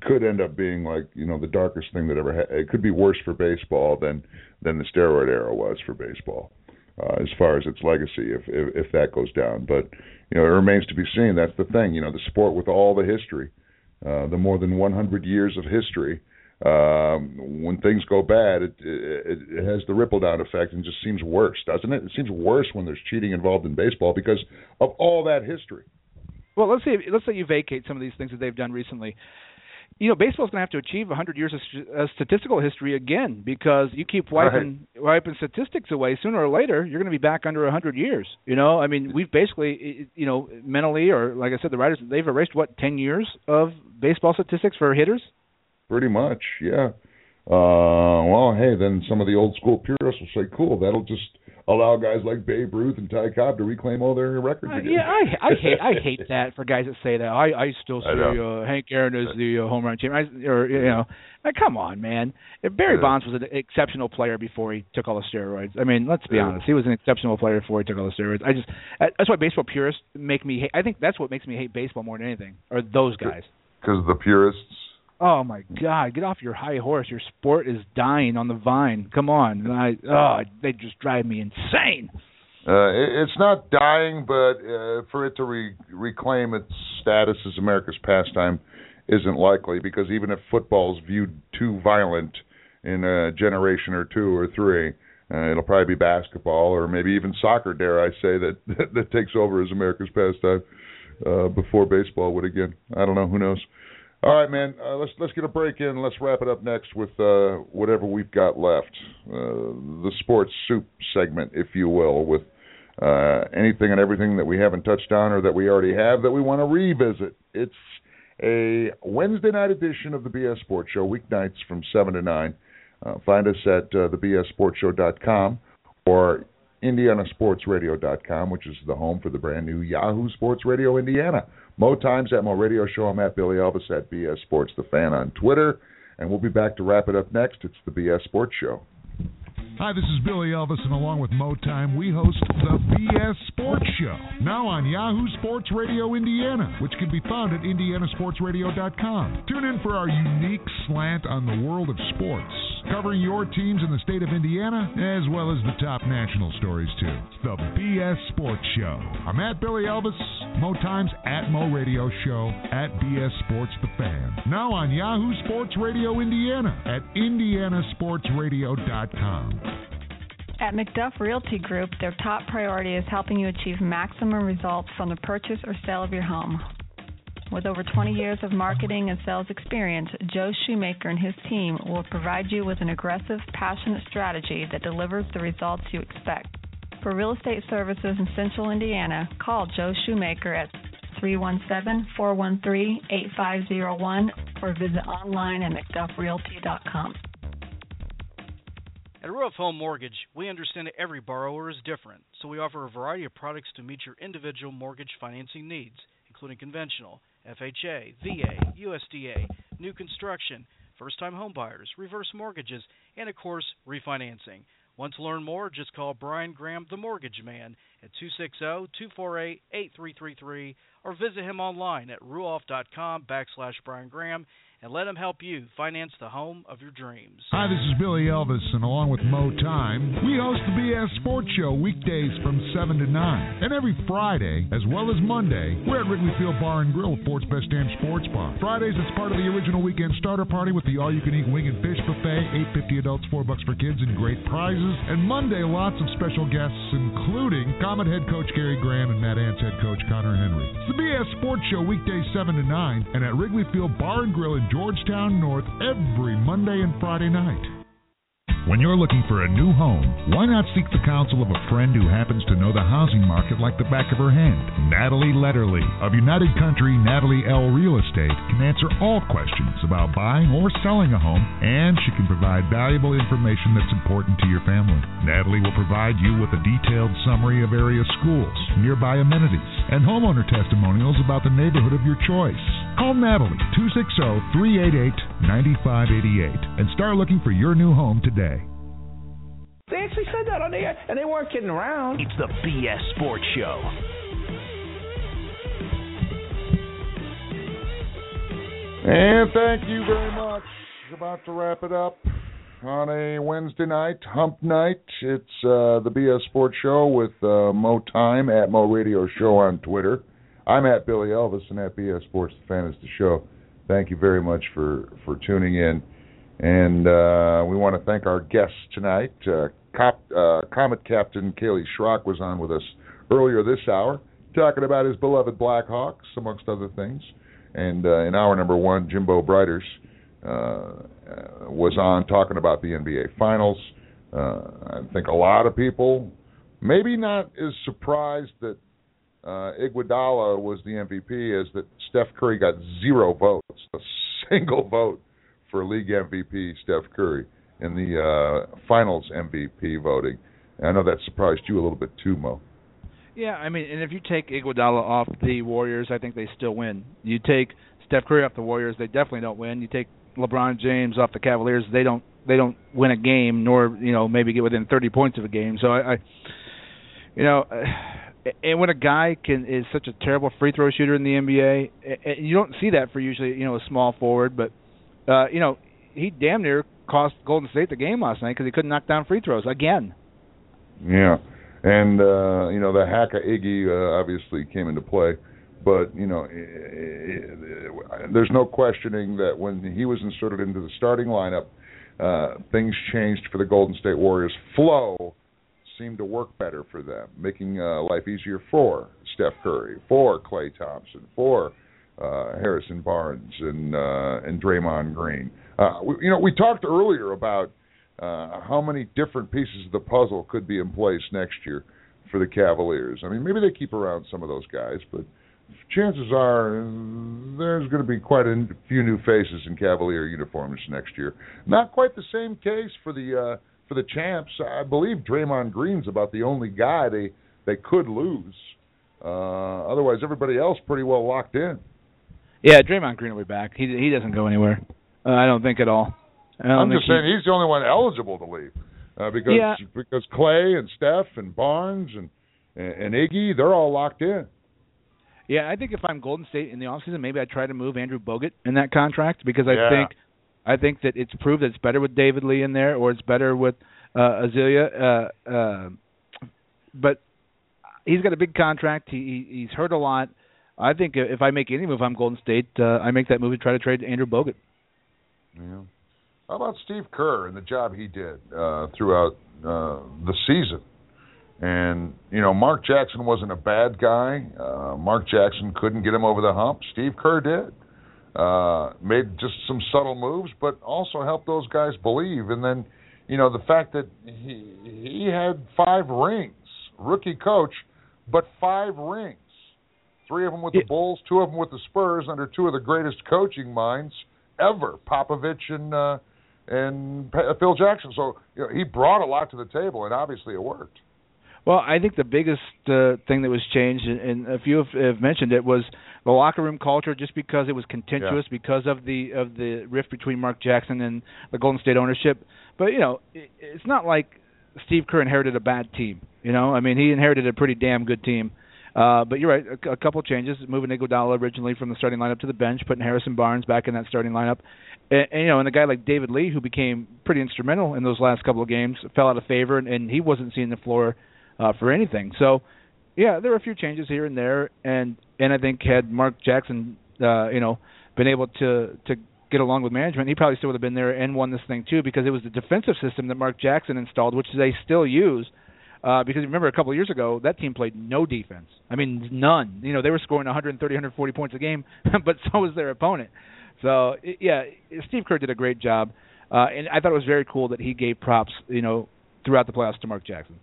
could end up being like you know the darkest thing that ever. Ha- it could be worse for baseball than than the steroid era was for baseball, uh, as far as its legacy, if, if if that goes down. But you know, it remains to be seen. That's the thing. You know, the sport with all the history, uh, the more than 100 years of history. Um, when things go bad, it, it it has the ripple down effect and just seems worse, doesn't it? It seems worse when there's cheating involved in baseball because of all that history. Well, let's say let's say you vacate some of these things that they've done recently. you know, baseball's going to have to achieve 100 years of st- uh, statistical history again because you keep wiping right. wiping statistics away. Sooner or later, you're going to be back under 100 years. You know, I mean, we've basically, you know, mentally or like I said, the writers they've erased what 10 years of baseball statistics for hitters. Pretty much, yeah. Uh, well, hey, then some of the old school purists will say, "Cool, that'll just allow guys like Babe Ruth and Ty Cobb to reclaim all their records uh, again." yeah, I I [LAUGHS] hate I hate that for guys that say that. I I still see I uh, Hank Aaron as the uh, home run champion. I, or you know, like, come on, man. Barry Yeah. Bonds was an exceptional player before he took all the steroids. I mean, let's be Yeah. honest. He was an exceptional player before he took all the steroids. I just uh, that's why baseball purists make me hate. I think that's what makes me hate baseball more than anything. Are those guys. Because the purists. Oh my God! Get off your high horse. Your sport is dying on the vine. Come on. And I oh, they just drive me insane. Uh, it, it's not dying, but uh, for it to re- reclaim its status as America's pastime isn't likely because even if football's viewed too violent in a generation or two or three, uh, it'll probably be basketball or maybe even soccer, dare I say, that that, [LAUGHS] that takes over as America's pastime uh, before baseball would again. I don't know. Who knows? All right, man. Uh, let's let's get a break in. Let's wrap it up next with uh, whatever we've got left, uh, the sports soup segment, if you will, with uh, anything and everything that we haven't touched on or that we already have that we want to revisit. It's a Wednesday night edition of the BS Sports Show, weeknights from seven to nine. Uh, find us at uh, thebsportshow.com or IndianaSportsRadio.com, which is the home for the brand new Yahoo Sports Radio Indiana. Mo Times at Mo Radio Show. I'm at Billy Elvis at BS Sports The Fan on Twitter. And we'll be back to wrap it up next. It's the BS Sports Show. Hi, this is Billy Elvis, and along with Mo Time, we host the BS Sports Show, now on Yahoo Sports Radio Indiana, which can be found at indianasportsradio.com. Tune in for our unique slant on the world of sports, covering your teams in the state of Indiana, as well as the top national stories, too. It's the BS Sports Show. I'm at Billy Elvis, Mo Times at Mo Radio Show, at BS Sports The Fan. Now on Yahoo Sports Radio Indiana at indianasportsradio.com. At McDuff Realty Group, their top priority is helping you achieve maximum results from the purchase or sale of your home. With over 20 years of marketing and sales experience, Joe Shoemaker and his team will provide you with an aggressive, passionate strategy that delivers the results you expect. For real estate services in Central Indiana, call Joe Shoemaker at 317-413-8501 or visit online at mcduffrealty.com. At Ruoff Home Mortgage, we understand that every borrower is different, so we offer a variety of products to meet your individual mortgage financing needs, including conventional, FHA, VA, USDA, new construction, first time homebuyers, reverse mortgages, and of course, refinancing. Want to learn more? Just call Brian Graham, the mortgage man, at 260-248-8333 or visit him online at ruoff.com backslash Brian Graham and let them help you finance the home of your dreams. Hi, this is Billy Elvis, and along with Mo Time, we host the BS Sports Show weekdays from 7 to 9. And every Friday, as well as Monday, we're at Wrigley Field Bar and Grill, Fort's Best Damn Sports Bar. Fridays, it's part of the original weekend starter party with the all-you-can-eat wing and fish buffet, 8.50 adults, 4 bucks for kids, and great prizes. And Monday, lots of special guests, including Komet head coach Gary Graham and Mad Ants head coach Conner Henry. It's the BS Sports Show weekdays 7 to 9, and at Wrigley Field Bar and Grill in Georgetown North every Monday and Friday night. When you're looking for a new home, why not seek the counsel of a friend who happens to know the housing market like the back of her hand? Natalie Letterly of United Country Natalie L. Real Estate can answer all questions about buying or selling a home, and she can provide valuable information that's important to your family. Natalie will provide you with a detailed summary of area schools, nearby amenities, and homeowner testimonials about the neighborhood of your choice. Call Natalie 260-388-9588 and start looking for your new home today. They actually said that on the air, and they weren't kidding around. It's the BS Sports Show. And thank you very much. About to wrap it up on a Wednesday night, hump night. It's uh, the BS Sports Show with uh, Mo Time at Mo Radio Show on Twitter. I'm at Billy Elvis and at BS Sports the Fan is the show. Thank you very much for, for tuning in. And uh, we want to thank our guests tonight. Uh, Cop, uh, Komet Captain Kaleigh Schrock was on with us earlier this hour, talking about his beloved Blackhawks, amongst other things. And uh, in hour number one, Jimbo Breiters uh, uh, was on talking about the NBA Finals. I think a lot of people, maybe not as surprised that uh, Iguodala was the MVP as that Steph Curry got zero votes, a [LAUGHS] single vote for league MVP Steph Curry in the uh, Finals MVP voting. And I know that surprised you a little bit too, Mo. Yeah, I mean, and if you take Iguodala off the Warriors, I think they still win. You take Steph Curry off the Warriors, they definitely don't win. You take LeBron James off the Cavaliers, they don't they don't win a game, nor you know maybe get within 30 points of a game. So I, I you know, and when a guy can is such a terrible free throw shooter in the NBA, and you don't see that for usually you know a small forward, but uh, you know he damn near cost Golden State the game last night because he couldn't knock down free throws again. Yeah, and uh, you know the hack of Iggy uh, obviously came into play, but you know there's no questioning that when he was inserted into the starting lineup, uh, things changed for the Golden State Warriors. Flow seemed to work better for them, making uh, life easier for Steph Curry, for Klay Thompson, for uh, Harrison Barnes, and uh, and Draymond Green. Uh, we, you know, we talked earlier about uh, how many different pieces of the puzzle could be in place next year for the Cavaliers. I mean, maybe they keep around some of those guys, but chances are there's going to be quite a few new faces in Cavalier uniforms next year. Not quite the same case for the uh, for the champs. I believe Draymond Green's about the only guy they they could lose. Uh, otherwise, everybody else pretty well locked in. Yeah, Draymond Green will be back. He he doesn't go anywhere. Uh, I don't think at all. I'm just saying he's the only one eligible to leave uh, because Yeah. because Klay and Steph and Barnes and and Iggy they're all locked in. Yeah, I think if I'm Golden State in the offseason, maybe I try to move Andrew Bogut in that contract because I Yeah. think I think that it's proved that it's better with David Lee in there or it's better with uh Ezeli. Uh, uh, but he's got a big contract. He, he he's hurt a lot. I think if I make any move, I'm Golden State. Uh, I make that move to try to trade Andrew Bogut. Yeah. How about Steve Kerr and the job he did uh, throughout uh, the season? And you know, Mark Jackson wasn't a bad guy. Uh, Mark Jackson couldn't get him over the hump. Steve Kerr did. Uh, made just some subtle moves, but also helped those guys believe. And then, you know, the fact that he he had five rings, rookie coach, but five rings. Three of them with the Bulls, two of them with the Spurs, under two of the greatest coaching minds ever, Popovich and uh, and Phil Jackson. So you know, he brought a lot to the table, and obviously it worked. Well, I think the biggest uh, thing that was changed, and, and a few have, have mentioned it, was the locker room culture. Just because it was contentious, because of the of the rift between Mark Jackson and the Golden State ownership. But you know, it, it's not like Steve Kerr inherited a bad team. You know, I mean, he inherited a pretty damn good team. Uh, but you're right, a, a couple changes, moving Iguodala originally from the starting lineup to the bench, putting Harrison Barnes back in that starting lineup, and, and you know, and a guy like David Lee, who became pretty instrumental in those last couple of games, fell out of favor, and, and he wasn't seeing the floor uh, for anything. So, yeah, there were a few changes here and there, and and I think had Mark Jackson, uh, you know, been able to to get along with management, he probably still would have been there and won this thing too, because it was the defensive system that Mark Jackson installed, which they still use. Uh, because remember, a couple of years ago, that team played no defense. I mean, none. You know, they were scoring 130, 140 points a game, [LAUGHS] but so was their opponent. So, yeah, Steve Kerr did a great job, uh, and I thought it was very cool that he gave props, you know, throughout the playoffs to Mark Jackson.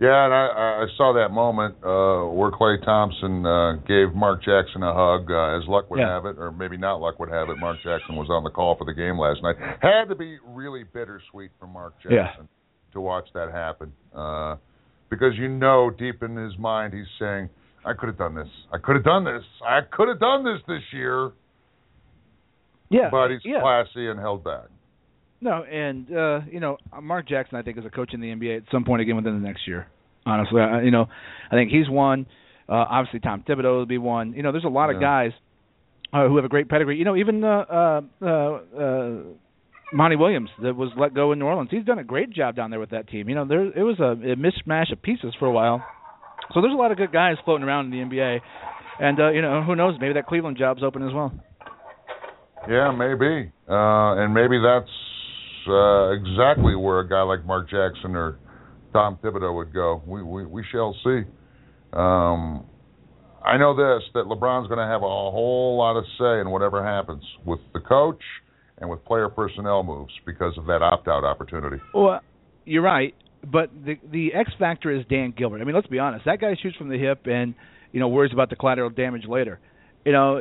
Yeah, and I, I saw that moment uh, where Klay Thompson uh, gave Mark Jackson a hug, uh, as luck would Yeah. have it, or maybe not luck would have it. Mark Jackson was on the call for the game last night. Had to be really bittersweet for Mark Jackson Yeah. to watch that happen, uh, because you know deep in his mind he's saying, "I could have done this. I could have done this. I could have done this this year." Yeah, but he's yeah. classy and held back. No, and uh, you know, Mark Jackson, I think, is a coach in the NBA at some point again within the next year. Honestly, I, you know, I think he's one. Uh, obviously, Tom Thibodeau will be one. You know, there's a lot of guys uh, who have a great pedigree. You know, even uh, uh, uh, uh, Monty Williams that was let go in New Orleans. He's done a great job down there with that team. You know, there it was a, a mishmash of pieces for a while. So there's a lot of good guys floating around in the NBA, and uh, you know, who knows? Maybe that Cleveland job's open as well. Yeah, maybe, uh, and maybe that's uh, exactly where a guy like Mark Jackson or Tom Thibodeau would go. We we, we shall see. Um, I know this that LeBron's going to have a whole lot of say in whatever happens with the coach and with player personnel moves because of that opt-out opportunity. Well, you're right, but the the X factor is Dan Gilbert. I mean, let's be honest. That guy shoots from the hip and you know worries about the collateral damage later. You know,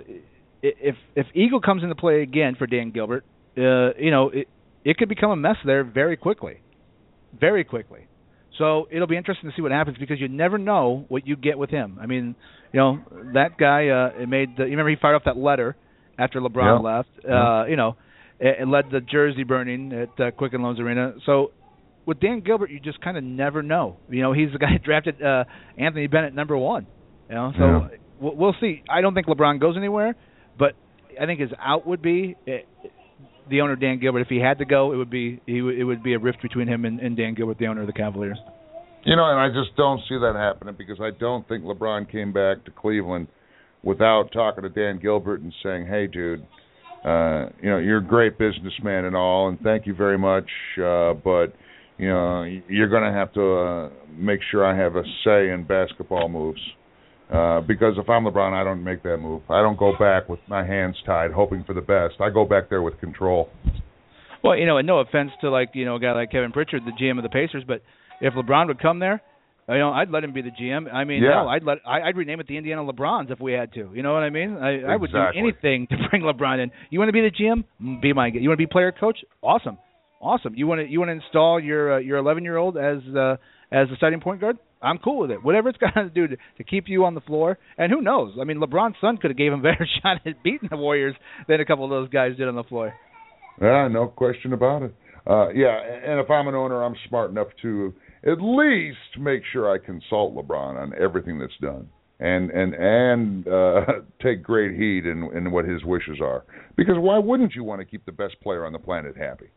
if if Eagle comes into play again for Dan Gilbert, uh, you know it it could become a mess there very quickly, very quickly. So it'll be interesting to see what happens because you never know what you get with him. I mean, you know that guy uh, made. The, you remember he fired off that letter after LeBron Yeah. left. Yeah. Uh, you know, it, it led the jersey burning at uh, Quicken Loans Arena. So with Dan Gilbert, you just kind of never know. You know, he's the [LAUGHS] guy who drafted uh, Anthony Bennett number one. You know, so Yeah. we'll, we'll see. I don't think LeBron goes anywhere, but I think his out would be the owner Dan Gilbert. If he had to go, it would be he would, it would be a rift between him and, and Dan Gilbert, the owner of the Cavaliers. You know, and I just don't see that happening because I don't think LeBron came back to Cleveland without talking to Dan Gilbert and saying, "Hey, dude, uh, you know, you're a great businessman and all, and thank you very much, uh, but you know, you're going to have to uh, make sure I have a say in basketball moves." Uh, because if I'm LeBron, I don't make that move. I don't go back with my hands tied, hoping for the best. I go back there with control. Well, you know, and no offense to like you know a guy like Kevin Pritchard, the GM of the Pacers, but if LeBron would come there, you know, I'd let him be the GM. I mean, Yeah. hell, I'd let I, I'd rename it the Indiana LeBrons if we had to. You know what I mean? I, I would do anything to bring [LAUGHS] LeBron in. You want to be the GM? Be my. You want to be player coach? Awesome, awesome. You want to you want to install your uh, your 11 year old as uh, as the starting point guard? I'm cool with it. Whatever it's [LAUGHS] got to do to, to keep you on the floor. And who knows? I mean, LeBron's son could have gave him a better [LAUGHS] shot at beating the Warriors than a couple of those guys did on the floor. Yeah, no question about it. Uh, yeah, and if I'm an owner, I'm smart enough to at least make sure I consult LeBron on everything that's done, and and and uh, [LAUGHS] take great heed in in what his wishes are. Because why wouldn't you want to keep the best player on the planet happy?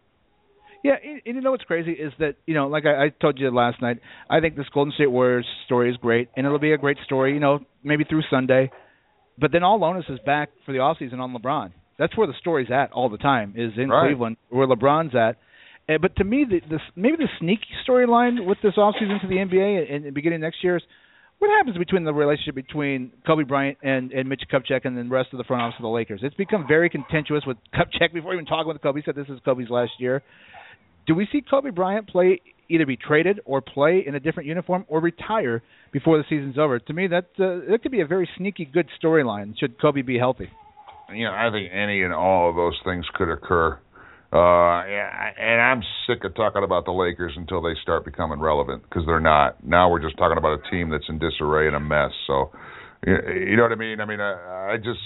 Yeah, and, and you know what's crazy is that you know, like I, I told you last night, I think this Golden State Warriors story is great, and it'll be a great story, you know, maybe through Sunday. But then all onus is back for the off season on LeBron. That's where the story's at all the time is in Right. Cleveland, where LeBron's at. Uh, but to me, the, the maybe the sneaky storyline with this off season to the NBA and, and beginning next year is what happens between the relationship between Kobe Bryant and and Mitch Kupchak and the rest of the front office of the Lakers. It's become very contentious with [LAUGHS] Kupchak before even talking with Kobe. He said this is Kobe's last year. Do we see Kobe Bryant play either be traded or play in a different uniform or retire before the season's over? To me, that uh, that could be a very sneaky good storyline. Should Kobe be healthy? You know, I think any and all of those things could occur. Uh, and I'm sick of talking about the Lakers until they start becoming relevant because they're not. Now we're just talking about a team that's in disarray and a mess. So, you know what I mean? I mean, I, I just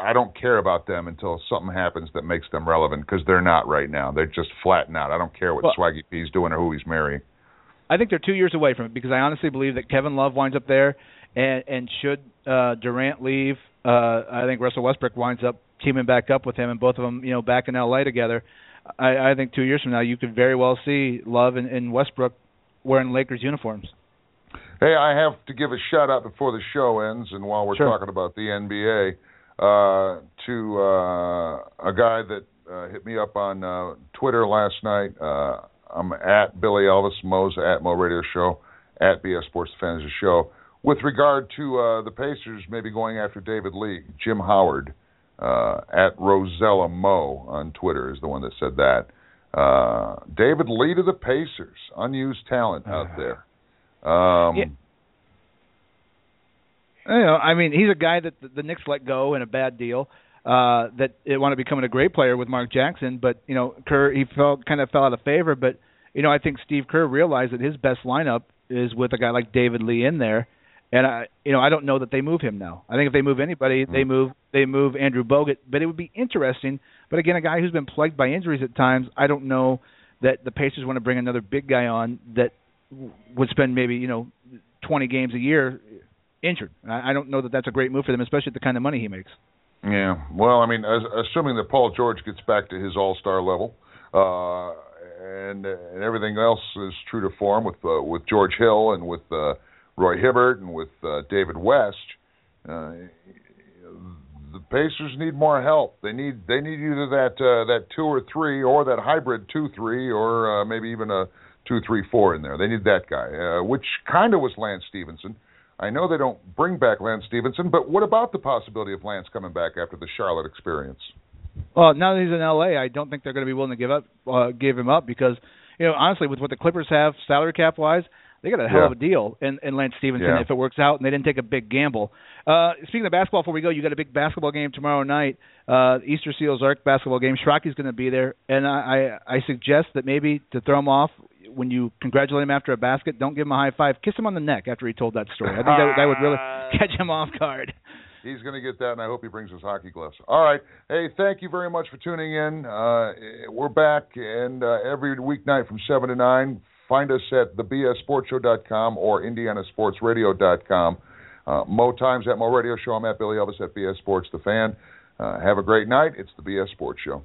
I don't care about them until something happens that makes them relevant because they're not right now. They're just flattened out. I don't care what Well- Swaggy P's doing or who he's marrying. I think they're two years away from it because I honestly believe that Kevin Love winds up there, and and should uh, Durant leave, uh, I think Russell Westbrook winds up teaming back up with him, and both of them, you know, back in L.A. together. I, I think two years from now, you could very well see Love and, and Westbrook wearing Lakers uniforms. Hey, I have to give a shout out before the show ends, and while we're Sure. talking about the NBA, uh, to uh, a guy that uh, hit me up on uh, Twitter last night. Uh, I'm at Billy Elvis, Mo's at Mo Radio Show, at BS Sports Fantasy Show. With regard to uh, the Pacers maybe going after David Lee, Jim Howard uh, at Rosella Mo on Twitter is the one that said that. Uh, David Lee to the Pacers, unused talent out there. Um, Yeah. You know, I mean, he's a guy that the, the Knicks let go in a bad deal. Uh, that it wanted becoming a great player with Mark Jackson, but you know, Kerr he felt kind of fell out of favor. But you know, I think Steve Kerr realized that his best lineup is with a guy like David Lee in there, and I, you know, I don't know that they move him now. I think if they move anybody, they move they move Andrew Bogut. But it would be interesting. But again, a guy who's been plagued by injuries at times, I don't know that the Pacers want to bring another big guy on that would spend maybe you know 20 games a year injured. I, I don't know that that's a great move for them, especially the kind of money he makes. Yeah. Well, I mean, as, assuming that Paul George gets back to his All-Star level, uh, and and everything else is true to form with uh, with George Hill and with uh, Roy Hibbert and with uh, David West, uh, the Pacers need more help. They need they need either that uh, that two or three or that hybrid two three or uh, maybe even a two three four in there. They need that guy, uh, which kind of was Lance Stephenson. I know they don't bring back Lance Stephenson, but what about the possibility of Lance coming back after the Charlotte experience? Well, now that he's in LA, I don't think they're going to be willing to give up, uh, give him up because you know honestly, with what the Clippers have salary cap wise, they got a hell Yeah. of a deal in, in Lance Stephenson Yeah. if it works out, and they didn't take a big gamble. Uh, speaking of basketball, before we go, you got a big basketball game tomorrow night. Uh, Easter Seals Arc basketball game. Schrocky's going to be there, and I, I I suggest that maybe to throw him off when you congratulate him after a basket, don't give him a high five. Kiss him on the neck after he told that story. I think that, that would really [LAUGHS] catch him off guard. He's going to get that, and I hope he brings his hockey gloves. All right. Hey, thank you very much for tuning in. Uh, we're back, and uh, every weeknight from 7 to 9. Find us at thebsportshow.com or indianasportsradio.com. Uh, Mo Times at Mo Radio Show. I'm at Billy Elvis at BS Sports The Fan. Uh, have a great night. It's the BS Sports Show.